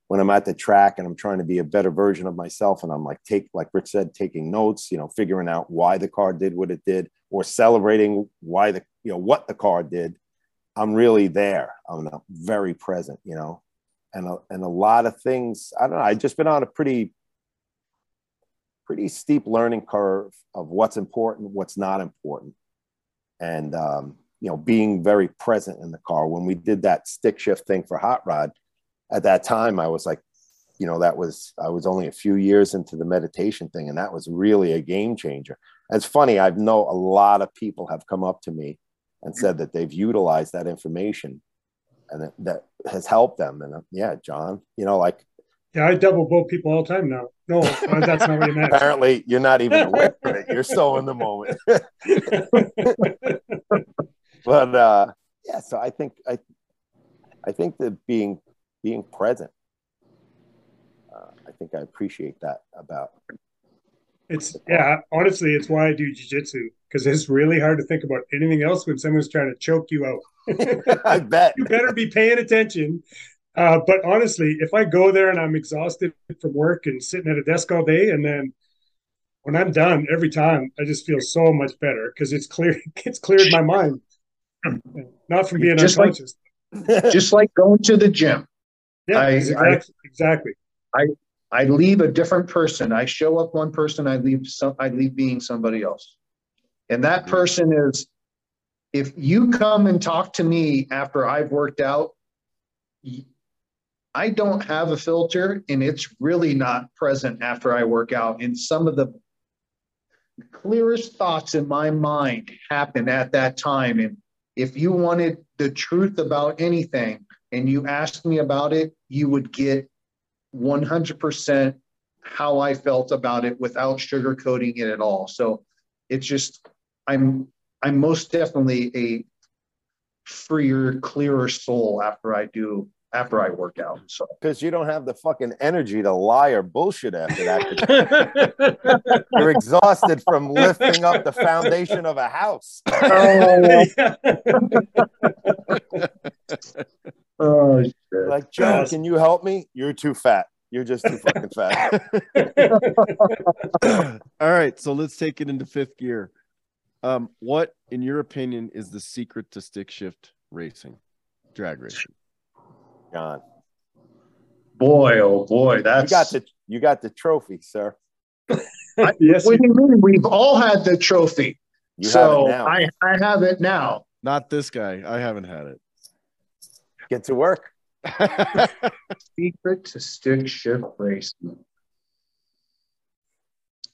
When I'm at the track and I'm trying to be a better version of myself, and I'm like take, like Rich said, taking notes, you know, figuring out why the car did what it did, or celebrating why the, you know, what the car did. I'm really there. I'm very present, you know, and a, and a lot of things. I don't know. I've just been on a pretty pretty steep learning curve of what's important, what's not important, and um, you know, being very present in the car. When we did that stick shift thing for Hot Rod, at that time, I was like, you know, that was I was only a few years into the meditation thing, and that was really a game changer. And it's funny, I know a lot of people have come up to me and said that they've utilized that information and that, that has helped them. And uh, yeah, John, you know, like yeah, I double boat people all the time now. No, that's not what you meant. Apparently, you're not even aware of it. You're so in the moment. but uh, yeah, so I think I, I think that being being present, uh, I think I appreciate that about. It's yeah, honestly, it's why I do jujitsu because it's really hard to think about anything else when someone's trying to choke you out. I bet you better be paying attention uh, but honestly, if I go there and I'm exhausted from work and sitting at a desk all day, and then when I'm done, every time I just feel so much better because it's clear it's cleared my mind, not from being just unconscious. Like, just like going to the gym. Yeah, I, exactly. I, exactly. I I leave a different person. I show up one person. I leave some. I leave being somebody else, and that person is. If you come and talk to me after I've worked out, I don't have a filter and it's really not present after I work out. And some of the clearest thoughts in my mind happen at that time. And if you wanted the truth about anything and you asked me about it, you would get 100% how I felt about it without sugarcoating it at all. So it's just, I'm, I'm most definitely a freer, clearer soul after I do after I work out. So because you don't have the fucking energy to lie or bullshit after that. You're exhausted from lifting up the foundation of a house. oh, shit! like John, can you help me? You're too fat. You're just too fucking fat. All right, so let's take it into fifth gear. Um, what, in your opinion, is the secret to stick shift racing, drag racing? John. Boy, oh boy, that's you got the you got the trophy, sir. I, yes, what do you mean? We've all had the trophy. You so I, I have it now. Not this guy. I haven't had it. Get to work. Secret to stick shift racing.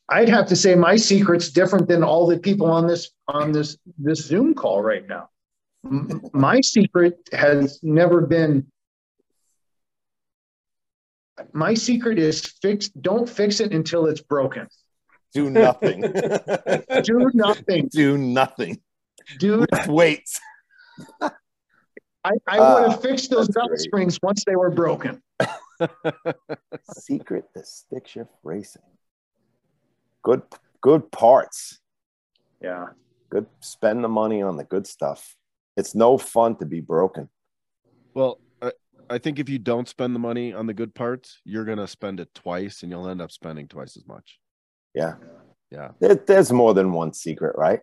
I'd have to say my secret's different than all the people on this on this this Zoom call right now. My secret has never been my secret is fix don't fix it until it's broken. Do nothing. Do nothing. Do nothing. Do wait. I, I uh, would have fixed those belt springs once they were broken. secret to stick shift racing. Good good parts. Yeah. Good spend the money on the good stuff. It's no fun to be broken. Well, I think if you don't spend the money on the good parts, you're gonna spend it twice, and you'll end up spending twice as much. Yeah, yeah. There, there's more than one secret, right?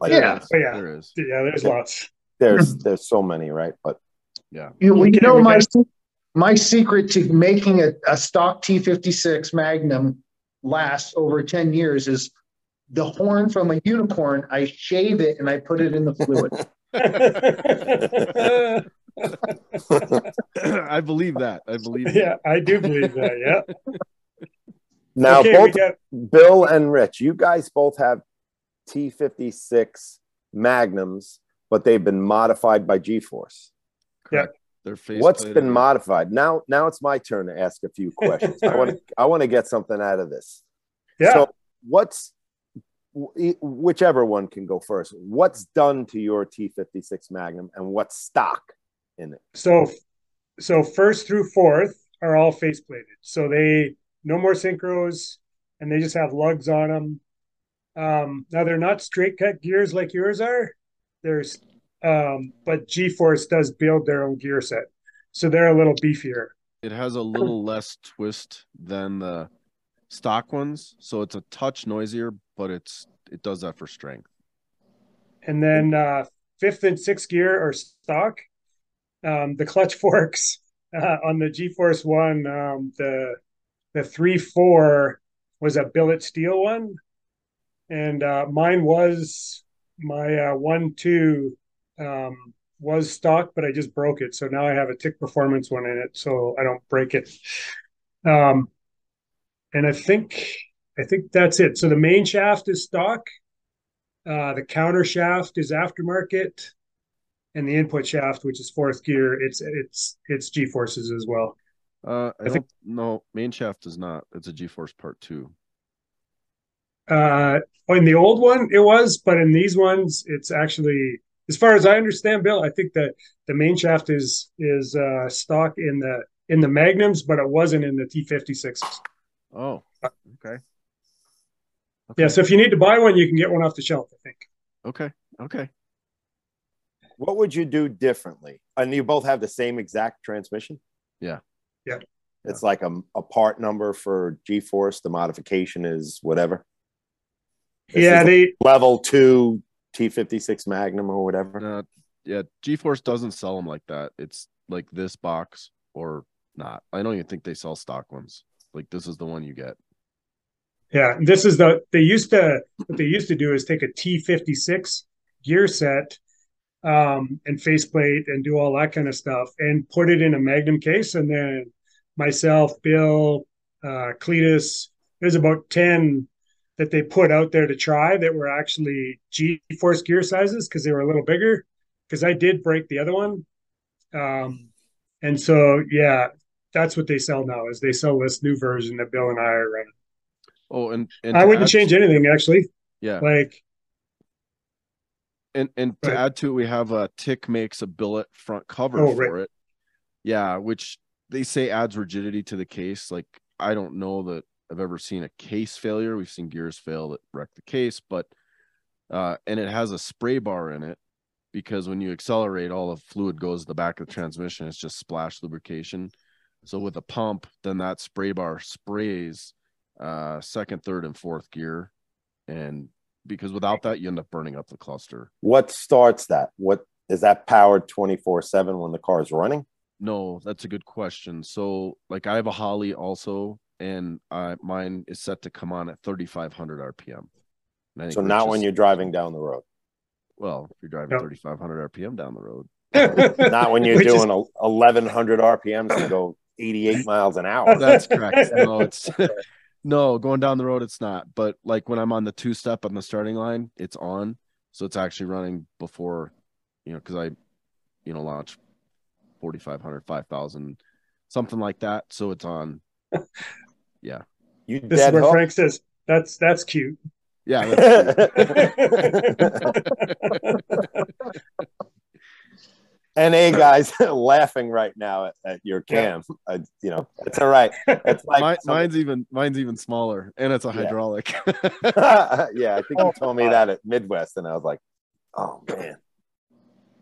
Like, yeah, there oh, yeah, there is. Yeah, there's there, lots. There's there's so many, right? But yeah, you, you know my my secret to making a, a stock T56 Magnum last over ten years is the horn from a unicorn. I shave it and I put it in the fluid. I believe that. I believe. That. Yeah, I do believe that. Yeah. Now, okay, both got... Bill and Rich, you guys both have T56 Magnums, but they've been modified by G-force. Correct. Their face. What's been modified? Now, now it's my turn to ask a few questions. I want to, I want to get something out of this. Yeah. So, what's whichever one can go first? What's done to your T56 Magnum, and what's stock in it? So, so first through fourth are all face plated. So they no more synchros, and they just have lugs on them. Um, now they're not straight cut gears like yours are. There's, um, but G-Force does build their own gear set, so they're a little beefier. It has a little less twist than the stock ones, so it's a touch noisier, but it's it does that for strength. And then uh, fifth and sixth gear are stock. Um, the clutch forks uh, on the G-Force one, um, the the three four was a billet steel one, and uh, mine was my uh, one two um, was stock, but I just broke it, so now I have a Tick Performance one in it, so I don't break it. Um, and I think I think that's it. So the main shaft is stock. Uh, the counter shaft is aftermarket, and the input shaft, which is fourth gear, it's it's it's G forces as well. Uh, I, I think- no main shaft is not. It's a G-force part two. Uh, in the old one, it was, but in these ones, it's actually, as far as I understand, Bill, I think that the main shaft is is uh, stock in the in the Magnums, but it wasn't in the T fifty sixes. Oh, okay. Yeah, so if you need to buy one, you can get one off the shelf. I think. Okay, okay. What would you do differently? And you both have the same exact transmission? Yeah. Yeah. It's like a, a part number for G Force. The modification is whatever. This yeah, is they level two T56 Magnum or whatever. Uh, yeah, G-force doesn't sell them like that. It's like this box or not. I don't even think they sell stock ones. Like this is the one you get. Yeah, this is the they used to what they used to do is take a T fifty six gear set um, and faceplate and do all that kind of stuff and put it in a Magnum case, and then myself, Bill, uh, Cletus, there's about ten that they put out there to try that were actually G force gear sizes because they were a little bigger. Because I did break the other one, um, and so yeah, that's what they sell now. Is they sell this new version that Bill and I are running. Oh, and, and I wouldn't change anything actually. Yeah, Like and and to add to it, we have a Tick makes a billet front cover Oh, for right. it. Yeah, which they say adds rigidity to the case. Like I don't know that I've ever seen a case failure. We've seen gears fail that wreck the case, but uh, and it has a spray bar in it because when you accelerate, all the fluid goes to the back of the transmission. It's just splash lubrication. So with a pump, then that spray bar sprays uh, second, third, and fourth gear, and because without that, you end up burning up the cluster. What starts that? What is that powered 24 7 when the car is running? No, that's a good question. So, like, I have a Holley also, and uh, mine is set to come on at 3,500 RPM. And I think So Rich not when you're driving down the road. well, if you're driving No. 3,500 RPM down the road. Not when you're Which is- doing 1100 RPMs to go 88 miles an hour. That's correct. No, it's no going down the road. It's not. But like when I'm on the two step on the starting line, it's on. So it's actually running before, you know, because I, you know, launch 4,500, 5,000, something like that. So it's on. Yeah. You this is where hook. Frank says that's that's cute. Yeah. That's, and hey, guys, laughing right now at, at your cam. Uh, you know, it's all right. It's like mine, mine's even mine's even smaller, and it's a Yeah. hydraulic. yeah, I think you told me that at Midwest, and I was like, oh man.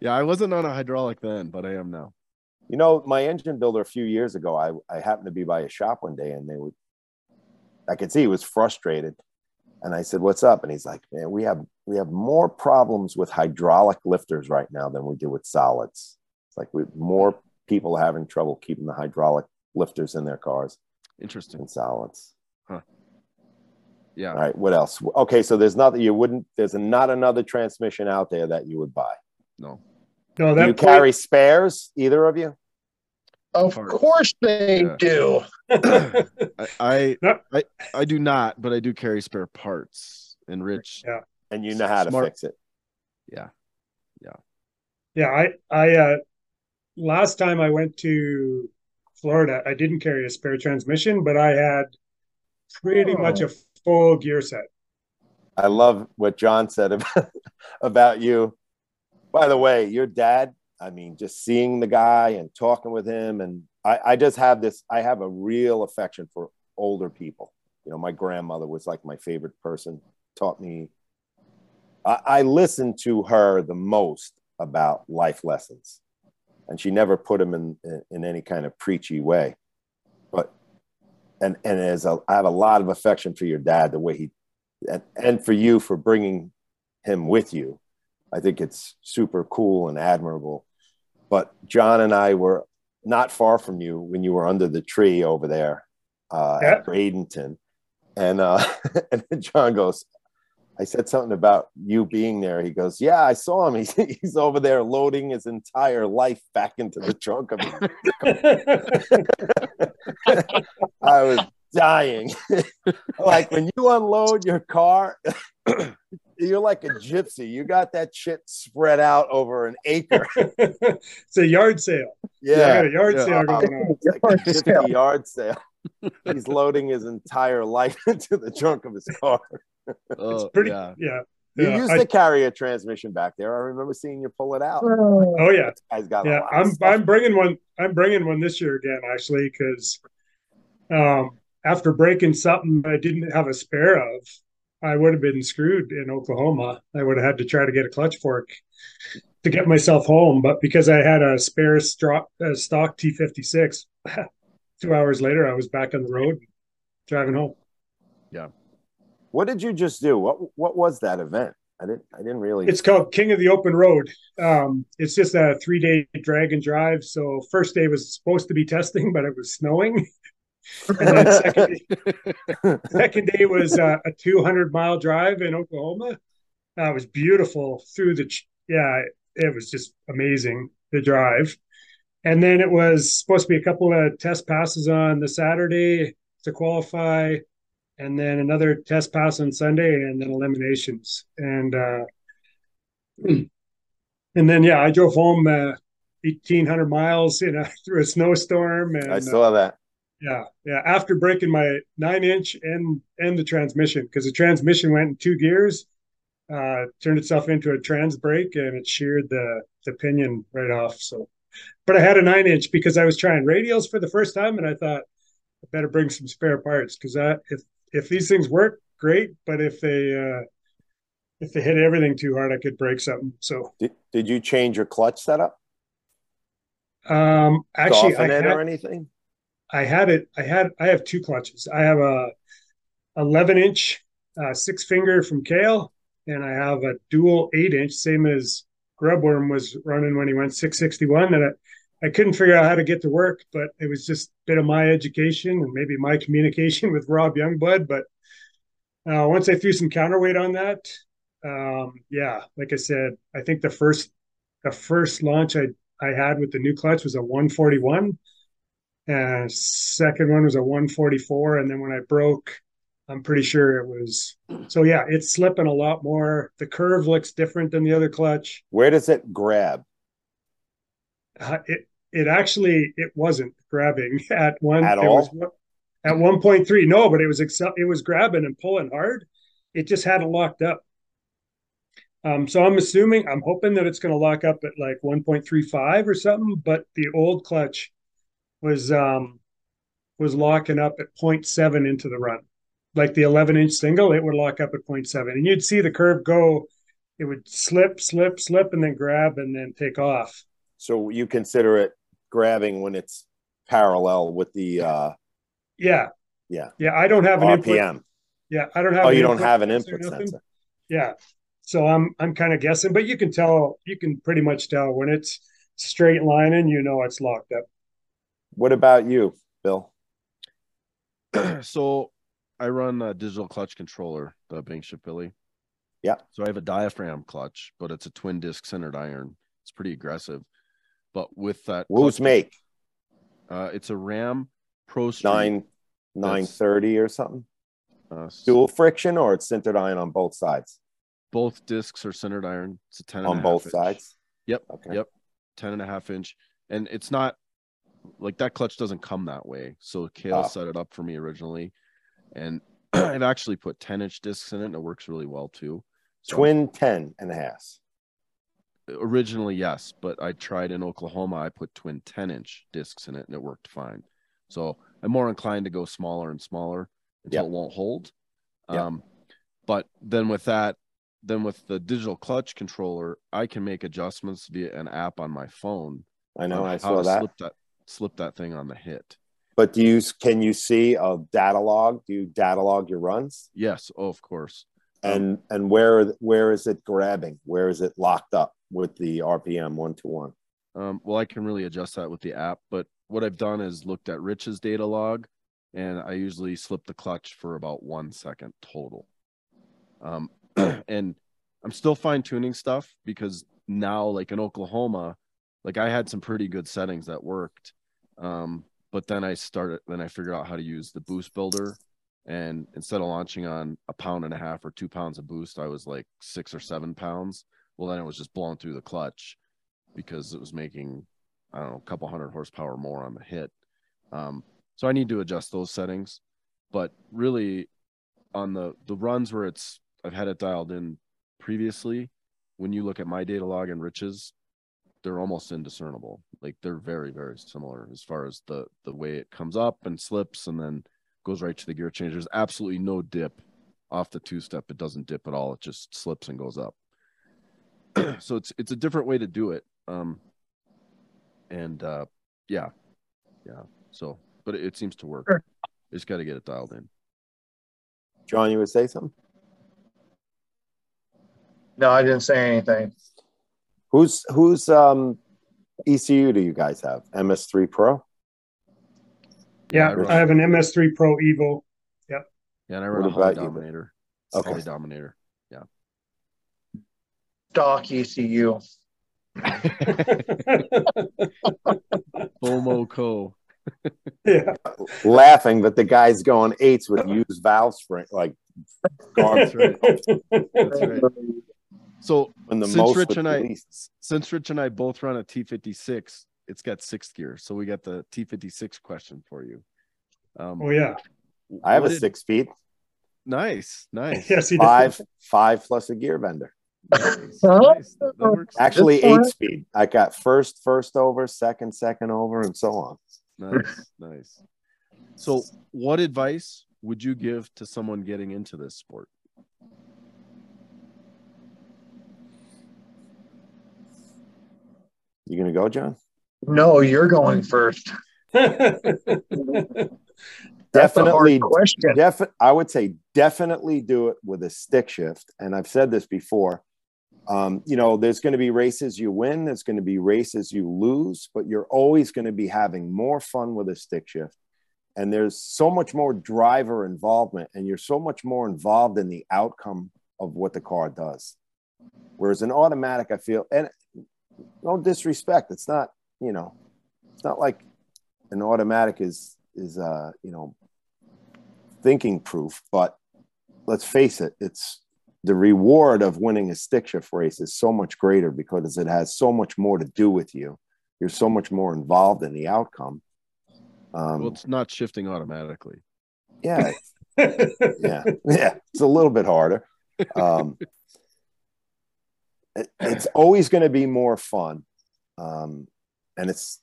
yeah, I wasn't on a hydraulic then, but I am now. You know, my engine builder a few years ago, I, I happened to be by a shop one day and they would, I could see he was frustrated. And I said, what's up? And he's like, man, we have, we have more problems with hydraulic lifters right now than we do with solids. It's like we more people are having trouble keeping the hydraulic lifters in their cars Interesting. than solids. Yeah. All right. What else? Okay. So there's nothing you wouldn't, there's not another transmission out there that you would buy. No. No, Do that you carry spares, either of you? Of Parts. course they Yeah. do. I, I I I do not, but I do carry spare parts. And Rich, Yeah. And you know how to fix it. yeah, yeah. Yeah, I I uh last time I went to Florida, I didn't carry a spare transmission, but I had pretty much a full gear set. I love what John said about, about you. By the way, your dad, I mean, just seeing the guy and talking with him, and I, I just have this, I have a real affection for older people. You know, my grandmother was like my favorite person, taught me. I, I listened to her the most about life lessons, and she never put them in, in, in any kind of preachy way. But and and as a, I have a lot of affection for your dad, the way he and, and for you for bringing him with you. I think it's super cool and admirable. But John and I were not far from you when you were under the tree over there uh, yeah. at Bradenton. And, uh, and John goes, I said something about you being there. He goes, Yeah, I saw him. He's, he's over there loading his entire life back into the trunk of it. I was dying. like when you unload your car, you're like a gypsy. You got that shit spread out over an acre. it's a yard sale. Yeah, a yard yeah. sale going on. It's like a yard sale. He's loading his entire life into the trunk of his car. Oh, it's pretty. Yeah. yeah. You yeah, used I, to carry a transmission back there. I remember seeing you pull it out. Oh yeah, guy's got. Yeah, I'm I'm bringing one. I'm bringing one this year again, actually, because um, after breaking something I didn't have a spare of, I would have been screwed in Oklahoma. I would have had to try to get a clutch fork to get myself home. But because I had a spare stock, uh, stock T56, two hours later, I was back on the road driving home. Yeah. What did you just do? What What was that event? I didn't. I didn't really. It's called King of the Open Road. Um, it's just a three day drag and drive. So first day was supposed to be testing, but it was snowing. Second day, second day was uh, a 200 mile drive in Oklahoma. Uh, was beautiful through the, yeah, it was just amazing, the drive. And then it was supposed to be a couple of test passes on the Saturday to qualify, and then another test pass on Sunday, and then eliminations. And, uh, and then, yeah, I drove home uh, 1,800 miles in a, through a snowstorm. And, I saw that. Yeah, yeah. After breaking my nine inch and and the transmission, because the transmission went in two gears, uh, turned itself into a trans brake and it sheared the the pinion right off. So, but I had a nine inch because I was trying radials for the first time, and I thought I better bring some spare parts because that if if these things work, great. But if they uh, if they hit everything too hard, I could break something. So, did, did you change your clutch setup? Um, actually, I had, or anything? I had it. I had. I have two clutches. I have a 11 inch uh, six finger from Kale, and I have a dual eight inch, same as Grubworm was running when he went 661. And I, I couldn't figure out how to get to work, but it was just a bit of my education and maybe my communication with Rob Youngblood. But uh, once I threw some counterweight on that, um, yeah, like I said, I think the first the first launch I I had with the new clutch was a 141 and second one was a 144. And then when I broke, I'm pretty sure it was. So yeah, it's slipping a lot more. The curve looks different than the other clutch. Where does it grab? Uh, it it actually it wasn't grabbing at one at all. Was, at 1.3, no, but it was excel, it was grabbing and pulling hard. It just had it locked up. Um, so I'm assuming, I'm hoping that it's going to lock up at like 1.35 or something. But the old clutch was um was locking up at 0.7 into the run. Like the 11 inch single, it would lock up at 0.7. And you'd see the curve go, it would slip, slip, slip, and then grab and then take off. So you consider it grabbing when it's parallel with the uh yeah. Yeah. Yeah. I don't have an RPM. Input. Yeah. I don't have Oh, you don't have an input sensor. Yeah. So I'm I'm kind of guessing, but you can tell you can pretty much tell when it's straight lining, you know it's locked up. What about you, Bill? so I run a digital clutch controller, the Bankship Billy. Yeah. So I have a diaphragm clutch, but it's a twin disc sintered iron. It's pretty aggressive. But with that, who's make? Uh, it's a Ram Pro Street. Nine nine thirty or something. Uh, Dual friction or it's sintered iron on both sides. Both discs are sintered iron. It's a ten on both inch. sides. Yep. Okay. Yep. 10 and a half inch. And it's not like that clutch doesn't come that way. So Kale Oh. set it up for me originally. And I've actually put 10 inch discs in it and it works really well too. So Twin 10 and a half. originally, yes, but I tried in Oklahoma. I put twin 10 inch discs in it and it worked fine. So I'm more inclined to go smaller and smaller until Yep. it won't hold. Yep. Um, but then with that, then with the digital clutch controller, I can make adjustments via an app on my phone. I know, I saw that. That slip that thing on the hit. But do you can you see a data log? Do you data log your runs? Yes, oh, of course. Um, And and where where is it grabbing? Where is it locked up with the RPM one to one? Um, well, I can really adjust that with the app, but what I've done is looked at Rich's data log, and I usually slip the clutch for about one second total. Um, and I'm still fine tuning stuff because now, like in Oklahoma, like I had some pretty good settings that worked. Um, but then I started, then I figured out how to use the boost builder. And instead of launching on a pound and a half or two pounds of boost, I was like six or seven pounds. Well, then it was just blowing through the clutch because it was making I don't know a couple hundred horsepower more on the hit. Um, so I need to adjust those settings, but really on the the runs where it's I've had it dialed in previously. When you look at my data log and Rich's, they're almost indiscernible. Like they're very very similar as far as the the way it comes up and slips and then goes right to the gear change. There's absolutely no dip off the two step. It doesn't dip at all. It just slips and goes up. so it's it's a different way to do it. Um, and uh, yeah, yeah. So, but it, it seems to work. Sure. Just got to get it dialed in. John, you would say something? No, I didn't say anything. Who's who's um ECU do you guys have? MS3 Pro? Yeah, I I have an MS3 Pro Evo. Yeah, and I run What a Holley about you? Dominator. Okay. Holley Dominator. Yeah. Stock ECU. Bomo Co. yeah. Laughing, but the guy's going eights with used valve spring, like That's garbage. right. That's right. So And the since most Rich and I, least. since Rich and I both run a T56, it's got sixth gear. So we got the T56 question for you. Um, Oh yeah. I have a did- six speed, Nice, nice. Yes, he five, does. five plus a gear bender. nice, nice. That, that works. Actually, Good point. eight speed. I got first, first over, second, second over, and so on. Nice, nice. So, what advice would you give to someone getting into this sport? You gonna go, John? No, you're going first. Definitely, question. Defi- I would say definitely do it with a stick shift. And I've said this before. Um, you know, there's going to be races you win, there's going to be races you lose, but you're always going to be having more fun with a stick shift. And there's so much more driver involvement, and you're so much more involved in the outcome of what the car does. Whereas an automatic, I feel, and no disrespect, it's not, you know, it's not like an automatic is is uh, you know, thinking proof, but let's face it, it's the reward of winning a stick shift race is so much greater because it has so much more to do with you. You're so much more involved in the outcome. Um, Well, it's not shifting automatically. yeah, yeah, yeah. It's a little bit harder. Um, it- it's always going to be more fun, um, and it's.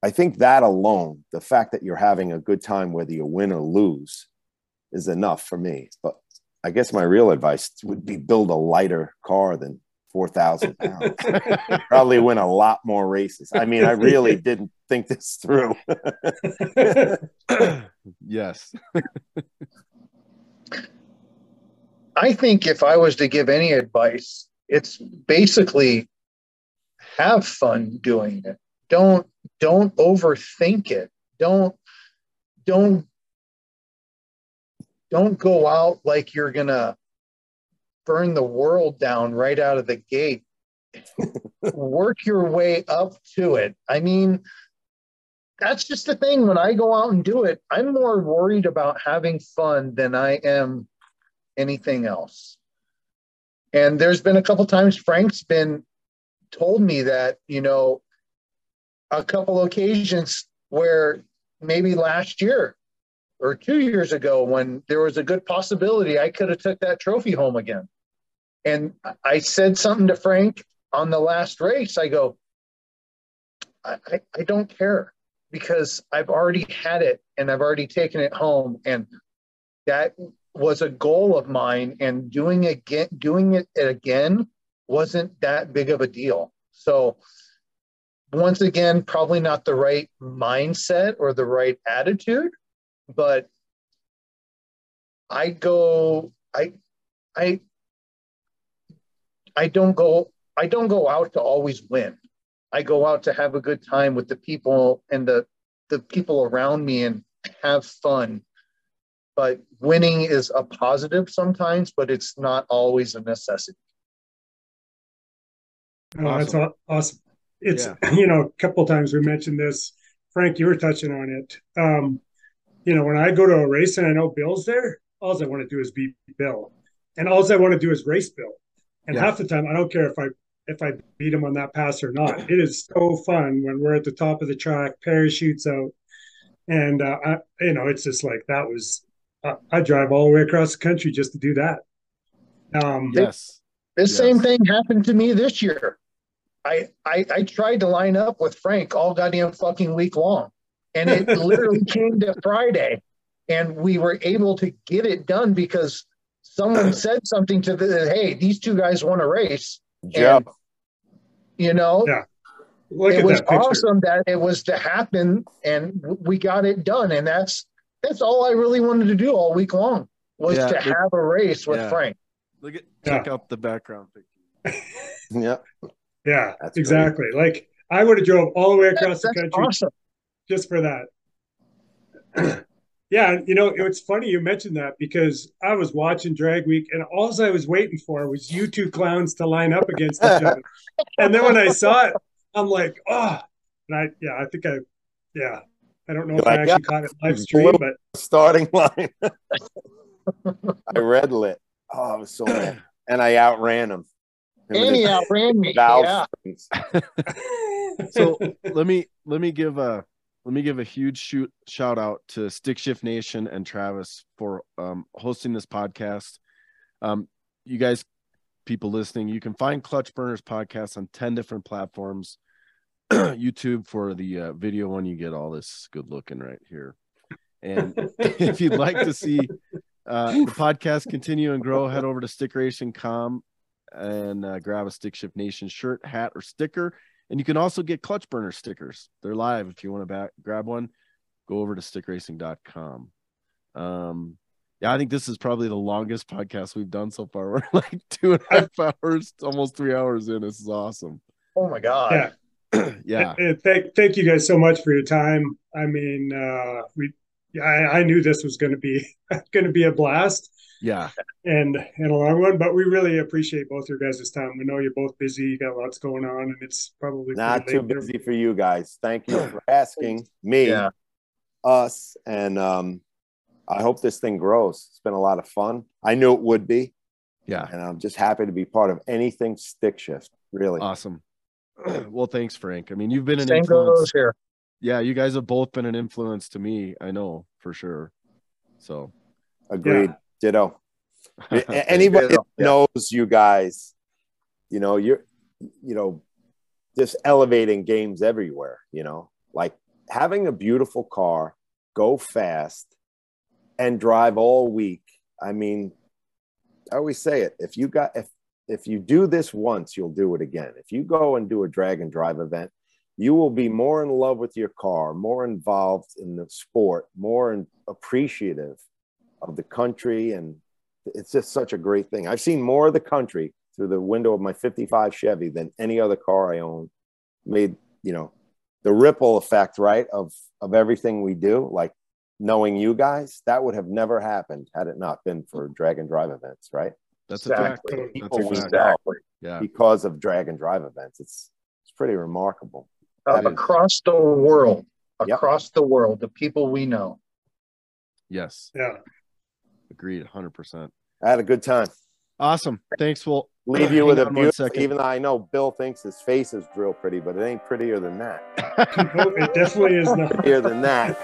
I think that alone, the fact that you're having a good time, whether you win or lose, is enough for me. But I guess my real advice would be build a lighter car than four thousand pounds. Probably win a lot more races. I mean, I really didn't think this through. yes. I think if I was to give any advice, it's basically have fun doing it. Don't don't overthink it. Don't don't don't go out like you're gonna burn the world down right out of the gate. Work your way up to it. I mean, that's just the thing. When I go out and do it, I'm more worried about having fun than I am anything else. And there's been a couple times Frank's been told me that, you know, a couple occasions where maybe last year or two years ago when there was a good possibility I could have took that trophy home again. And I said something to Frank on the last race. I go, I, I, I don't care because I've already had it and I've already taken it home. And that was a goal of mine. And doing it again, doing it again wasn't that big of a deal. So once again, probably not the right mindset or the right attitude, but I go, I, I, I don't go, I don't go out to always win. I go out to have a good time with the people and the the people around me and have fun. But winning is a positive sometimes, but it's not always a necessity. Oh, that's awesome. It's yeah. you know, a couple times we mentioned this. Frank, you were touching on it. Um, you know, when I go to a race and I know Bill's there, all I want to do is beat Bill, and all I want to do is race Bill. And yeah. half the time, I don't care if I if I beat him on that pass or not. It is so fun when we're at the top of the track, parachutes out, and uh, I, you know, it's just like that was. I drive all the way across the country just to do that. Um, yes, This yes. same thing happened to me this year. I, I I tried to line up with Frank all goddamn fucking week long, and it literally came to Friday, and we were able to get it done because someone said something to the hey, these two guys want to race. Yeah. And you know? Yeah. Look it was that awesome that it was to happen and we got it done. And that's that's all I really wanted to do all week long was yeah, to look, have a race with yeah. Frank. Look at check yeah. out the background picture. yep. Yeah, that's exactly. Great. Like I would have drove all the way across the country awesome. just for that. Yeah, you know, it's funny you mentioned that because I was watching Drag Week and all I was waiting for was you two clowns to line up against each other. and then when I saw it, I'm like, oh, and I, yeah, I think I, yeah, I don't know You're if like, I actually yeah, caught it live stream, but starting line. I red lit. Oh, I was so mad. And I outran him. And he outran me. Yeah. so let me let me give a let me give a huge shoot shout out to Stick Shift Nation and Travis for um, hosting this podcast. Um, you guys, people listening, you can find Clutch Burners podcast on 10 different platforms. YouTube for the uh, video one, you get all this good looking right here. And if you'd like to see uh, the podcast continue and grow, head over to stickracing.com and uh, grab a Stick Shift Nation shirt, hat, or sticker. And you can also get clutch burner stickers. They're live. If you want to back, grab one, go over to stickracing.com. Um, yeah, I think this is probably the longest podcast we've done so far. We're like two and a half hours, almost three hours in. This is awesome. Oh my God. Yeah. yeah. And thank, thank you guys so much for your time. I mean, uh, we, I, I knew this was going to be, going to be a blast. Yeah. And and a long one but we really appreciate both your guys' time. We know you're both busy. You got lots going on and it's probably not too busy there. for you guys. Thank you for asking me yeah. us and um i hope this thing grows. It's been a lot of fun. I knew it would be. Yeah. And i'm just happy to be part of anything stick shift really. Awesome well thanks frank i mean you've been an Same influence here yeah you guys have both been an influence to me i know for sure so agreed yeah. Ditto. Anybody Ditto. knows you guys, you know, you're, you know, just elevating games everywhere, you know, like having a beautiful car, go fast, and drive all week. I mean, I always say it. If you got, if, if you do this once, you'll do it again. If you go and do a drag and drive event, you will be more in love with your car, more involved in the sport, more appreciative of the country and it's just such a great thing. I've seen more of the country through the window of my 55 Chevy than any other car I own. Made, you know, the ripple effect, right, of of everything we do, like knowing you guys, that would have never happened had it not been for drag and drive events, right? That's exactly. a fact. People That's a fact. Yeah. Because of drag and drive events. It's it's pretty remarkable. Uh, across the world. Across yep. the world, the people we know. Yes. Yeah. Agreed, hundred percent. I had a good time. Awesome. Thanks. Well, leave you with a on beautiful. Even though I know Bill thinks his face is real pretty, but it ain't prettier than that. it definitely is not. Prettier than that.